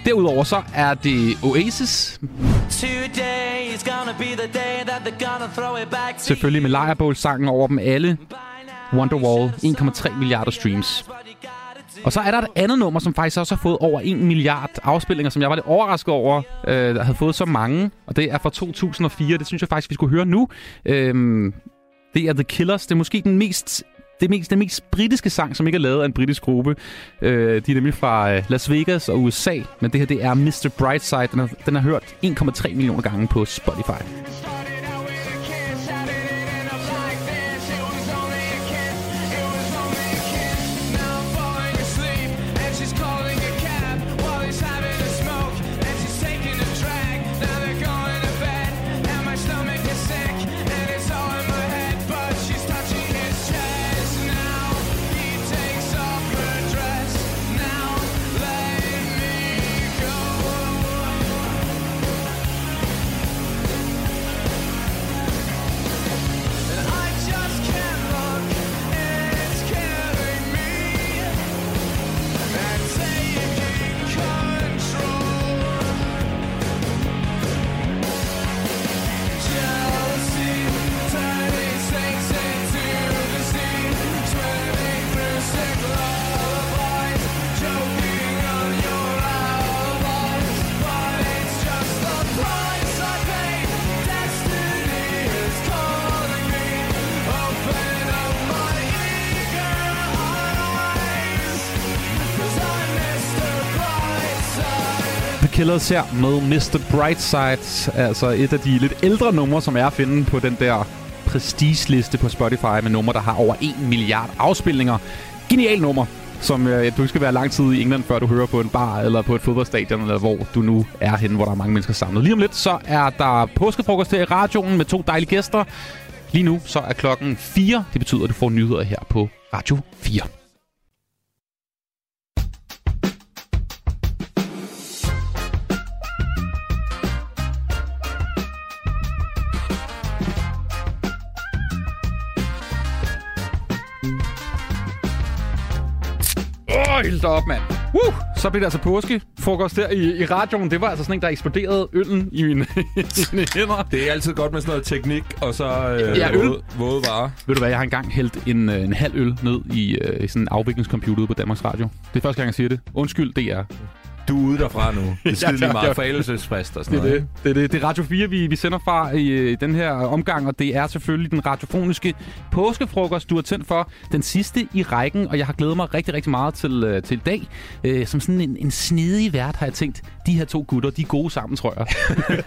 Derudover så er det Oasis. Selvfølgelig med Lejrebål-sangen over dem alle. Wonderwall, 1,3 milliarder streams. Og så er der et andet nummer, som faktisk også har fået over 1 milliard afspillinger, som jeg var lidt overrasket over, øh, der havde fået så mange. Og det er fra 2004. Det synes jeg faktisk, vi skulle høre nu. Øh, det er The Killers. Det er måske den mest det mest, den mest britiske sang, som ikke er lavet af en britisk gruppe. Øh, de er nemlig fra øh, Las Vegas og USA, men det her det er Mr. Brightside. Den har, den har hørt 1,3 millioner gange på Spotify. Spillet her med Mr. Brightside. Altså et af de lidt ældre numre, som er at finde på den der prestigeliste på Spotify med numre, der har over 1 milliard afspilninger. genial nummer, som øh, du ikke skal være lang tid i England, før du hører på en bar eller på et fodboldstadion, eller hvor du nu er henne, hvor der er mange mennesker samlet. Lige om lidt, så er der påskefrokost her i radioen med to dejlige gæster. Lige nu, så er klokken 4. Det betyder, at du får nyheder her på Radio 4. hold da op, mand. Woo! Så blev det altså påske. Frokost der i, i radioen. Det var altså sådan en, der eksploderede øllen i mine, <laughs> i mine hænder. Det er altid godt med sådan noget teknik, og så øh, Ja, øl. våde, våde varer. Ved du hvad, jeg har engang hældt en, øh, en halv øl ned i, øh, sådan en afviklingscomputer ude på Danmarks Radio. Det er første gang, jeg siger det. Undskyld, det er. Du er ude derfra nu. <laughs> Det er skide Ja, meget forældelsesfrist og sådan Det er noget. det. Det er, det. det er Radio 4, vi, vi sender fra i, øh, i den her omgang, og det er selvfølgelig den radiofoniske påskefrokost, du har tændt for. Den sidste i rækken, og jeg har glædet mig rigtig, rigtig meget til, øh, til i dag. Øh, som sådan en, en snedig vært har jeg tænkt, de her to gutter, de er gode sammen, tror jeg.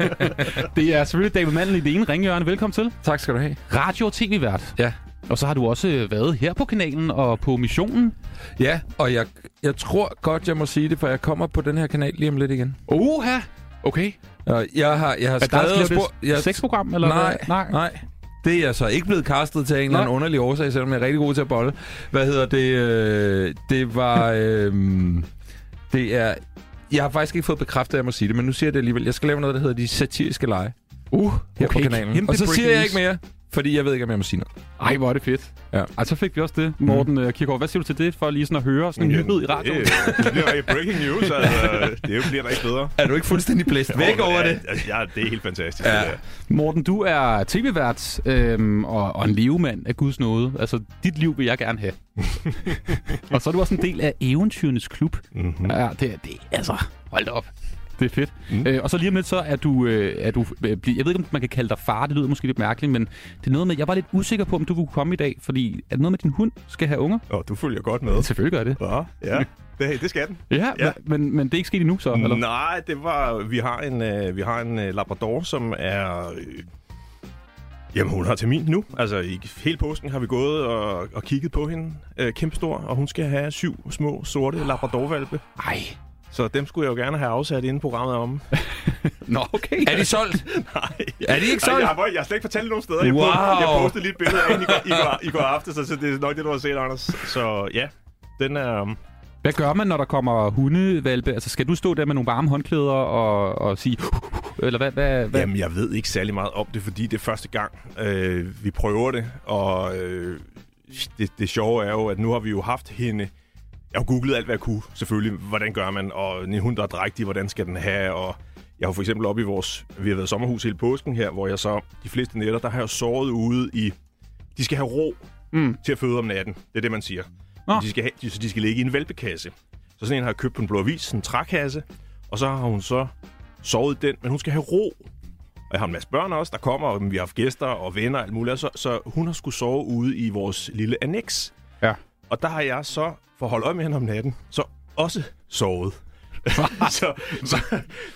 <laughs> det er selvfølgelig David Mandel i det ene ringhjørne. Velkommen til. Tak skal du have. Radio- og tv-vært. Ja. Og så har du også øh, været her på kanalen og på missionen. Ja, og jeg, jeg tror godt, jeg må sige det, for jeg kommer på den her kanal lige om lidt igen. Oha! Okay. Jeg har, jeg har Er der skrevet spurgt... det Jeg, sexprogram, eller nej, hvad? nej, nej. Det er jeg så ikke blevet castet til en eller anden underlig årsag, selvom jeg er rigtig god til at bolle. Hvad hedder det? Øh, det var... Øh, det er... Jeg har faktisk ikke fået bekræftet, at jeg må sige det, men nu siger jeg det alligevel. Jeg skal lave noget, der hedder De Satiriske Lege. Uh, her okay. på kanalen. Kæmpe Og så siger jeg ikke mere, fordi jeg ved ikke, om jeg må sige noget. Ej, hvor er det fedt. Ja. Ej, så fik vi også det. Morten mm. Kirkegaard, hvad siger du til det, for lige sådan at høre sådan en nyhed i radioen? Det, det bliver breaking news, altså. Det bliver da ikke bedre. Er du ikke fuldstændig blæst væk over ja, det? Altså, ja, det er helt fantastisk. Ja. Det. Morten, du er tv-vært øhm, og, og en levemand af Guds nåde. Altså, dit liv vil jeg gerne have. <laughs> og så er du også en del af Eventyrenes Klub. Mm-hmm. Ja, det, er- det altså... Hold op. Det er fedt. Mm. Øh, og så lige om lidt, så er du, øh, er du øh, jeg ved ikke, om man kan kalde dig far, det lyder måske lidt mærkeligt, men det er noget med, jeg var lidt usikker på, om du kunne komme i dag, fordi er det noget med, at din hund skal have unger? Og du følger godt med. Selvfølgelig gør det. Ja, ja. Det, det skal den. Ja, Ja. ja. Men, men det er ikke sket endnu så, eller? Nej, det var, vi har en, øh, vi har en øh, Labrador, som er... Øh, jamen, hun har termin nu. Altså, i hele påsken har vi gået og, og kigget på hende. Øh, kæmpestor, og hun skal have syv små sorte Labradorvalpe. Ej. Så dem skulle jeg jo gerne have afsat inden programmet om. <laughs> Nå, okay. Er de solgt? <laughs> Nej. Er de ikke solgt? jeg, har, jeg har slet ikke fortalt nogen steder. Jeg, Wow. wow. jeg postede lige et billede af i går, i går, i går aftes, så det er nok det, du har set, Anders. Så ja, den er... Um, Hvad gør man, når der kommer hundevalpe? Altså, skal du stå der med nogle varme håndklæder og, og sige... Eller hvad? hvad, hvad? Jamen, jeg ved ikke særlig meget om det, fordi det er første gang, øh, vi prøver det. Og øh, det, det sjove er jo, at nu har vi jo haft hende... Jeg har googlet alt, hvad jeg kunne, selvfølgelig. Hvordan gør man? Og en hund, der er drægtig, hvordan skal den have? Og jeg har for eksempel op i vores... Vi har været sommerhus hele påsken her, hvor jeg så... De fleste nætter, der har jeg sovet ude i... De skal have ro Mm. til at føde om natten. Det er det, man siger. Nå. De skal have, de, så de skal ligge i en valpekasse. Så sådan en har jeg købt på en blå avis, en trækasse. Og så har hun så sovet den, men hun skal have ro. Og jeg har en masse børn også, der kommer, og vi har haft gæster og venner og alt muligt. Så, så hun har skulle sove ude i vores lille annex. Og der har jeg så, for at holde øje med hende om natten, så også sovet. <laughs> så, så,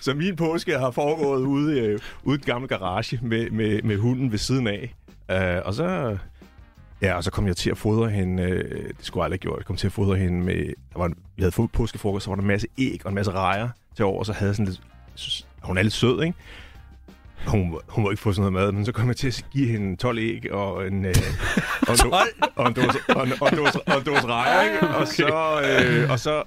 så min påske har foregået ude, øh, ude i den gamle garage med, med, med hunden ved siden af. Uh, og så... Ja, og så kom jeg til at fodre hende, øh, det skulle jeg aldrig gjort, jeg kom til at fodre hende med, der var en, vi havde fået påskefrokost, så var der en masse æg og en masse rejer til over, og så havde sådan lidt, synes- hun er lidt sød, ikke? Hun, hun må ikke få sådan noget mad, men så kom jeg til at give hende 12 æg og en, øh, og en, do- og en dåse, og en, og en dåse, og en dåse rejer, ikke? Og så, øh, og så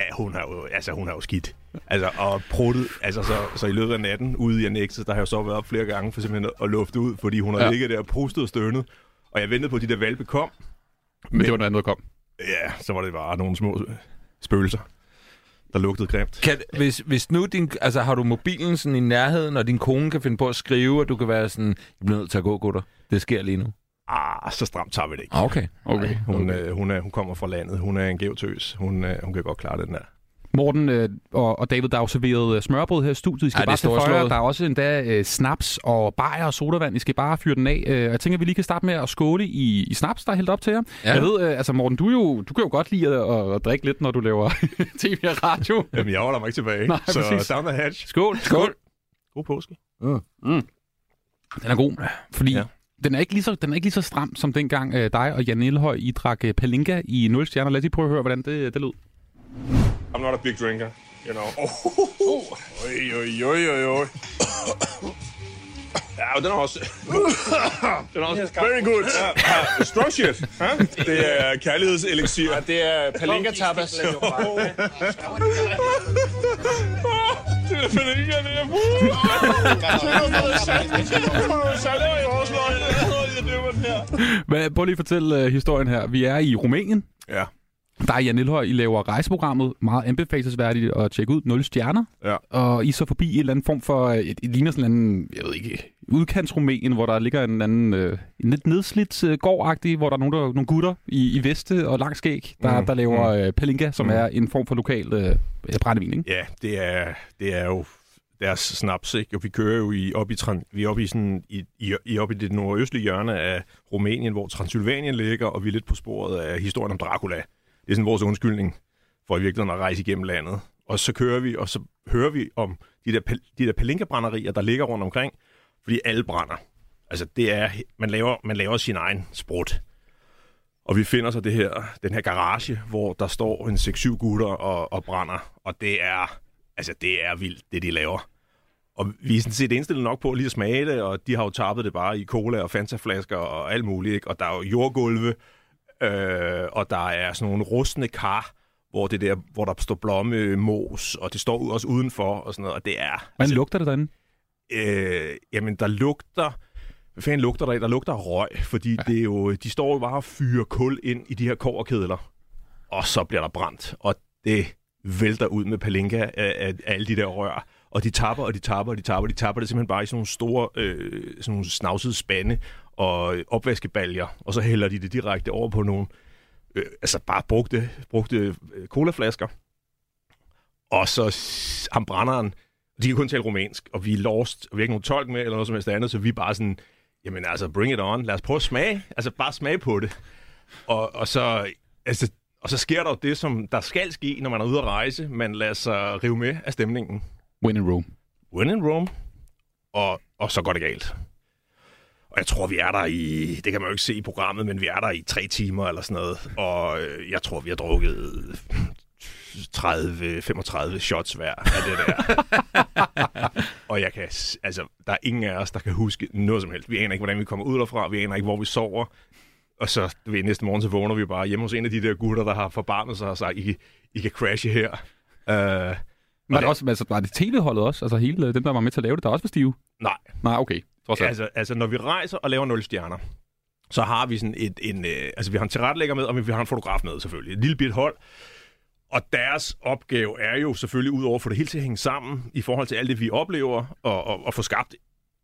ja, hun har jo, altså, hun har jo skidt. Altså, og pruttet, altså, så, så i løbet af natten ude i annexet, der har jeg så været op flere gange for simpelthen at lufte ud, fordi hun har Ja. ligget der og prustet og stønnet. Og jeg ventede på, at de der valpe kom. Men det var noget andet, der kom. Ja, så var det bare nogle små spøgelser, der lugtede grimt. Kan, hvis, hvis nu din, altså, har du mobilen sådan i nærheden, og din kone kan finde på at skrive, og du kan være sådan, jeg bliver nødt til at gå, gutter. Det sker lige nu. Ah, så stramt tager vi det ikke. Ah, Okay. Okay. Hun, øh, hun, er, hun kommer fra landet. Hun er en gævtøs. Hun, øh, hun kan godt klare den der. Morten øh, og, og David, der er jo serveret øh, smørbrød her i studiet. I skal Ja, bare er storslået. Der er også endda øh, snaps og bajer og sodavand. I skal bare fyre den af. Øh, jeg tænker, vi lige kan starte med at skåle i, i snaps, der er hældt op til jer. Ja. Jeg ved, øh, altså Morten, du, jo, du kan jo godt lide at, at, at drikke lidt, når du laver <laughs> tv og radio. Jamen, jeg holder mig ikke tilbage. Nej, så præcis. down the hatch. Skål. Skål. God påske. Den er god, fordi ja. Ja. den er ikke lige så, den er ikke lige så stram som dengang øh, dig og Jan Elhøj, I drak øh, Palinka i 0 stjerner. Lad os lige prøve at høre, hvordan det, det lød. I'm not a big drinker, you know. Oh, oj, oj, oj, oj, oj. Ja, og den er også... <coughs> den er også very good. Ja, ja, strong shit. Ja? Det er kærlighedseliksir. Ja, det er Palinka tapas. <laughs> det er Palinka, det er i Horsløg. Her. Hvad, prøv lige at fortælle uh, historien her. Vi er i Rumænien. Ja. Der er Jan Elhøj, I laver rejseprogrammet. Meget anbefalesværdigt at tjekke ud. 0 stjerner. Ja. Og I så forbi en eller anden form for... øh, Et, et ligner sådan en anden, jeg ved ikke, udkantsrumænien, hvor der ligger en eller anden... Øh, en lidt nedslidt øh, gårdagtig, hvor der er nogle, der, nogle gutter i, i veste og lang skæg, der, Mm, der laver mm. øh, palinka, som Mm. er en form for lokal øh, brændevin, ikke? Ja, det er, det er jo deres snaps, ikke? Og vi kører jo i, op, i, vi er oppe i, sådan, i, i, i, op i det nordøstlige hjørne af Rumænien, hvor Transylvanien ligger, og vi er lidt på sporet af historien om Dracula. Det er sådan vores undskyldning for i virkeligheden at rejse igennem landet. Og så kører vi, og så hører vi om de der, pal- de der palinkebrænderier, der ligger rundt omkring, fordi alle brænder. Altså, det er, man laver, man laver sin egen sprut. Og vi finder så det her, den her garage, hvor der står en 6-7 gutter og, og brænder. Og det er, altså, det er vildt, det de laver. Og vi er sådan set indstillet nok på lige at smage det, og de har jo tappet det bare i cola og Fanta-flasker og alt muligt. Ikke? Og der er jo jordgulve, øh, og der er sådan nogle rustne kar, hvor, det der, hvor der står blomme, mos, og det står også udenfor og sådan noget. Og det er... Hvordan lugter det derinde? Øh, jamen, der lugter... Hvad fanden lugter der? Der lugter røg, fordi ja. det er jo, de står jo bare og fyrer kul ind i de her koverkedler, og så bliver der brændt, og det vælter ud med palinka af, af, af alle de der rør, og de tapper, og de tapper, og de tapper, de tapper det simpelthen bare i sådan nogle store, øh, sådan nogle snavsede spande og opvaskebaljer, og så hælder de det direkte over på nogle, øh, altså bare brugte, brugte øh, colaflasker, og så ham brænderen, de kan kun tale romansk, og vi er lost, og vi har ikke nogen tolk med, eller noget som helst andet, så vi er bare sådan, jamen altså, bring it on, lad os prøve at smage, altså bare smage på det. Og, og så, altså, og så sker der jo det, som der skal ske, når man er ude at rejse, man lader sig rive med af stemningen. When in Rome. When in Rome. Og, og så går det galt. Og jeg tror, vi er der i, det kan man jo ikke se i programmet, men vi er der i tre timer eller sådan noget. Og øh, jeg tror, vi har drukket 30-35 shots hver af det der. <laughs> og jeg kan, altså, der er ingen af os, der kan huske noget som helst. Vi aner ikke, hvordan vi kommer ud derfra. Vi aner ikke, hvor vi sover. Og så ved, næste morgen, så vågner vi bare hjemme hos en af de der gutter, der har forbarmet sig og sagt, I, I kan crashe her. Uh, Var det, også, altså, var det tv-holdet også? Altså hele dem, der var med til at lave det, der også var stive? Nej. Nej, okay. Trods alt. Altså, altså, når vi rejser og laver 0 stjerner, så har vi sådan et, en, øh, altså vi har en tilrettelægger med, og vi har en fotograf med selvfølgelig. Et lille bit hold. Og deres opgave er jo selvfølgelig, udover at få det hele til at hænge sammen, i forhold til alt det, vi oplever, og, og, og få skabt,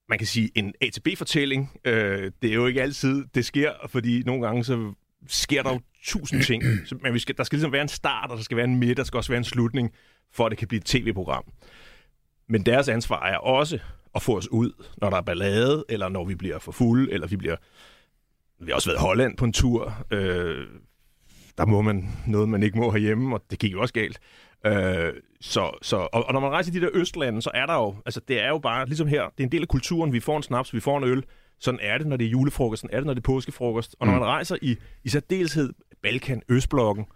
man kan sige, en A til B-fortælling. Øh, det er jo ikke altid, det sker, fordi nogle gange så sker der jo tusind ting. Så, men vi skal, der skal ligesom være en start, og der skal være en midt, der skal også være en slutning, for at det kan blive et tv-program. Men deres ansvar er også at få os ud, når der er ballade, eller når vi bliver for fulde, eller vi bliver... Vi har også været i Holland på en tur. Øh, der må man noget, man ikke må herhjemme, og det gik jo også galt. Øh, så, så, og, og når man rejser i de der østlande, så er der jo, altså det er jo bare, ligesom her, det er en del af kulturen, vi får en snaps, vi får en øl, sådan er det, når det er julefrokost, sådan er det, når det er påskefrokost, og når Mm. man rejser i, i særdeleshed Balkan, Østblokken,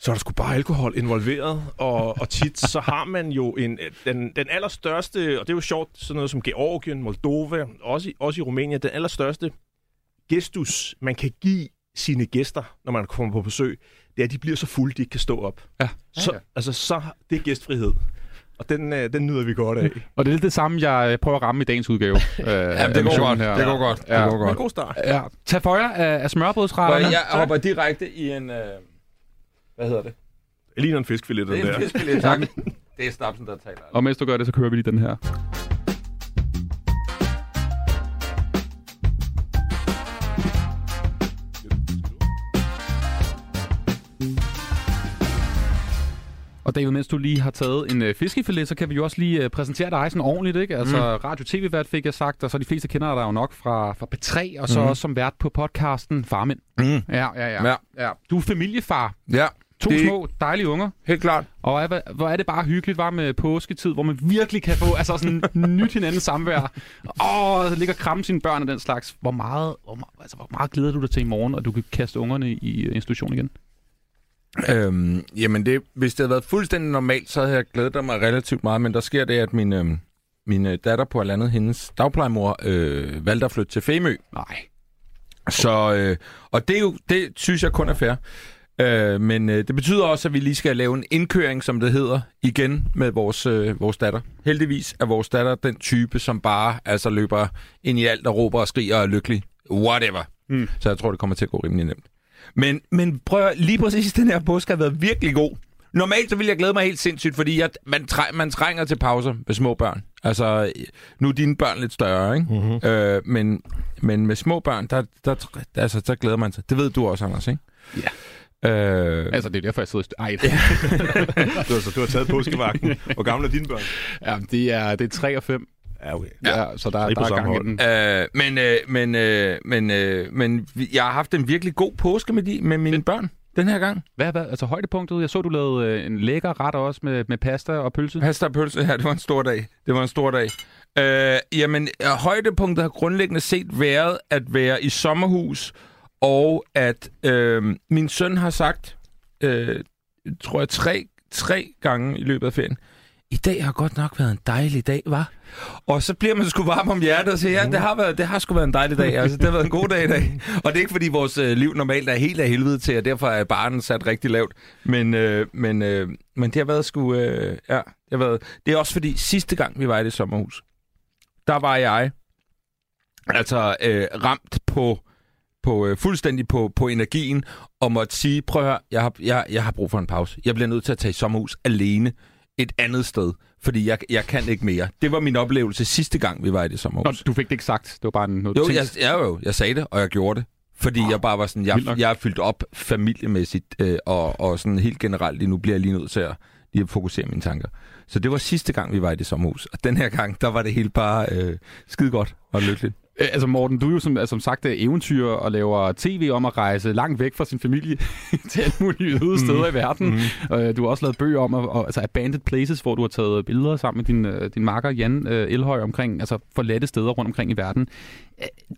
så er der sgu bare alkohol involveret, og, og tit så har man jo en, den, den allerstørste, og det er jo sjovt, sådan noget som Georgien, Moldova, også i, også i Rumænien, den allerstørste gestus, man kan give sine gæster, når man kommer på besøg, det er, at de bliver så fulde, de ikke kan stå op. Ja. Så, altså, så det er gæstfrihed. Og den, øh, den nyder vi godt af. Og det er lidt det samme, jeg prøver at ramme i dagens udgave. Øh, <laughs> ja, det går godt. Det går godt. Det går godt. En god start. Ja. Tag for jer af, af smørbrødsretterne. Jeg hopper direkte i en... Øh, hvad hedder det? Det ligner en fiskfilet, den Det er der. en fiskfilet, tak. Det er snapsen, der taler. Og mens du gør det, så kører vi lige den her. Og David, mens du lige har taget en øh, fiskefilet, så kan vi jo også lige øh, præsentere dig sådan ordentligt, ikke? Altså, mm. radio-tv-vært fik jeg sagt, og så de fleste kender dig jo nok fra, fra P3, og så Mm. også som vært på podcasten Farmænd. Mm. Ja, ja, ja, Ja. ja. Du er familiefar. Ja. To Det- små, dejlige unger. Helt klart. Og er, hvor er det bare hyggeligt, var med påsketid, hvor man virkelig kan få altså sådan nyt hinandens samvær. Åh, ligger kramme sine børn og den slags. Hvor meget, hvor, meget, altså, hvor meget glæder du dig til i morgen, og du kan kaste ungerne i øh, institution igen? Øhm, jamen, det, hvis det havde været fuldstændig normalt, så havde jeg glædet mig relativt meget, men der sker det, at min, øhm, min øh, datter på andet hendes dagplejemor øh, valgte at flytte til Femø. Nej. Så, øh, og det, er jo, det synes jeg kun er fair. Øh, men øh, det betyder også, at vi lige skal lave en indkøring, som det hedder, igen med vores, øh, vores datter. Heldigvis er vores datter den type, som bare altså løber ind i alt og råber og skriger og er lykkelig. Whatever. Mm. Så jeg tror, det kommer til at gå rimelig nemt. Men, men prøv at, lige præcis den her påske har været virkelig god. Normalt så ville jeg glæde mig helt sindssygt, fordi jeg, man, træ, man trænger til pauser med små børn. Altså, nu er dine børn lidt større, ikke? Mm-hmm. Øh, men, men med små børn, der, der, der, altså, der glæder man sig. Det ved du også, Anders, ikke? Ja. Øh, Altså, det er derfor, jeg sidder... Ej, <laughs> Du, har, så du har taget påskevagten. Hvor gamle er dine børn? ja, det er, det er 3 og 5. Ja, okay. Ja, så der, Så er der er gang i den. øh, men, øh, men, øh, men, øh, men vi- jeg har haft en virkelig god påske med, de, med mine børn den her gang. Hvad, hvad, altså højdepunktet? Jeg så, du lavede øh, en lækker ret også med, med pasta og pølse. Pasta og pølse, ja, det var en stor dag. Det var en stor dag. Øh, jamen, øh, højdepunktet har grundlæggende set været at være i sommerhus, og at øh, min søn har sagt, øh, tror jeg, tre, tre gange i løbet af ferien, i dag har godt nok været en dejlig dag, var. Og så bliver man sgu varm om hjertet og siger, ja, det har, været, det har sgu været en dejlig dag. Altså, det har været en god dag i dag. <laughs> Og det er ikke, fordi vores øh, liv normalt er helt af helvede til, og derfor er barnen sat rigtig lavt. Men, øh, men, øh, men det har været sgu... Øh, ja, det, har været, det er også fordi, sidste gang vi var i det sommerhus, der var jeg altså øh, ramt på på øh, fuldstændig på, på energien, og måtte sige, prøv at høre, jeg har, jeg, jeg har brug for en pause. Jeg bliver nødt til at tage i sommerhus alene et andet sted, fordi jeg, jeg kan ikke mere. Det var min oplevelse sidste gang, vi var i det Nå, sommerhus. du fik det ikke sagt. Det var bare noget, Jo, jeg, jeg, jo, jeg sagde det, og jeg gjorde det. Fordi jeg bare var sådan, jeg, jeg er fyldt op familiemæssigt, øh, og, og sådan helt generelt lige nu bliver jeg lige nødt til at, lige at fokusere mine tanker. Så det var sidste gang, vi var i det sommerhus. Og den her gang, der var det helt bare øh, skide godt og lykkeligt. Øh, Altså Morten, du er jo som, altså, som sagt øh, eventyr og laver tv om at rejse langt væk fra sin familie <laughs> til alle mulige øde steder i verden. Mm. Øh, du har også lavet bøger om at, og, altså Abandoned Places, hvor du har taget billeder sammen med din, din makker Jan Elhøj omkring altså forladte steder rundt omkring i verden.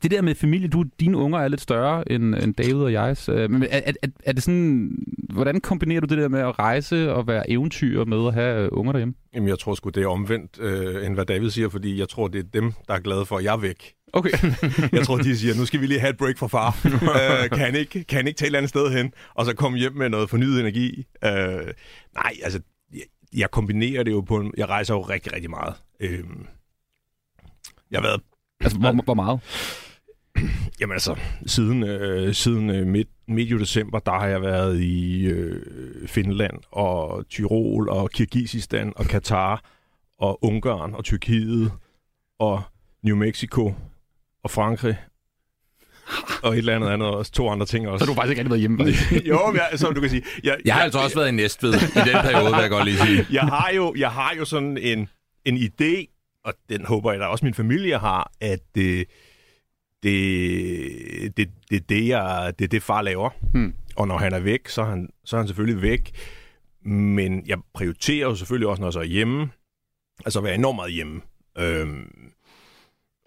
Det der med familie, du, dine unger er lidt større end, end David og jegs. Men er, er, er, det sådan, hvordan kombinerer du det der med at rejse og være eventyr med at have unger derhjemme? Jamen, jeg tror sgu, det er omvendt, øh, end hvad David siger, fordi jeg tror, det er dem, der er glade for, at jeg er væk. Okay. <laughs> Jeg tror, de siger, nu skal vi lige have et break fra far. <laughs> øh, kan, han ikke, kan han ikke tage et eller andet sted hen, og så komme hjem med noget fornyet energi? Øh, nej, altså, jeg, jeg kombinerer det jo på en... Jeg rejser jo rigtig, rigtig meget. Øh, jeg har været altså, hvor, hvor meget? <clears throat> Jamen altså, siden, øh, siden øh, midt, medio december, der har jeg været i øh, Finland og Tyrol og Kirgisistan og Katar og Ungarn og Tyrkiet og New Mexico og Frankrig og et eller andet andet også. To andre ting også. Så du har faktisk ikke rigtig været hjemme. <laughs> faktisk. jo, men jeg, som du kan sige. Jeg, Jeg har altså også været i Næstved i den <laughs> periode, vil jeg godt lige sige. jeg har jo, jeg har jo sådan en, en idé, og den håber jeg da også min familie har, at det, det, det, det, det, jeg, det er det, far laver. Hmm. Og når han er væk, så er han, så er han selvfølgelig væk. Men jeg prioriterer jo selvfølgelig også, når jeg så er hjemme. Altså at være enormt meget hjemme. Øhm,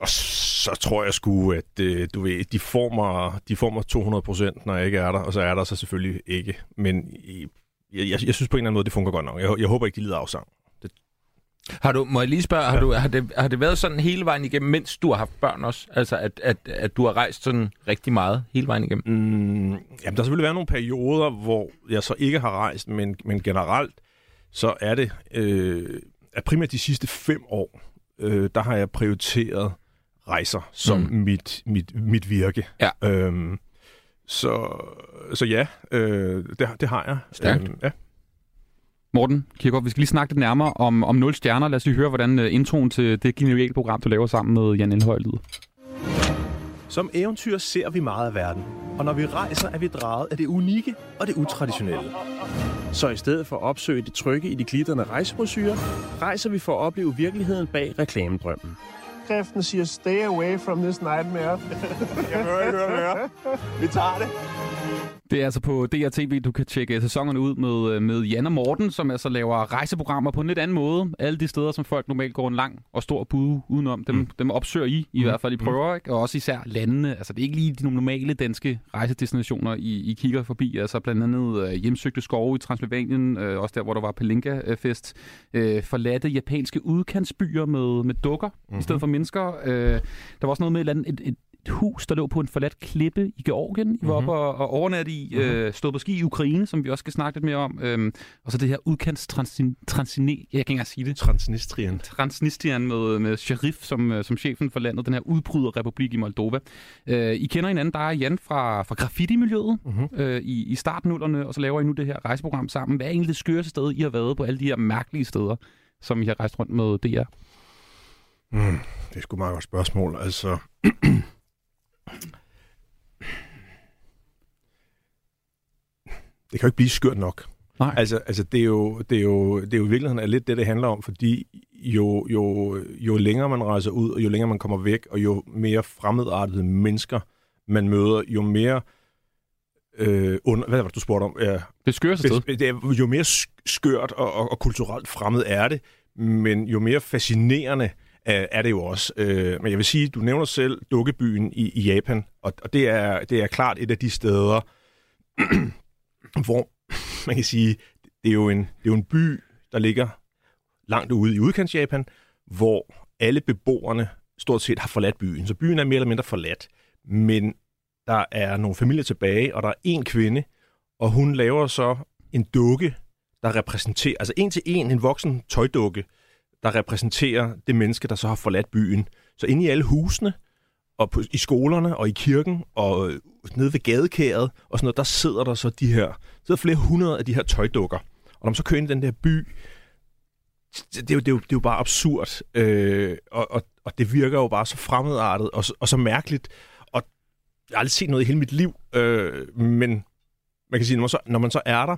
og så tror jeg sgu, at øh, du ved, de får mig, de får mig 200 procent, når jeg ikke er der, og så er der så selvfølgelig ikke. Men i, jeg, jeg, jeg synes på en eller anden måde, det fungerer godt nok. Jeg, jeg håber ikke, de lider afsang. Har du, må jeg lige spørge, har, du, har, det, har det været sådan hele vejen igennem, mens du har haft børn også? Altså, at, at, at du har rejst sådan rigtig meget hele vejen igennem? Mm, jamen, der har selvfølgelig været nogle perioder, hvor jeg så ikke har rejst, men, men generelt, så er det, øh, at primært de sidste fem år, øh, der har jeg prioriteret rejser som Mm. mit, mit, mit virke. Ja. Øhm, så, så ja, øh, det, det har jeg. Stærkt. Øhm, ja. Morten Kirkegaard, vi skal lige snakke lidt nærmere om, om 0 stjerner. Lad os lige høre, hvordan uh, introen til det geniale program, du laver sammen med Jan Elhøj lyder. Som eventyr ser vi meget af verden, og når vi rejser, er vi draget af det unikke og det utraditionelle. Så i stedet for at opsøge det trygge i de glitterne rejsebrosyrer, rejser vi for at opleve virkeligheden bag reklamedrømmen. Kræften siger, stay away from this nightmare. Jeg hører ikke høre mere. Vi tager det. Det er altså på DRTV, du kan tjekke sæsonerne ud med, med Jan og Morten, som altså laver rejseprogrammer på en lidt anden måde. Alle de steder, som folk normalt går en lang og stor bud udenom, dem, mm. dem opsøger I, i mm. hvert fald i prøver, ikke? og også især landene. Altså det er ikke lige de normale danske rejsedestinationer, I, I kigger forbi. Altså blandt andet øh, hjemsøgte skove i Transylvanien, øh, også der, hvor der var Pelinka-fest. Øh, forladte japanske udkantsbyer med, med dukker mm-hmm. i stedet for mennesker. Øh, der var også noget med et, andet, et, et et hus, der lå på en forladt klippe i Georgien. I var mm-hmm. oppe og, og overnatte i, mm-hmm. øh, stod på ski i Ukraine, som vi også skal snakke lidt mere om. Øhm, og så det her udkants transin, transine, jeg kan ikke engang sige det. Transnistrien. Transnistrien med, med Sharif som, øh, som chefen for landet, den her udbryderrepublik i Moldova. Øh, I kender hinanden, der er Jan fra, fra graffiti-miljøet mm-hmm. øh, i, i startnullerne, og så laver I nu det her rejseprogram sammen. Hvad er egentlig det skøreste sted, I har været på alle de her mærkelige steder, som I har rejst rundt med DR? Mm, det er sgu meget godt spørgsmål. Altså, det kan jo ikke blive skørt nok. Nej. Altså, altså det, er jo, det, er jo, det er jo i virkeligheden er lidt det, det handler om, fordi jo, jo, jo længere man rejser ud, og jo længere man kommer væk, og jo mere fremmedartede mennesker man møder, jo mere øh, under, hvad var det, du spurgte om? Ja, det skørste sted. Det er, jo mere skørt og, og, og kulturelt fremmed er det, men jo mere fascinerende Øh, er det jo også. Øh, men jeg vil sige, du nævner selv dukkebyen i, i Japan, og, og det, er, det er klart et af de steder, <clears throat> hvor <clears throat> man kan sige, det er, jo en, det er jo en by, der ligger langt ude i udkants Japan, hvor alle beboerne stort set har forladt byen. Så byen er mere eller mindre forladt. Men der er nogle familier tilbage, og der er en kvinde, og hun laver så en dukke, der repræsenterer, altså en til en, en voksen tøjdukke, der repræsenterer det menneske, der så har forladt byen. Så inde i alle husene, og på, i skolerne og i kirken og øh, nede ved gadekæret og sådan noget, der sidder der så de her, sidder flere hundrede af de her tøjdukker. Og når man så kører ind i den der by, det er jo, det er jo, det er jo bare absurd, øh, og, og, og det virker jo bare så fremmedartet og, og så mærkeligt, og jeg har aldrig set noget i hele mit liv, øh, men man kan sige, når man, så, når man så er der,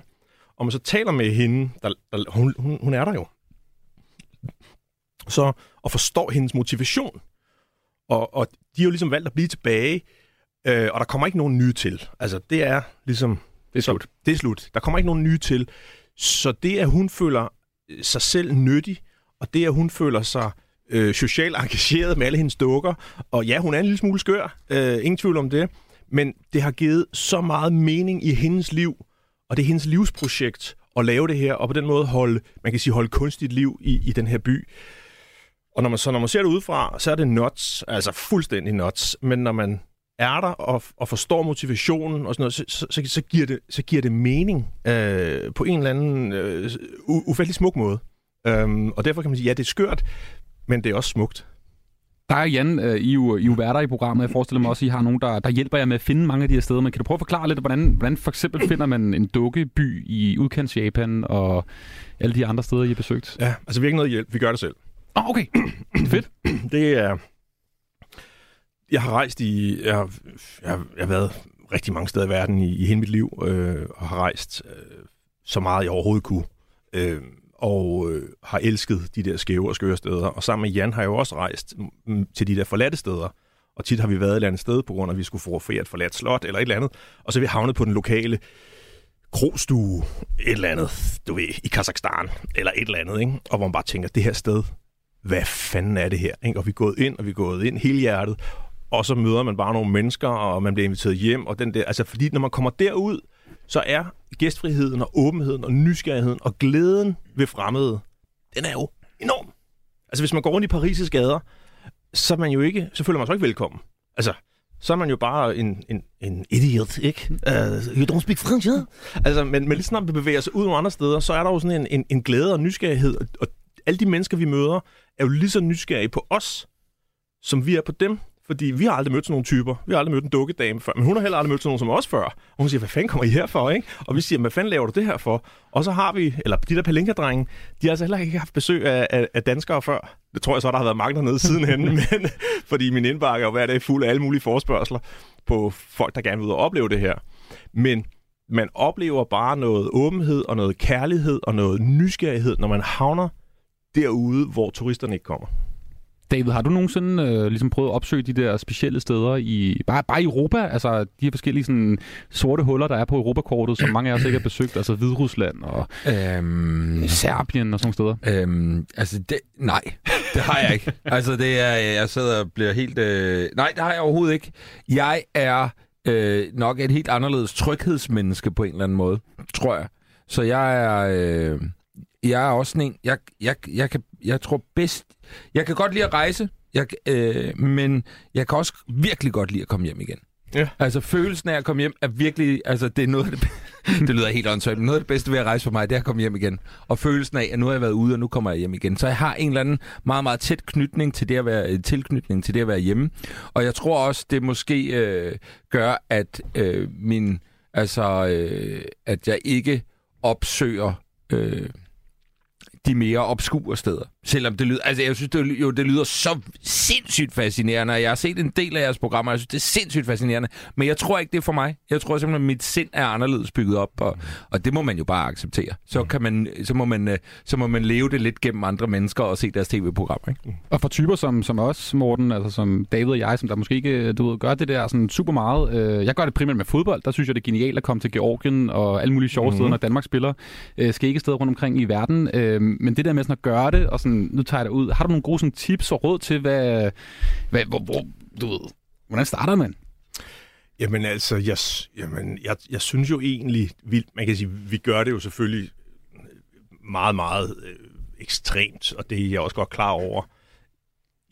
og man så taler med hende, der, der, hun, hun, hun er der jo, så, og forstår hendes motivation. Og, og de har jo ligesom valgt at blive tilbage, øh, og der kommer ikke nogen nye til. Altså, det er ligesom... Det er slut. Så, det er slut. Der kommer ikke nogen nye til. Så det, at hun føler sig selv nyttig, og det, at hun føler sig øh, socialt engageret med alle hendes dukker, og ja, hun er en lille smule skør, øh, ingen tvivl om det, men det har givet så meget mening i hendes liv, og det er hendes livsprojekt at lave det her, og på den måde holde, man kan sige, holde kunstigt liv i, i den her by. Og når man, så når man ser det udefra, så er det nuts, altså fuldstændig nuts. Men når man er der og, og forstår motivationen og sådan noget, så, så, så, så, giver, det, så giver det mening øh, på en eller anden øh, ufattelig smuk måde. Øhm, og derfor kan man sige, ja, det er skørt, men det er også smukt. Der er Jan, øh, I, jo, I jo værter i programmet. Jeg forestiller mig også, at I har nogen, der, der hjælper jer med at finde mange af de her steder. Men kan du prøve at forklare lidt, hvordan, hvordan for eksempel <clears throat> finder man en dukkeby i udkants Japan og alle de andre steder, I har besøgt? Ja, altså vi har ikke noget hjælp. Vi gør det selv. Oh, okay. <clears throat> Fedt. Det er... Jeg har rejst i... Jeg har, jeg har, jeg har været rigtig mange steder i verden i, i hele mit liv, øh, og har rejst øh, så meget, jeg overhovedet kunne. Øh, og øh, har elsket de der skæve og skøre steder. Og sammen med Jan har jeg jo også rejst til de der forladte steder. Og tit har vi været et eller andet sted, på grund af, at vi skulle få et forladt slot eller et eller andet. Og så er vi havnet på den lokale krogstue, et eller andet, du ved, i Kazakhstan, eller et eller andet, ikke? Og hvor man bare tænker, det her sted, hvad fanden er det her? Ikke? Og vi er gået ind, og vi er gået ind hele hjertet, og så møder man bare nogle mennesker, og man bliver inviteret hjem, og den der, altså fordi når man kommer derud, så er gæstfriheden og åbenheden og nysgerrigheden og glæden ved fremmede, den er jo enorm. Altså hvis man går rundt i Paris' gader, så er man jo ikke, så føler man sig ikke velkommen. Altså, så er man jo bare en, en, en idiot, ikke? Uh, you don't speak French, yeah? Altså, men, men lige snart vi bevæger os ud nogle andre steder, så er der jo sådan en, en, en glæde og nysgerrighed, og, og alle de mennesker, vi møder, er jo lige så nysgerrige på os, som vi er på dem. Fordi vi har aldrig mødt sådan nogle typer. Vi har aldrig mødt en dukkedame før. Men hun har heller aldrig mødt sådan nogen som os før. Og hun siger, hvad fanden kommer I her for, ikke? Og vi siger, hvad fanden laver du det her for? Og så har vi, eller de der palinka-drenge, de har altså heller ikke haft besøg af, af, af danskere før. Det tror jeg så, der har været mange dernede sidenhen. <laughs> men, fordi min indbakke er hver dag fuld af alle mulige forspørgseler på folk, der gerne vil ud og opleve det her. Men man oplever bare noget åbenhed og noget kærlighed og noget nysgerrighed, når man havner derude, hvor turisterne ikke kommer. David, har du nogensinde øh, ligesom prøvet at opsøge de der specielle steder i bare, bare i Europa? Altså de her forskellige sådan, sorte huller, der er på Europakortet, som mange af os ikke har besøgt, altså Hviderusland og øhm, Serbien og sådan nogle steder? Øhm, altså, det, nej, det har jeg ikke. altså, det er, jeg sidder og bliver helt... Øh, nej, det har jeg overhovedet ikke. Jeg er øh, nok et helt anderledes tryghedsmenneske på en eller anden måde, tror jeg. Så jeg er... Øh, jeg er også sådan en... Jeg, jeg, jeg, kan, jeg tror bedst... Jeg kan godt lide at rejse, jeg, øh, men jeg kan også virkelig godt lide at komme hjem igen. Ja. Altså, følelsen af at komme hjem er virkelig... Altså, det er noget af det, <laughs> det lyder helt åndssvagt, men noget af det bedste ved at rejse for mig, det er at komme hjem igen. Og følelsen af, at nu har jeg været ude, og nu kommer jeg hjem igen. Så jeg har en eller anden meget, meget tæt knytning til det at være, tilknytning til det at være hjemme. Og jeg tror også, det måske øh, gør, at øh, min... Altså, øh, at jeg ikke opsøger... Øh, de mere obskure steder. Selvom det lyder, altså jeg synes, det, jo, det lyder så sindssygt fascinerende, og jeg har set en del af jeres programmer, og jeg synes, det er sindssygt fascinerende. Men jeg tror ikke, det er for mig. Jeg tror simpelthen, at mit sind er anderledes bygget op, og, og det må man jo bare acceptere. Så, kan man, så, må man, øh, så må man leve det lidt gennem andre mennesker og se deres tv-programmer. Ikke? Og for typer som, som os, Morten, altså som David og jeg, som der måske ikke du ved, gør det der sådan super meget. Øh, jeg gør det primært med fodbold. Der synes jeg, det er genialt at komme til Georgien og alle mulige sjove mm-hmm. steder, når Danmark spiller. Øh, skal ikke steder rundt omkring i verden. Men det der med sådan at gøre det, og sådan, nu tager jeg det ud. Har du nogle gode sådan, tips og råd til, hvad, hvad, hvor, hvor, du ved, hvordan starter man? Jamen altså, jeg, jamen, jeg, jeg synes jo egentlig, vi, man kan sige, vi gør det jo selvfølgelig meget, meget øh, ekstremt, og det er jeg også godt klar over.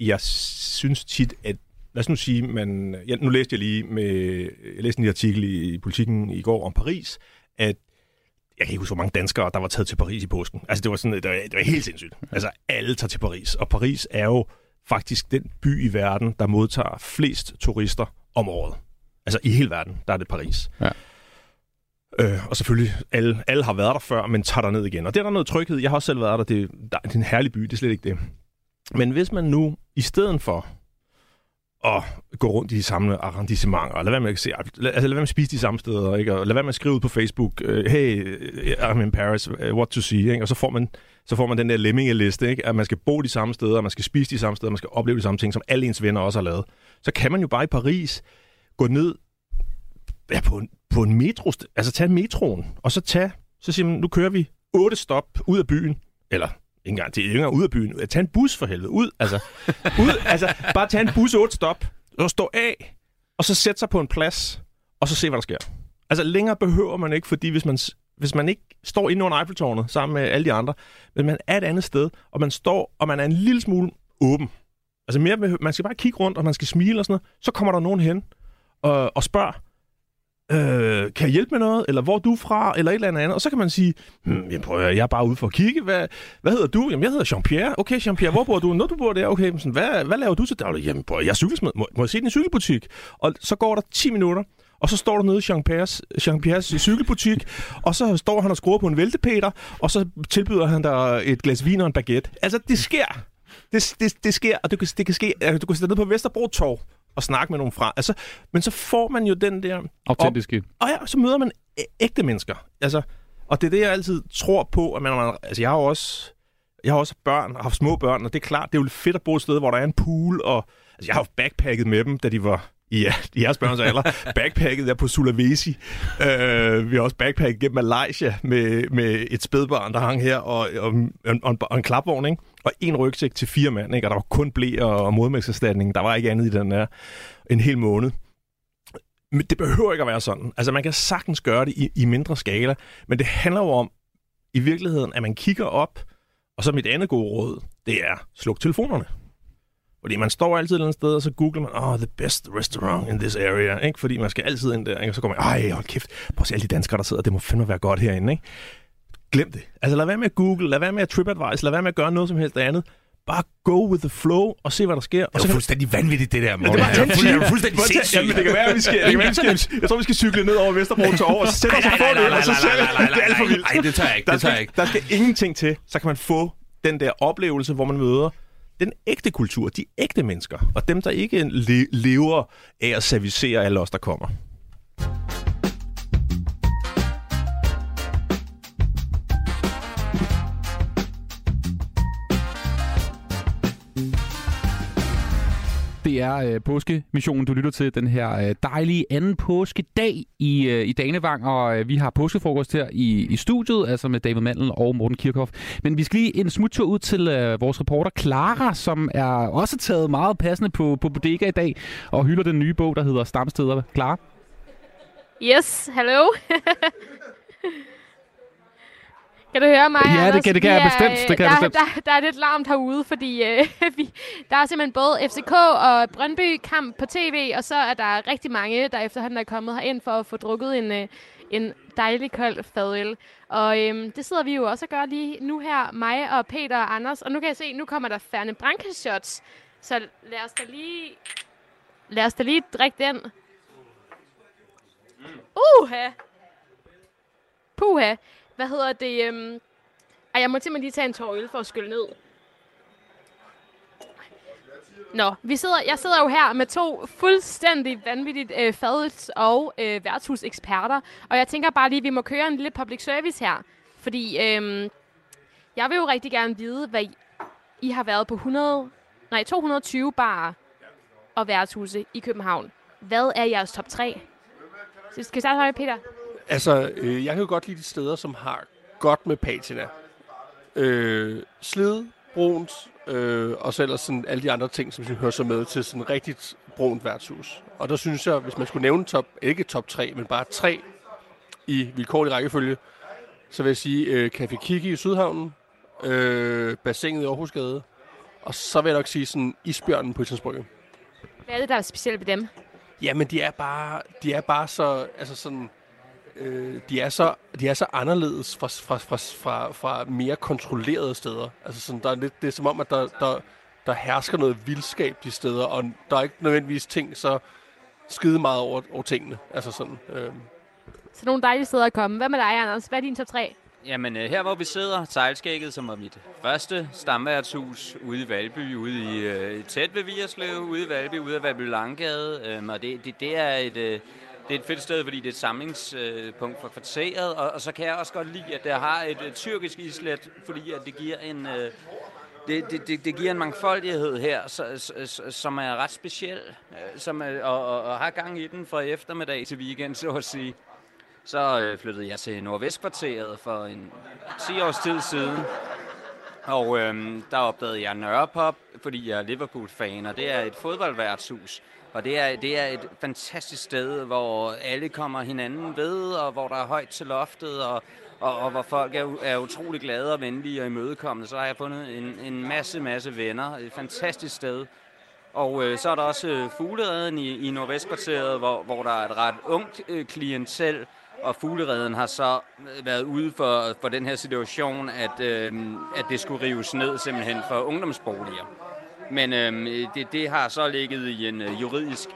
Jeg synes tit, at lad os nu sige, man, ja, nu læste jeg lige med, jeg læste en artikel i, i Politiken i går om Paris, at jeg kan ikke huske, hvor mange danskere, der var taget til Paris i påsken. Altså, det var, sådan, det var, det var helt sindssygt. Altså, alle tager til Paris. Og Paris er jo faktisk den by i verden, der modtager flest turister om året. Altså, i hele verden, der er det Paris. Ja. Øh, og selvfølgelig, alle, alle har været der før, men tager der ned igen. Og det er der noget tryghed. Jeg har også selv været der. Det, der, det er en herlig by, det er slet ikke det. Men hvis man nu, i stedet for at gå rundt i de samme arrondissementer, og lad være med at, se, altså, lad være med at spise de samme steder, ikke? og lad være med at skrive ud på Facebook, øh, hey, øh, I'm in Paris, øh, what to see, ikke? og så får man så får man den der lemmingeliste, ikke? at man skal bo de samme steder, man skal spise de samme steder, man skal opleve de samme ting, som alle ens venner også har lavet. Så kan man jo bare i Paris gå ned ja, på, en, på en metro, altså tage metroen, og så tage, så siger man, nu kører vi otte stop ud af byen, eller engang, det er ikke engang ud af byen. Tag en bus for helvede. Ud, altså. ud, altså bare tag en bus otte stop, og stå af, og så sætte sig på en plads, og så se, hvad der sker. Altså længere behøver man ikke, fordi hvis man, hvis man ikke står inde under Eiffeltårnet sammen med alle de andre, men man er et andet sted, og man står, og man er en lille smule åben. Altså mere, man skal bare kigge rundt, og man skal smile og sådan noget. Så kommer der nogen hen og, og spørger, øh, kan jeg hjælpe med noget, eller hvor er du fra, eller et eller andet, og så kan man sige, hm, jamen, prøv at, jeg er bare ude for at kigge, hvad, hvad hedder du? Jamen, jeg hedder Jean-Pierre. Okay, Jean-Pierre, hvor bor du? Når du bor der, okay, sådan, hvad, hvad laver du til daglig? Jamen, prøv, jeg er cykelsmed. Må, må jeg se din cykelbutik? Og så går der 10 minutter, og så står du nede i Jean-Pierres, Jean-Pierres cykelbutik, og så står han og skruer på en væltepeter, og så tilbyder han dig et glas vin og en baguette. Altså, det sker. Det, det, det sker, og det, kan, det kan ske. Altså, du kan sætte ned på Vesterbro Torv og snakke med nogle fra. Altså, men så får man jo den der... Autentiske. Og, og ja, så møder man ægte mennesker. Altså, og det er det, jeg altid tror på. At man, altså, jeg har jo også, jeg har også børn, har haft små børn, og det er klart, det er jo fedt at bo et sted, hvor der er en pool, og altså, jeg har jo backpacket med dem, da de var Ja, i jeres børns alder. Backpacket er på Sulawesi. Uh, vi har også backpacket gennem Malaysia med, med et spædbarn, der hang her, og, og, og, og, og en klapvogn, ikke? og en rygsæk til fire mand, ikke? og der var kun blæ og modmælkserstatning. Der var ikke andet i den der en hel måned. Men det behøver ikke at være sådan. Altså, man kan sagtens gøre det i, i mindre skala, men det handler jo om, i virkeligheden, at man kigger op, og så mit andet gode råd, det er, sluk telefonerne. Fordi man står altid et eller andet sted, og så googler man, oh, the best restaurant in this area, ikke? Fordi man skal altid ind der, ikke? Og så går man, ej, hold kæft, prøv at se alle de danskere, der sidder, det må fandme være godt herinde, ikke? Glem det. Altså lad være med at google, lad være med at TripAdvise, lad være med at gøre noget som helst andet. Bare go with the flow og se, hvad der sker. Det er fuldstændig vanvittigt, det der, Morten. Ja, det, er fuldstændig, fuldstændig sindssygt. Jamen, det kan være, vi skal, det kan være, vi skal, jeg tror, vi skal cykle ned over Vesterbro til over, og så sætter os og få det, og så ser vi, det er alt for vildt. Nej, det tager jeg ikke, det jeg ikke. Der skal ingenting til, så kan man få den der oplevelse, hvor man møder den ægte kultur, de ægte mennesker, og dem, der ikke le- lever af at servicere alle os, der kommer. Er øh, påskemissionen, du lytter til den her øh, dejlige anden påskedag i, øh, i Danevang, og øh, vi har påskefrokost her i, i studiet, altså med David Mandel og Morten Kirchhoff. Men vi skal lige en smuttur ud til øh, vores reporter Clara, som er også taget meget passende på, på bodega i dag, og hylder den nye bog, der hedder Stamsteder. Clara? Yes, hello. <laughs> Kan du høre mig, Ja, det kan- det kan Vi jeg er, bestemt, det kan jeg der, bestemt. Der, der er lidt larmt herude, fordi øh, <laughs> vi, der er simpelthen både FCK og Brøndby-kamp på tv, og så er der rigtig mange, der efterhånden er kommet herind for at få drukket en, øh, en dejlig kold fadøl. Og øhm, det sidder vi jo også og gør lige nu her, mig og Peter og Anders. Og nu kan jeg se, nu kommer der Ferne Branca shots. Så lad os da lige, lad os da lige drikke den. Uha! Puha! Hvad hedder det? Øhm... Ej, jeg må simpelthen lige tage en tår øl for at skylle ned. Nå, vi sidder, jeg sidder jo her med to fuldstændig vanvittigt øh, fadels- og øh, værtshuseksperter, og jeg tænker bare lige, at vi må køre en lille public service her, fordi øhm, jeg vil jo rigtig gerne vide, hvad I, I har været på 100, nej, 220 barer og værtshuse i København. Hvad er jeres top 3? Så skal vi starte med Peter? Altså, øh, jeg kan jo godt lide de steder, som har godt med patina. Øh, slid, brunt, øh, og så ellers sådan alle de andre ting, som hører så med til sådan rigtigt brunt værtshus. Og der synes jeg, hvis man skulle nævne top, ikke top 3, men bare tre i vilkårlig rækkefølge, så vil jeg sige øh, Café Kiki i Sydhavnen, øh, bassinet i Aarhusgade, og så vil jeg nok sige sådan Isbjørnen på Islandsbrygge. Hvad er det, der er specielt ved dem? Jamen, de er bare, de er bare så, altså sådan, øh, de, er så, de er så anderledes fra, fra, fra, fra, fra mere kontrollerede steder. Altså sådan, der er lidt, det er som om, at der, der, der hersker noget vildskab de steder, og der er ikke nødvendigvis ting så skide meget over, over tingene. Altså sådan, øh, Så nogle dejlige steder at komme. Hvad med dig, Anders? Hvad er din top 3? Jamen, øh, her hvor vi sidder, Sejlskægget, som var mit første stamværtshus ude i Valby, ude i øh, tæt ved Vierslev, ude i Valby, ude af Valby Langgade. Øhm, og det, det, det, er et, øh, det er et fedt sted, fordi det er et samlingspunkt for kvarteret. Og, og så kan jeg også godt lide, at der har et, et tyrkisk islet, fordi at det giver en... Øh, det, det, det, det giver en mangfoldighed her, som er ret speciel, øh, som er, og, og, og har gang i den fra eftermiddag til weekend, så at sige. Så øh, flyttede jeg til Nordvestkvarteret for en 10 års tid siden. Og øh, der opdagede jeg Nørrepop, fordi jeg er Liverpool-fan, og det er et fodboldværtshus. Og det er, det er et fantastisk sted, hvor alle kommer hinanden ved, og hvor der er højt til loftet, og, og, og hvor folk er, er utrolig glade og venlige og imødekommende. Så har jeg fundet en, en masse, masse venner. Et fantastisk sted. Og øh, så er der også øh, fuglereden i, i Nordvestkvarteret, hvor, hvor der er et ret ungt øh, klientel, og fuglereden har så øh, været ude for, for den her situation, at, øh, at det skulle rives ned simpelthen for ungdomsboliger. Men øh, det, det har så ligget i en øh, juridisk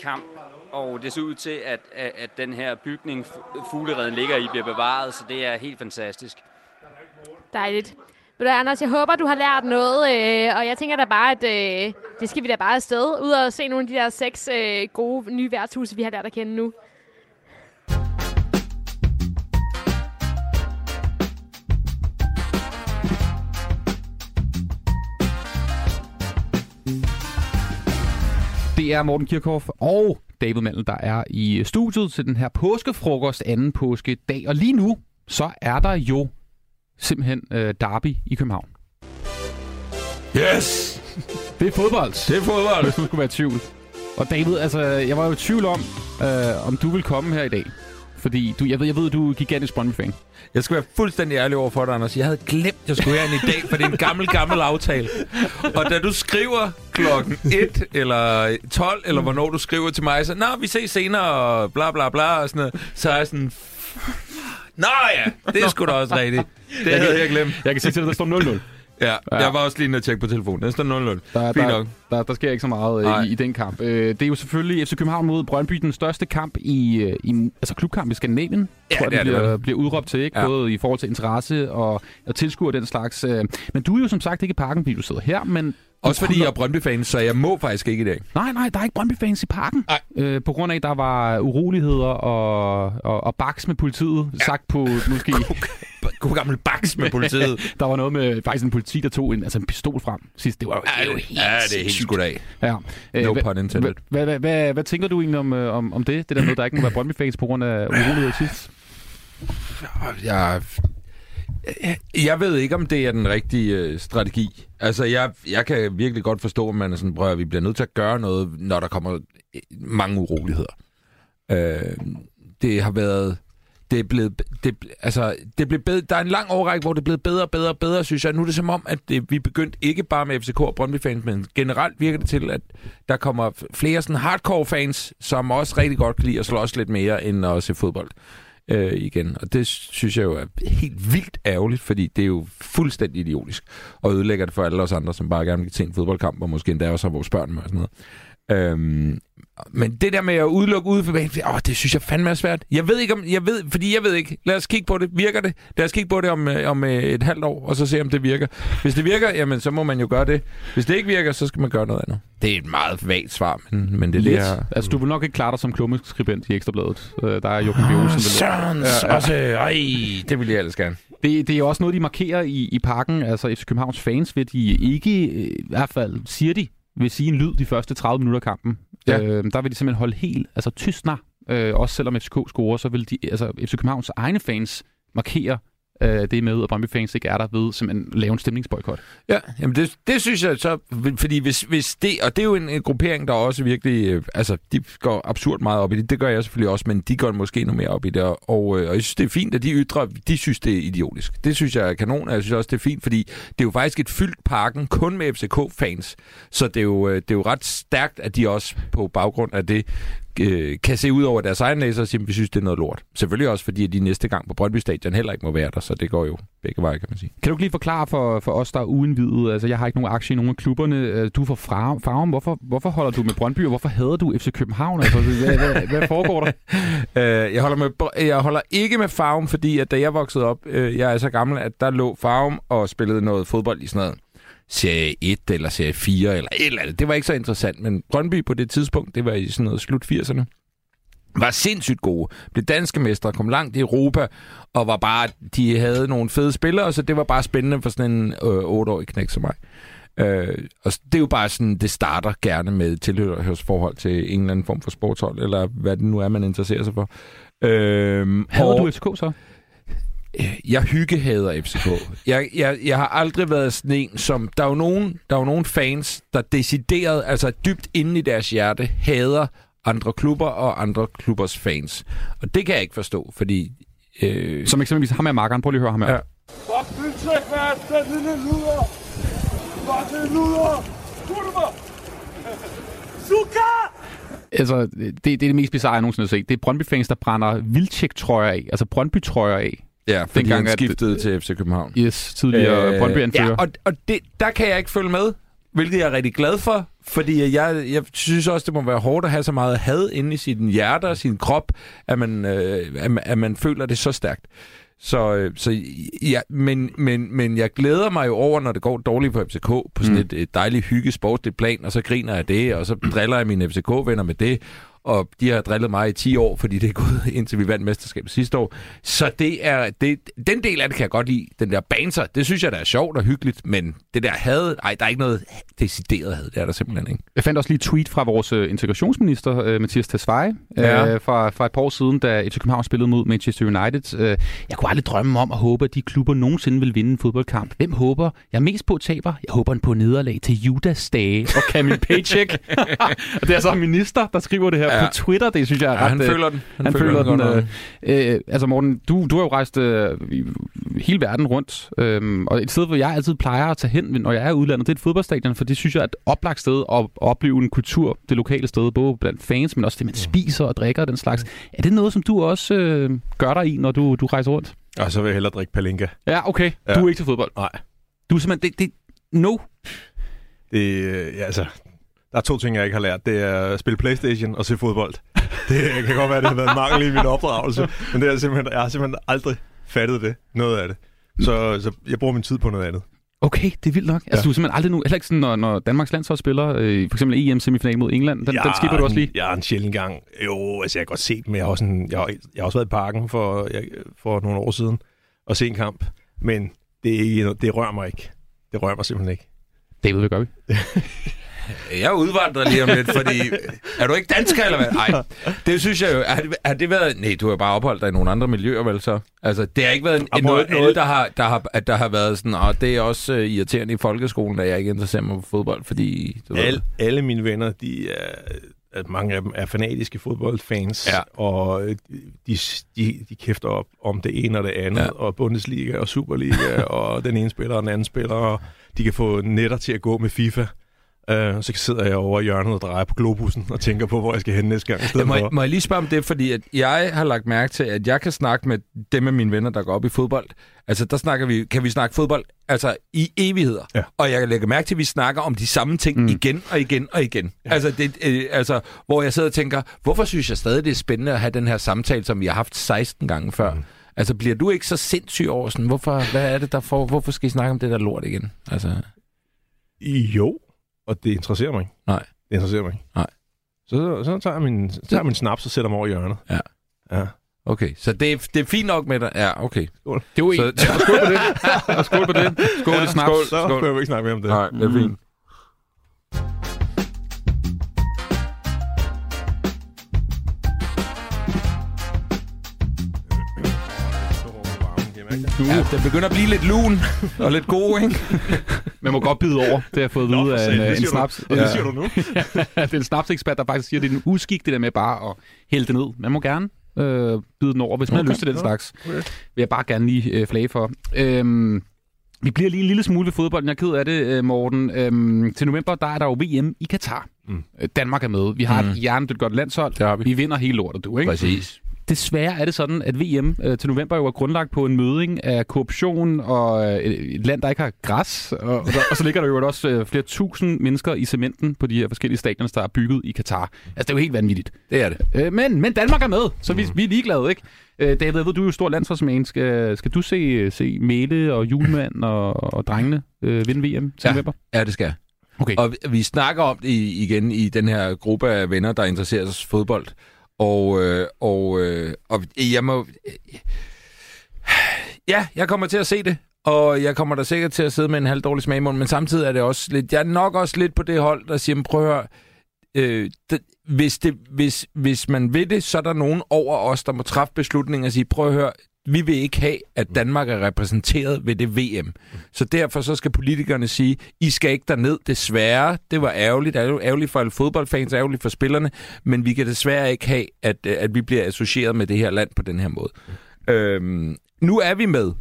kamp, og det ser ud til, at, at, at den her bygning, fugleredden fuglereden ligger i, bliver bevaret, så det er helt fantastisk. Dejligt. Ved du, Anders, jeg håber, du har lært noget, øh, og jeg tænker da bare, at øh, det skal vi da bare afsted, ud og se nogle af de der seks øh, gode nye værtshuse, vi har lært at kende nu. Det er Morten Kirchhoff og David Mandel, der er i studiet til den her påskefrokost anden påskedag. Og lige nu, så er der jo simpelthen øh, derby i København. Yes! <laughs> Det er fodbold. Det er fodbold. Hvis du skulle være i tvivl. Og David, altså, jeg var jo i tvivl om, øh, om du vil komme her i dag. Fordi du, jeg ved, jeg ved, du er gigantisk Brøndby-fan. Jeg skal være fuldstændig ærlig over for dig, Anders. Jeg havde glemt, at jeg skulle herind i dag, for det er en gammel, gammel aftale. Og da du skriver klokken 1 eller 12, eller hvornår du skriver til mig, så, Nå, vi ses senere, og bla bla bla, og sådan noget, så er jeg sådan, Nå ja, det er sgu da også rigtigt. Det Jeg havde kan- jeg glemt. Jeg kan sige til dig, der står 0-0. Ja, Ja. jeg var også lige inde og tjekke på telefonen. Den står 0-0. Der, Fint der, nok. der, der sker ikke så meget øh, i, i den kamp. Øh, det er jo selvfølgelig FC København mod Brøndby, den største kamp i, øh, i altså klubkamp i Skandinavien. Ja, tror jeg, det det bliver, vel. bliver udråbt til, ikke? Ja. både i forhold til interesse og, og tilskuer den slags. Øh. Men du er jo som sagt ikke i parken, fordi du sidder her, men... Også fordi jeg er Brøndby-fan, så jeg må faktisk ikke i dag. Nej, nej, der er ikke Brøndby-fans i parken. Nej. Øh, på grund af, at der var uroligheder og, og, og baks med politiet, ja. sagt på måske... god gammel baks med politiet. <laughs> der var noget med faktisk en politi, der tog en, altså en pistol frem sidst. Det var jo, det er jo helt Ja, det er helt skudt af. Ja. No hvad- pun intended. Hvad, hvad, hvad, hvad tænker du egentlig om, øh, om, om det? Det der med, at der ikke må være Brøndby-fans på grund af uroligheder sidst? Jeg, jeg, ved ikke, om det er den rigtige øh, strategi. Altså, jeg, jeg kan virkelig godt forstå, at man er sådan, prøv at vi bliver nødt til at gøre noget, når der kommer øh, mange uroligheder. Øh, det har været... Det er blevet, det, altså, det blev bedre, der er en lang overrække, hvor det er blevet bedre og bedre og bedre, synes jeg. Nu er det som om, at det, vi begyndte begyndt ikke bare med FCK og Brøndby-fans, men generelt virker det til, at der kommer flere sådan hardcore-fans, som også rigtig godt kan lide at slås lidt mere, end at se fodbold øh, Øh, igen. Og det synes jeg jo er helt vildt ærgerligt, fordi det er jo fuldstændig idiotisk, og ødelægger det for alle os andre, som bare gerne vil se en fodboldkamp, og måske endda også har vores børn med og sådan noget. Øhm, men det der med at udelukke ude for banen, åh, det synes jeg fandme er svært. Jeg ved ikke om, jeg ved, fordi jeg ved ikke. Lad os kigge på det. Virker det? Lad os kigge på det om, øh, om øh, et halvt år, og så se, om det virker. Hvis det virker, jamen, så må man jo gøre det. Hvis det ikke virker, så skal man gøre noget andet. Det er et meget vagt svar, men, men det er Lidt. det her. Altså, du vil nok ikke klare dig som klummeskribent i Ekstrabladet. Øh, Der er Joachim B. Olsen. Sørens, også, ej, det vil jeg ellers gerne. Det, det er jo også noget, de markerer i, i parken, altså FC Københavns fans, ved de ikke, i hvert fald siger de, vil sige en lyd de første 30 minutter af kampen. Ja. Øh, der vil de simpelthen holde helt, altså tystner, øh, også selvom FCK scorer, så vil de, altså FC Københavns egne fans markere øh, det med, at Brøndby fans ikke er der ved simpelthen lave en stemningsboykot. Ja, jamen det, det synes jeg så, fordi hvis, hvis det, og det er jo en, en gruppering, der også virkelig, øh, altså de går absurd meget op i det, det gør jeg selvfølgelig også, men de går måske noget mere op i det, og, og øh, og jeg synes, det er fint, at de ytrer, de synes, det er idiotisk. Det synes jeg er kanon, og jeg synes også, det er fint, fordi det er jo faktisk et fyldt parken, kun med FCK-fans, så det er, jo, øh, det er jo ret stærkt, at de også på baggrund af det øh, kan se ud over deres egen læser og sige, at vi synes, det er noget lort. Selvfølgelig også, fordi de næste gang på Brøndby Stadion heller ikke må være der, så det går jo begge veje, kan man sige. Kan du lige forklare for, for os, der er uindvidede, altså jeg har ikke nogen aktie i nogen af klubberne, øh, du er fra Farum, Farum. Hvorfor, hvorfor holder du med Brøndby, og hvorfor hader du FC København? Altså, hvad, hvad, hvad foregår der? <laughs> Øh, jeg, holder med, jeg holder ikke med Farum, fordi at da jeg voksede op, øh, jeg er så gammel, at der lå Farum og spillede noget fodbold i sådan noget serie 1 eller serie 4 eller et eller andet. Det var ikke så interessant, men Brøndby på det tidspunkt, det var i sådan noget slut 80'erne, var sindssygt gode. Blev danske mestre, kom langt i Europa, og var bare, de havde nogle fede spillere, så det var bare spændende for sådan en øh, 8-årig knæk som mig. Øh, og det er jo bare sådan, det starter gerne med tilhørsforhold til en eller anden form for sportshold, eller hvad det nu er, man interesserer sig for. Øh, Hader du FCK så? Jeg hyggehader FCK. Jeg, jeg, jeg har aldrig været sådan en, som... Der er jo nogen, der er jo nogen fans, der decideret, altså dybt inde i deres hjerte, hader andre klubber og andre klubbers fans. Og det kan jeg ikke forstå, fordi... Øh, Som eksempelvis ham her, Markeren. Prøv lige at høre ham her. Ja. Fuck, vil træk den lille luder! Fuck, den luder! Kurva! Suka! Altså, det, det er det mest bizarre, jeg nogensinde har set. Det er Brøndby-fans, der brænder vildtjek-trøjer af. Altså Brøndby-trøjer af. Ja, fordi Dengang, han at- skiftede til FC København. Yes, tidligere øh, Brøndby-anfører. Ja, og, og det, der kan jeg ikke følge med, hvilket jeg er rigtig glad for, fordi jeg, jeg synes også, det må være hårdt at have så meget had inde i sin hjerte og sin krop, at man, øh, at, man- at man føler det så stærkt. Så, øh, så ja, men, men, men jeg glæder mig jo over, når det går dårligt på FCK, på sådan Mm. et, et dejligt hygge sportsligt plan, og så griner jeg det, og så driller jeg mine FCK-venner med det, og de har drillet mig i 10 år, fordi det er gået <laughs> indtil vi vandt mesterskabet sidste år. Så det er, det, den del af det kan jeg godt lide, den der banser, det synes jeg, der er sjovt og hyggeligt, men det der had, ej, der er ikke noget decideret had, det er der simpelthen ikke. Jeg fandt også lige et tweet fra vores øh, integrationsminister, øh, Mathias Tesfaye, Ja. øh, fra, fra et par år siden, da FC København spillede mod Manchester United. Øh, jeg kunne aldrig drømme om at håbe, at de klubber nogensinde vil vinde en fodboldkamp. Hvem håber jeg mest på taber? Jeg håber på nederlag til Judas Dage og Camille Paycheck. <laughs> og det er så en minister, der skriver det her Ja. på Twitter. Det synes jeg er Ja, ret... han øh, føler den. Han Han, føler føler den den. øh, øh, altså Morten, du, du har jo rejst øh, hele verden rundt, øh, og et sted, hvor jeg altid plejer at tage hen, når jeg er i udlandet, det er et fodboldstadion, for det synes jeg er et oplagt sted at opleve en kultur, det lokale sted, både blandt fans, men også det, man spiser og drikker og den slags. Er det noget, som du også øh, gør dig i, når du, du rejser rundt? Og så vil jeg hellere drikke palinka. Ja, okay. Ja. Ja. Du er ikke til fodbold? Nej. Du er simpelthen... Det, det, no. Det, øh, ja, altså, der er to ting, jeg ikke har lært. Det er at spille Playstation og se fodbold. Det kan godt være, det har været en mangel i min opdragelse, men det er simpelthen, jeg har simpelthen aldrig fattet det, noget af det. Så, så jeg bruger min tid på noget andet. Okay, det er vildt nok. Altså, Ja. du er simpelthen aldrig nu... Heller ikke sådan, når, når Danmarks landshold spiller, øh, for eksempel EM-semifinal mod England. Den, Jeg den skipper du også lige. Har en sjældent gang. Jo, altså jeg har godt set, men jeg har også, en, jeg har, jeg har også været i parken for, jeg, for nogle år siden. at se en kamp. Men det, det rører mig ikke. Det rører mig simpelthen ikke. David, hvad gør vi? <laughs> Jeg udvandrer lige om lidt, fordi... <laughs> Er du ikke dansker, eller hvad? Nej, det synes jeg jo... Har det, har det været... Nej, du har bare opholdt dig i nogle andre miljøer, vel så? Altså, det har ikke været en, noget, noget der, har, der, har, at der har været sådan... Og det er også uh, irriterende i folkeskolen, at jeg ikke interesserer mig for fodbold, fordi... Du ved, Alle, alle mine venner, de er, at mange af dem er fanatiske fodboldfans, Ja. og øh, de, de, de kæfter op om det ene og det andet, ja. og Bundesliga og Superliga, og den ene spiller og den anden spiller, og de kan få netter til at gå med FIFA. Uh, så sidder jeg over i hjørnet og drejer på globussen og tænker på, hvor jeg skal hen næste gang. Ja, må, for. jeg, må jeg lige spørge om det, fordi at jeg har lagt mærke til, at jeg kan snakke med dem af mine venner, der går op i fodbold. Altså, der snakker vi, kan vi snakke fodbold altså, i evigheder. Ja. Og jeg kan lægge mærke til, at vi snakker om de samme ting mm. igen og igen og igen. Ja. Altså, det, øh, altså, hvor jeg sidder og tænker, hvorfor synes jeg stadig, det er spændende at have den her samtale, som vi har haft 16 gange før? Mm. Altså, bliver du ikke så sindssyg over sådan, hvorfor, hvad er det, der får, hvorfor skal I snakke om det der lort igen? Altså, Jo, og det interesserer mig ikke. Nej. Det interesserer mig ikke. Nej. Så, så tager jeg min, så tager jeg min snaps og sætter mig over i hjørnet. Ja. Ja. Okay, så det er, det er fint nok med dig. Ja, okay. Skål. Det er jo Så-. Ja, skål på det. Og <laughs> skål på det. Skål i snaps. Skål, så behøver vi ikke snakke mere om det. Nej, det er Mm. Fint. Ja, den begynder at blive lidt lun og lidt god, ikke? <laughs> Man må godt bide over. Det har jeg fået at vide af en, det en siger du- snaps. det siger du nu. <laughs> ja, det er en snapsekspert, der faktisk siger, at det er en uskik, det der med bare at hælde det ned. Man må gerne øh, bide den over, hvis man Okay. har lyst til den Ja. slags. Okay. Vil jeg bare gerne lige øh, flage for. Øhm, vi bliver lige en lille smule ved fodbolden. Jeg er ked af det, øh, Morten. Øhm, til november, der er der jo VM i Katar. Mm. Øh, Danmark er med. Vi har Mm. et hjernedødt godt landshold. Det har vi. Vi vinder hele lortet, du, ikke? Præcis. Desværre er det sådan, at VM øh, til november jo er grundlagt på en møding af korruption og øh, et land, der ikke har græs. Og, og, der, og så ligger der jo også øh, flere tusind mennesker i cementen på de her forskellige stadions, der er bygget i Katar. Altså, det er jo helt vanvittigt. Det er det. Øh, men, men Danmark er med, så vi, vi er ligeglade, ikke? Øh, David, jeg ved, du er jo stor landsholdsmand. Skal, skal du se, se Mette og Julemand og, og drengene øh, vinde VM til Ja. november? Ja, det skal jeg. Okay. Og vi, vi snakker om det igen i den her gruppe af venner, der interesserer sig for fodbold. Og, øh, og, øh, og jeg må... Ja, jeg kommer til at se det. Og jeg kommer da sikkert til at sidde med en halvdårlig smag i munden, men samtidig er det også lidt... Jeg er nok også lidt på det hold, der siger, prøv at høre, øh, det, hvis, det, hvis, hvis man vil det, så er der nogen over os, der må træffe beslutninger og sige, prøv at høre, vi vil ikke have, at Danmark er repræsenteret ved det VM. Så derfor så skal politikerne sige, I skal ikke derned, desværre. Det var ærgerligt, ærgerligt for alle fodboldfans, ærgerligt for spillerne, men vi kan desværre ikke have, at, at vi bliver associeret med det her land på den her måde. Øhm, nu er vi med,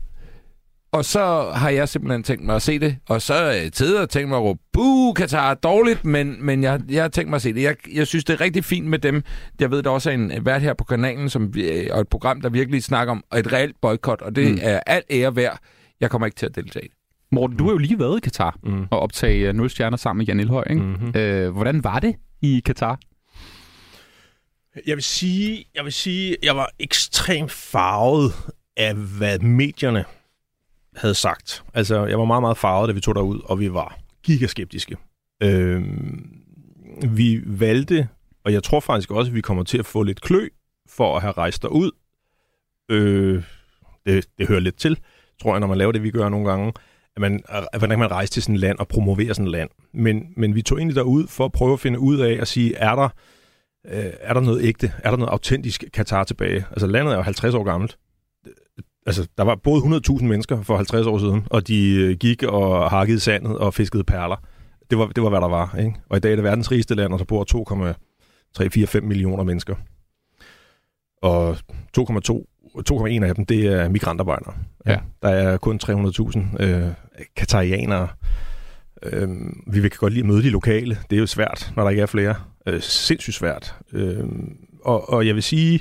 og så har jeg simpelthen tænkt mig at se det, og så er jeg tid og tænkt mig at råbe, buh, Katar er dårligt, men, men jeg, jeg har tænkt mig at se det. Jeg, jeg synes, det er rigtig fint med dem. Jeg ved, der også er en vært her på kanalen, som, øh, og et program, der virkelig snakker om et reelt boykot, og det Mm. er alt ære værd. Jeg kommer ikke til at deltage. i det. Morten, du har jo lige været i Katar Mm. og optage øh, Nul Stjerner sammen med Jan Elhøj, ikke? Mhm. Øh, hvordan var det i Katar? Jeg vil sige, jeg vil sige, jeg var ekstremt farvet af, hvad medierne havde sagt. Altså, jeg var meget, meget farvet, da vi tog derud, og vi var gigaskeptiske. Øh, vi valgte, og jeg tror faktisk også, at vi kommer til at få lidt klø for at have rejst derud. Øh, det, det hører lidt til, tror jeg, når man laver det, vi gør nogle gange, at man, at hvordan man rejse til sådan et land og promovere sådan et land. Men, men vi tog egentlig derud for at prøve at finde ud af at sige, er der, øh, er der noget ægte? Er der noget autentisk Katar tilbage? Altså landet er jo 50 år gammelt. Altså, der var både 100.000 mennesker for 50 år siden, og de øh, gik og hakkede sandet og fiskede perler. Det var, det var, hvad der var. Ikke? Og i dag er det verdens rigeste land, og der bor 2,345 millioner mennesker. Og 2,2 2,1 af dem, det er migrantarbejdere. Ja. Der er kun 300.000 øh, katarianere. Øh, vi vil godt lide at møde de lokale. Det er jo svært, når der ikke er flere. Øh, sindssygt svært. Øh, og, og jeg vil sige,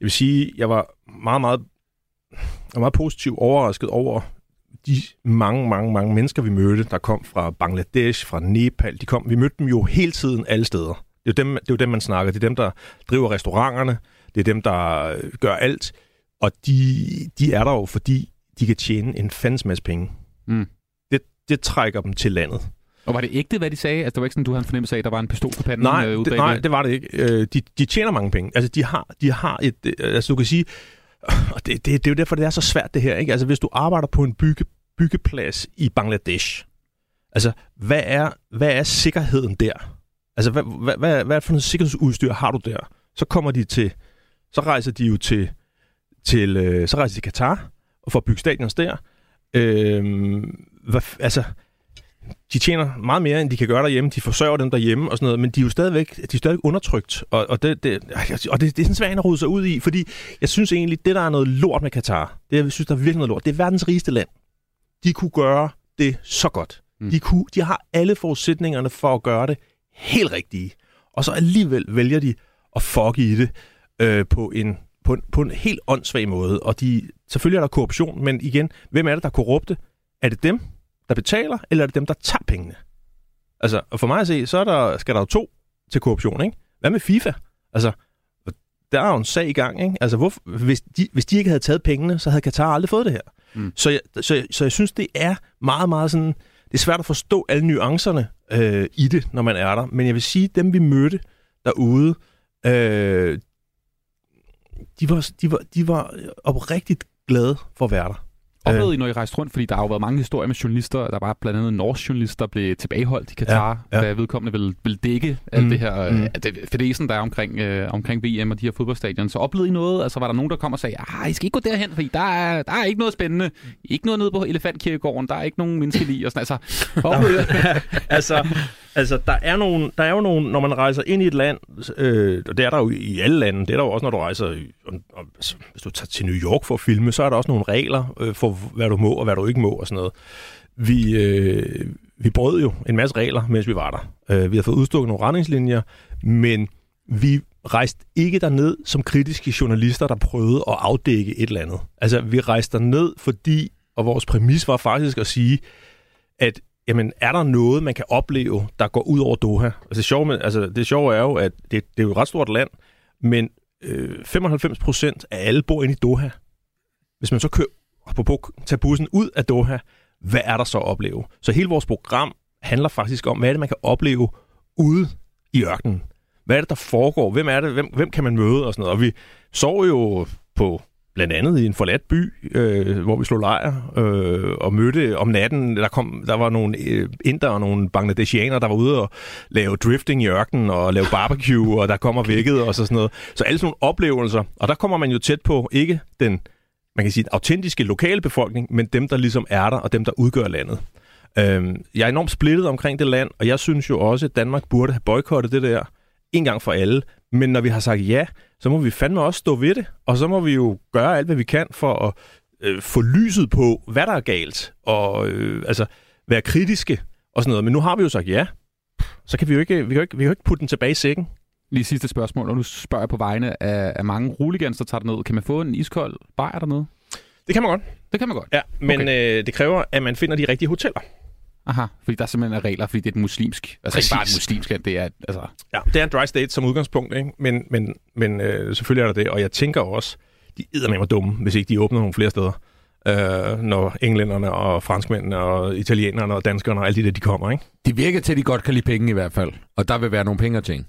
jeg vil sige, jeg var meget, meget, var meget positivt overrasket over de mange, mange, mange mennesker, vi mødte, der kom fra Bangladesh, fra Nepal. De kom, vi mødte dem jo hele tiden alle steder. Det er jo dem, det er jo dem man snakker. Det er dem, der driver restauranterne. Det er dem, der øh, gør alt. Og de, de er der jo, fordi de kan tjene en fandens masse penge. Mm. Det, det trækker dem til landet. Og var det ægte, hvad de sagde? Altså, det var ikke sådan, du havde en fornemmelse af, at der var en pistol på panden Nej, øh, det, nej, det var det ikke. Øh, de, de tjener mange penge. Altså, de har, de har et... øh, Altså, du kan sige og det, det, det er jo derfor, det er så svært det her. Ikke? Altså, hvis du arbejder på en bygge, byggeplads i Bangladesh, altså, hvad er, hvad er sikkerheden der? Altså, hvad, hvad, hvad, hvad for noget sikkerhedsudstyr har du der? Så kommer de til, så rejser de jo til, til øh, så rejser de til Katar, og får bygget stadions der. Øh, hvad, altså, de tjener meget mere, end de kan gøre derhjemme. De forsørger dem derhjemme og sådan noget, men de er jo stadigvæk, de er stadigvæk undertrykt. Og, og, det, det, og det, det er sådan svært at rode sig ud i, fordi jeg synes egentlig, det der er noget lort med Katar, det jeg synes, der er virkelig noget lort, det er verdens rigeste land. De kunne gøre det så godt. Mm. De, kunne, de har alle forudsætningerne for at gøre det helt rigtige. Og så alligevel vælger de at fuck i det øh, på, en, på, en, på en helt åndssvag måde. Og de, selvfølgelig er der korruption, men igen, hvem er det, der er korrupte? Er det dem, der betaler, eller er det dem, der tager pengene? Altså, og for mig at se, så er der, skal der jo to til korruption, ikke? Hvad med FIFA? Altså, der er jo en sag i gang, ikke? Altså, hvor, hvis, de, hvis de ikke havde taget pengene, så havde Katar aldrig fået det her. Mm. Så, jeg, så, jeg, så jeg synes, det er meget, meget sådan... Det er svært at forstå alle nuancerne øh, i det, når man er der. Men jeg vil sige, dem vi mødte derude, øh, de, var, de, var, de var oprigtigt glade for at være der. Oplevede I, når I rejste rundt? Fordi der har jo været mange historier med journalister. Der var blandt andet en norsk journalist, der blev tilbageholdt i Katar, ja, ja. da vedkommende ville, ville dække alt mm, det her. Mm. Det, fedesen, der er omkring, øh, omkring VM og de her fodboldstadion. Så oplevede I noget? Altså var der nogen, der kom og sagde, ah, I skal ikke gå derhen, fordi der er, der er ikke noget spændende. Ikke noget nede på Elefantkirkegården. Der er ikke nogen menneskeliv. Og sådan, altså, <laughs> altså, altså, der er, nogle, der er jo nogle, når man rejser ind i et land, øh, og det er der jo i alle lande, det er der jo også, når du rejser, og, og, hvis du tager til New York for at filme, så er der også nogle regler øh, for, hvad du må og hvad du ikke må og sådan noget. Vi, øh, vi brød jo en masse regler, mens vi var der. Øh, vi har fået udstukket nogle retningslinjer, men vi rejste ikke derned som kritiske journalister, der prøvede at afdække et eller andet. Altså, vi rejste derned, fordi, og vores præmis var faktisk at sige, at jamen, er der noget, man kan opleve, der går ud over Doha? Altså, det sjove, altså, det sjove er jo, at det, det er jo et ret stort land, men øh, 95 procent af alle bor inde i Doha. Hvis man så kører på tage bussen ud af Doha, hvad er der så at opleve? Så hele vores program handler faktisk om, hvad er det, man kan opleve ude i ørkenen? Hvad er det, der foregår? Hvem er det? Hvem, hvem kan man møde? Og sådan noget. Og vi sov jo på blandt andet i en forladt by, øh, hvor vi slog lejr øh, og mødte om natten. Der, kom, der var nogle øh, inder og nogle bangladeshianer, der var ude og lave drifting i ørkenen og lave barbecue, og der kommer vækket og så sådan noget. Så alle sådan nogle oplevelser. Og der kommer man jo tæt på ikke den man kan sige, autentiske lokale befolkning, men dem, der ligesom er der, og dem, der udgør landet. Øhm, jeg er enormt splittet omkring det land, og jeg synes jo også, at Danmark burde have boykottet det der en gang for alle. Men når vi har sagt ja, så må vi fandme også stå ved det, og så må vi jo gøre alt, hvad vi kan for at øh, få lyset på, hvad der er galt, og øh, altså være kritiske og sådan noget. Men nu har vi jo sagt ja, så kan vi jo ikke, vi kan jo ikke, vi kan jo ikke putte den tilbage i sækken. Lige sidste spørgsmål, og nu spørger jeg på vegne af, af mange roligans, der tager det ned. Kan man få en iskold bajer dernede? Det kan man godt. Det kan man godt? Ja, men okay. øh, det kræver, at man finder de rigtige hoteller. Aha, fordi der simpelthen er regler, fordi det er et muslimsk. Altså Præcis. ikke bare et muslimsk land, det er... Altså... Ja, det er en dry state som udgangspunkt, ikke? men, men, men øh, selvfølgelig er der det, og jeg tænker også, de æder med mig dumme, hvis ikke de åbner nogle flere steder. Øh, når englænderne og franskmændene og italienerne og danskerne og alle de der, de kommer, ikke? Det virker til, at de godt kan lide penge i hvert fald, og der vil være nogle penge at tjene.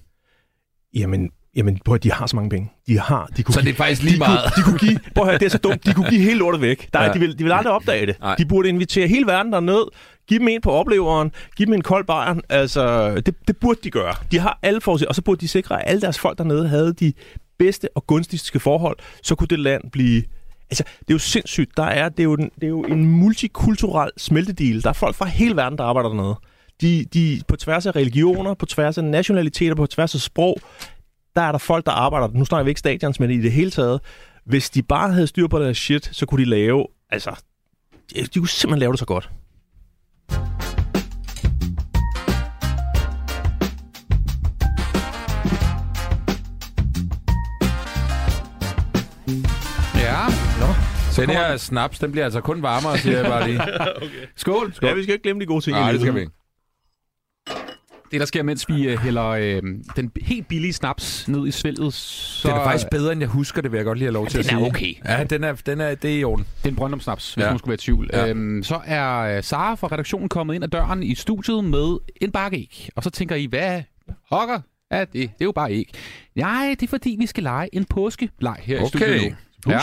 Jamen, Jamen, prøv at, de har så mange penge. De har, de kunne så give, det er faktisk lige de meget. Kunne, de kunne give, prøv at høre, det er så dumt. De kunne give hele lortet væk. Der, ja. de, vil, de vil aldrig opdage det. Nej. De burde invitere hele verden derned. Giv dem en på opleveren. Giv dem en kold bajer. Altså, det, det burde de gøre. De har alle forudset, og så burde de sikre, at alle deres folk dernede havde de bedste og gunstigste forhold. Så kunne det land blive Altså, det er jo sindssygt. Der er, det, er jo en, det er jo en multikulturel smeltedil. Der er folk fra hele verden, der arbejder dernede. De, de, på tværs af religioner, på tværs af nationaliteter, på tværs af sprog, der er der folk, der arbejder, nu snakker vi ikke stadions, men i det hele taget, hvis de bare havde styr på deres shit, så kunne de lave, altså, de, kunne simpelthen lave det så godt. Så den her snaps, den bliver altså kun varmere, siger jeg bare lige. <laughs> okay. Skål. Skål. Ja, vi skal ikke glemme de gode ting. Nej, det skal vi ikke det, der sker, mens vi uh, hælder øh, den helt billige snaps ned i svælget, så... Det er faktisk bedre, end jeg husker det, vil jeg godt lige have lov ja, til at sige. den er okay. Ja, den er, den er, det er i orden. Det er en Brøndum snaps, hvis ja. man skulle være i tvivl. Ja. Øhm, så er øh, Sara fra redaktionen kommet ind ad døren i studiet med en bakke æg. Og så tænker I, hvad hokker er det? Det er jo bare æg. Nej, det er fordi, vi skal lege en påskeleg her okay. i studiet nu. Ja.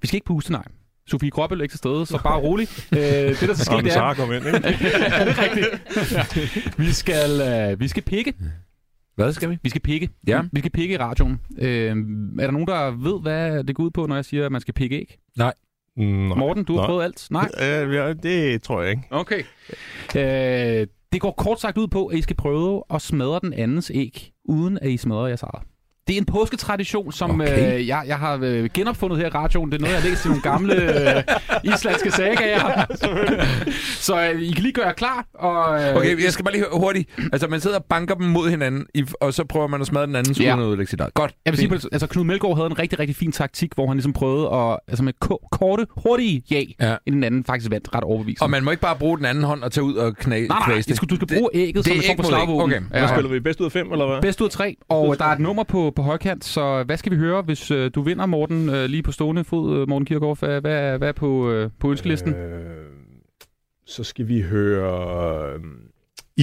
Vi skal ikke puste, nej. Sofie Gråbøl er ikke til stede, så bare rolig. Øh, det, der <laughs> Nå, men det Sara er... kom ind, ikke? <laughs> ja, det er rigtigt. vi, skal, øh, vi skal pikke. Hvad skal vi? Vi skal pikke. Ja. Vi skal pikke i radioen. Øh, er der nogen, der ved, hvad det går ud på, når jeg siger, at man skal pikke æg? Nej. Nej. Morten, du har Nej. prøvet alt? Nej? Øh, ja, det tror jeg ikke. Okay. Øh, det går kort sagt ud på, at I skal prøve at smadre den andens æg, uden at I smadrer jeres eget. Det er en påsketradition, som Okay. øh, jeg, jeg har øh, genopfundet her i radioen. Det er noget, jeg har læst i nogle gamle <laughs> øh, islandske sagaer. <laughs> så øh, I kan lige gøre jer klar. Og, øh, Okay, jeg skal bare lige høre hurtigt. Altså, man sidder og banker dem mod hinanden, i, og så prøver man at smadre den anden, Ja. uden at ødelægge sit eget. Godt. Jeg vil sige, Fint. på- altså Knud Melgaard havde en rigtig, rigtig fin taktik, hvor han ligesom prøvede at, altså med ko- korte, hurtige ja, Ja. inden den anden faktisk vandt ret overbevisende. Og man må ikke bare bruge den anden hånd og tage ud og knæ, nej, nej, det skal, du skal bruge ægget det som er en form æg for mod æg. slagvåben. Okay. Hvad spiller vi? Bedst ud af fem, eller hvad? Bedst ud af tre, og der er et nummer på, på højkant, så hvad skal vi høre, hvis øh, du vinder, Morten, øh, lige på stående fod, øh, Morten Kirchhoff? Hvad, hvad, er- hvad er på, øh, på ønskelisten? Øh, så skal vi høre øh,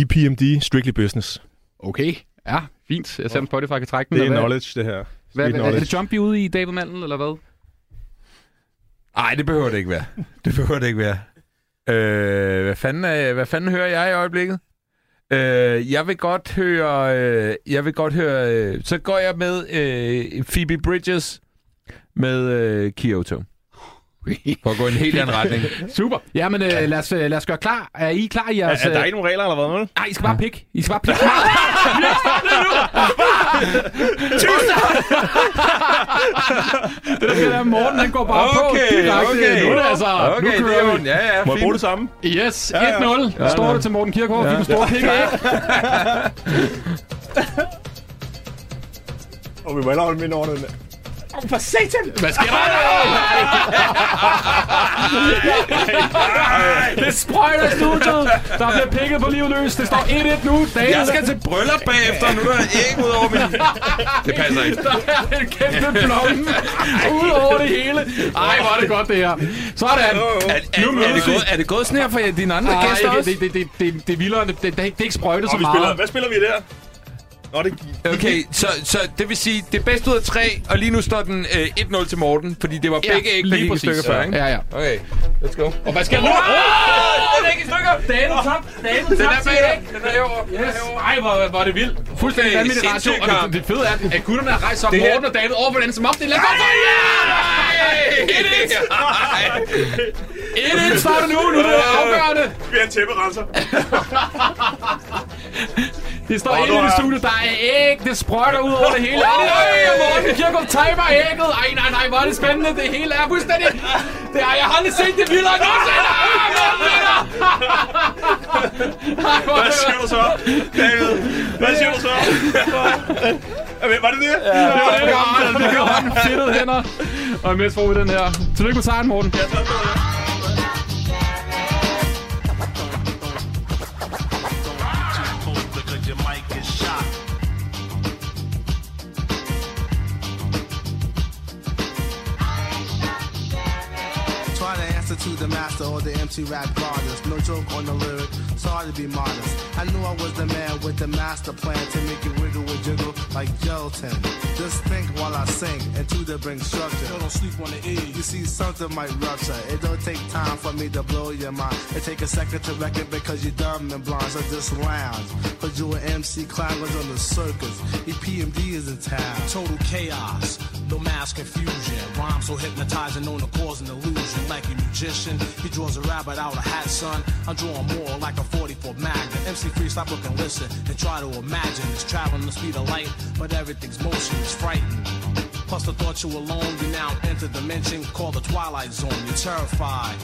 EPMD, Strictly Business. Okay, ja, fint. Jeg ser, om Spotify kan trække den. Det er hvad- knowledge, det her. Hvad, hvad, er knowledge. det Jumpy ude i David Mandel, eller hvad? Nej, det behøver det ikke være. Det behøver det ikke være. Øh, hvad, fanden er, hvad fanden hører jeg i øjeblikket? Øh, jeg vil godt høre... Øh, jeg vil godt høre... Øh, så går jeg med øh, Phoebe Bridges med øh, Kyoto. For at gå i en helt anden retning. <laughs> Super. Ja, men øh, lad, os, øh, lad os gøre klar. Er I klar i jeres... Er, er der øh, ikke nogen regler, eller hvad? Nej, I skal bare pikke. I skal bare pikke. <laughs> <laughs> Er nu! det der er, at Morten han går bare på Okay, direkte. okay. Nu er det altså... Okay, nu det kører er vi. jo... Ja, ja, Må jeg bruge det samme? Yes, 1-0. Ja, ja. Ja, står det til Morten Kirchhoff. Ja. Ja. Den store pikke, ikke? <laughs> Og vi må hellere holde min over den der. Oh, for satan! Hvad sker der? det sprøjter studiet. Der bliver pikket på livet løs. Det står 1-1 nu. Daniel, Jeg skal til bryllup bagefter, nu er der æg ud over min... Det passer ikke. Der er en kæmpe blomme ud over det hele. Ej, hvor er det godt, det her. Sådan. Er, er, Nu er, det gået, er det gået sådan her for dine andre Nej, gæster også? det, det, det, det, det er vildere. Det, det, det, er ikke sprøjtet så vi spiller, meget. hvad spiller vi der? Nå, det Okay, så, så det vil sige, det er bedst ud af tre, og lige nu står den øh, 1-0 til Morten, fordi det var Ja, begge æg, der lige gik i præcis. stykker før, ikke? Ja, ja. Okay, let's go. Og hvad sker der nu? Den er ikke i stykker! Daniel top. Den top er til bag æg. Den er herovre. Yes. Ej, hvor, hvor er det vildt. Fuldstændig radio. sindssyg Og det, det fede er, at gutterne har rejst sig op. Morten og David over for den som op. Det er lækkert. Ja! 1-1 starter nu. Nu er det afgørende. Vi er en tæpperenser. Det står inde nu i er- studiet. Der er æg. Det sprøjter ud over det hele. Ej, og Morten Kirchhoff timer ægget. Ej, nej, nej. Hvor er det spændende. Det hele er fuldstændig... Det er, jeg har aldrig set det vildere end nogensinde. Ah, Morten vinder! Er Hvad det- siger du så? David, hvad siger du så? Var det det? Ja, det var det. Vi gør hånden fedtet hænder. Og imens får vi den her. Tillykke med sejren, Morten. Try the master or the MC rap goddess. No joke on the lyric, sorry to be modest. I knew I was the man with the master plan to make it wiggle and jiggle like gelatin. Just think while I sing and to the bring structure. Don't sleep on the E. You see, something might rupture. It don't take time for me to blow your mind. It take a second to reckon because you're dumb and blind. So just lounge. Cause you an MC clown was on the circus. EPMD is in town. Total chaos, no mass confusion. Rhyme so hypnotizing, known to cause an illusion. Like a magician, he draws a rabbit out of hat, son. I'm drawing more like a 44 Magnum. MC free, stop, look and listen, and try to imagine. It's traveling the speed of light, but everything's motion is frightening. Plus the thought you're alone, you now enter dimension called the twilight zone. You're terrified.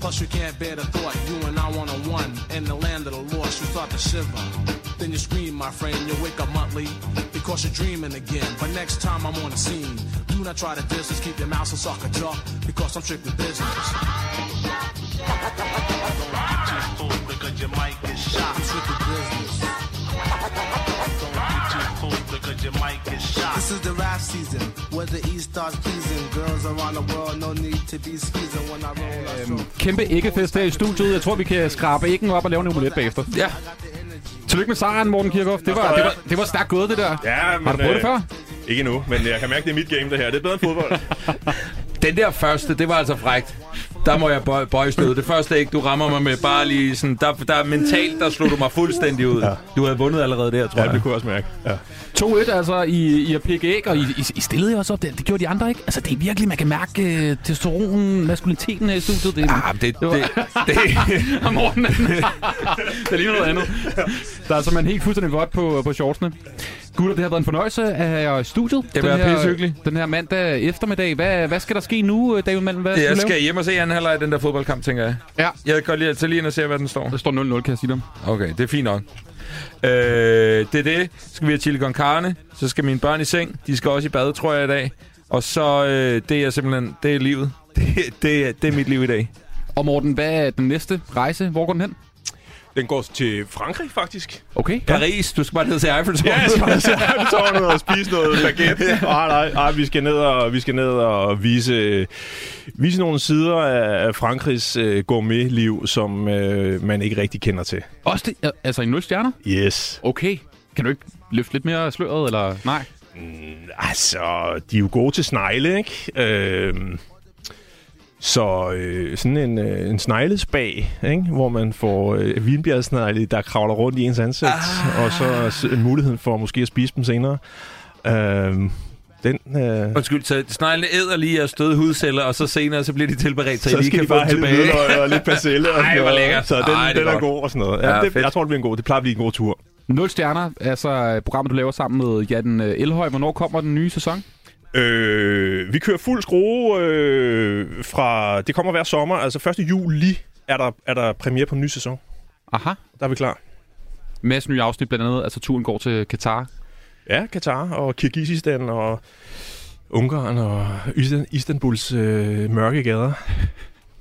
Plus you can't bear the thought you and I one on one in the land of the lost. You start to shiver. Then you scream, my friend. You wake up monthly because you're dreaming again. But next time I'm on the scene, do not try to distance. Keep your mouth so sucker jaw because I'm strictly business. Because you might get shot. I'm strictly business. Don't get too full because you might get shot. This is the rap season where the East starts pleasing. Girls around the world, no need to be skeezing when I roll. Stroke. Kæmpe æggefest her i studiet. Jeg tror, vi kan skrabe æggen op og lave en omelet bagefter. Ja. Tillykke med sejren, Morten Kirchhoff. Det var, det var, det var stærkt gået, det der. Ja, men, Har du prøvet det øh, før? Ikke endnu, men jeg kan mærke, det er mit game, det her. Det er bedre end fodbold. <laughs> Den der første, det var altså frægt. Der må jeg bøje, bøje stød. Det første ikke, du rammer mig med bare lige sådan... Der, der mentalt, der slog du mig fuldstændig ud. Ja. Du havde vundet allerede der, tror Ja, jeg. det kunne jeg også mærke. Ja. 2-1 altså i, i at pikke æg, og I, I, I stillede jo også op. Det, det gjorde de andre ikke. Altså, det er virkelig, man kan mærke uh, testosteronen, maskuliniteten her i studiet. Det, Ah, det, det, det, det, <laughs> Og Morten, <laughs> det er lige noget andet. Der er simpelthen helt fuldstændig vådt på, på shortsene. Gutter, det har været en fornøjelse at have jer i studiet. Det har Den været her- pissehyggeligt. Den her mandag eftermiddag. Hvad, hvad skal der ske nu, David Malm? Hvad jeg skal lave? hjem og se anden halvleg den der fodboldkamp, tænker jeg. Ja. Jeg kan godt lige tage lige ind og se, hvad den står. Der står 0-0, kan jeg sige dem. Okay, det er fint nok. Øh, det er det. Så skal vi have chili con carne. Så skal mine børn i seng. De skal også i bad, tror jeg, i dag. Og så, øh, det er simpelthen, det er livet. <laughs> Det, det, er- det er mit liv i dag. Og Morten, hvad er den næste rejse? Hvor går den hen? Den går til Frankrig, faktisk. Okay. Paris, du skal bare ned til Eiffeltårnet. Ja, jeg skal bare se <laughs> Eiffeltårnet og spise noget baguette. Nej, nej, nej, vi skal ned og, vi skal ned og vise, vise nogle sider af Frankrigs øh, gourmetliv, som øh, man ikke rigtig kender til. Også det, al- altså i 0 stjerner? Yes. Okay. Kan du ikke løfte lidt mere sløret, eller nej? Altså, de er jo gode til snegle, ikke? Øhm, så øh, sådan en, øh, en sneglespag, ikke? hvor man får øh, vinbjergsnegle, der kravler rundt i ens ansigt, ah. og så s- muligheden for måske at spise dem senere. Øhm, den, øh, Undskyld, så sneglene æder lige af støde hudceller, og så senere så bliver de tilberedt, så, så I lige kan de få bare dem hælde tilbage. hvidløg og lidt persille. og Ej, hvor lækkert. Så den, Ej, det er den er godt. god og sådan noget. Ja, Ja, det, fedt. jeg tror, det bliver en god. Det plejer at blive en god tur. 0 stjerner, altså programmet, du laver sammen med Jan øh, Elhøj. Hvornår kommer den nye sæson? Øh, vi kører fuld skrue øh, fra... Det kommer hver sommer. Altså 1. juli er der, er der premiere på en ny sæson. Aha. Der er vi klar. Masse nye afsnit, blandt andet, altså turen går til Katar. Ja, Katar og Kirgisistan og Ungarn og Istan- Istanbuls øh, mørke gader.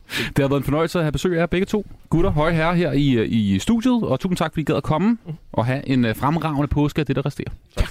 Det har været en fornøjelse at have besøg af jer begge to. Gutter, høje herrer her i, øh, i studiet, og tusind tak, fordi I gad at komme og have en øh, fremragende påske af det, der resterer. Tak.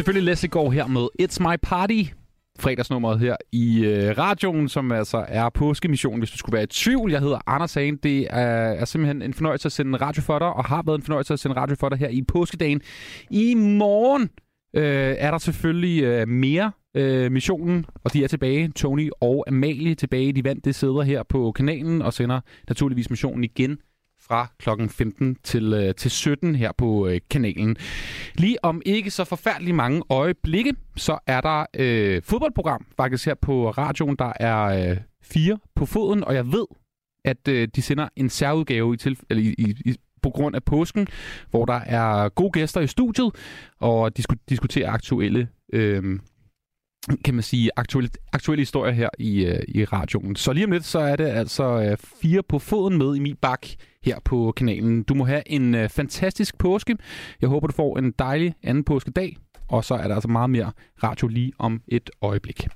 Selvfølgelig Leslie går her med It's My Party. Fredagsnummeret her i øh, radioen, som altså er påskemission, hvis du skulle være i tvivl. Jeg hedder Anders Hagen. Det er, er simpelthen en fornøjelse at sende radio for dig, og har været en fornøjelse at sende radio for dig her i påskedagen. I morgen øh, er der selvfølgelig øh, mere øh, missionen, og de er tilbage. Tony og Amalie tilbage. De vandt det sæder her på kanalen, og sender naturligvis missionen igen fra klokken 15 til, øh, til 17 her på øh, kanalen. Lige om ikke så forfærdeligt mange øjeblikke, så er der øh, fodboldprogram faktisk her på radioen. Der er øh, fire på foden, og jeg ved, at øh, de sender en særudgave i, til, eller i, i, i på grund af påsken, hvor der er gode gæster i studiet, og de skulle diskutere aktuelle øh, kan man sige, aktuelle, aktuelle historier her i, øh, i radioen. Så lige om lidt, så er det altså øh, fire på foden med i min bak her på kanalen. Du må have en øh, fantastisk påske. Jeg håber, du får en dejlig anden påskedag. Og så er der altså meget mere radio lige om et øjeblik.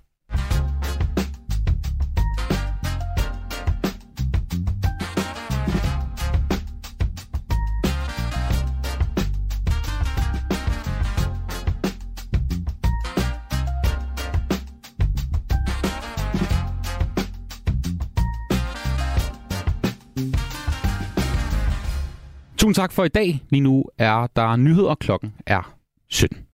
Tusind tak for i dag. Lige nu er der nyheder. Klokken er 17.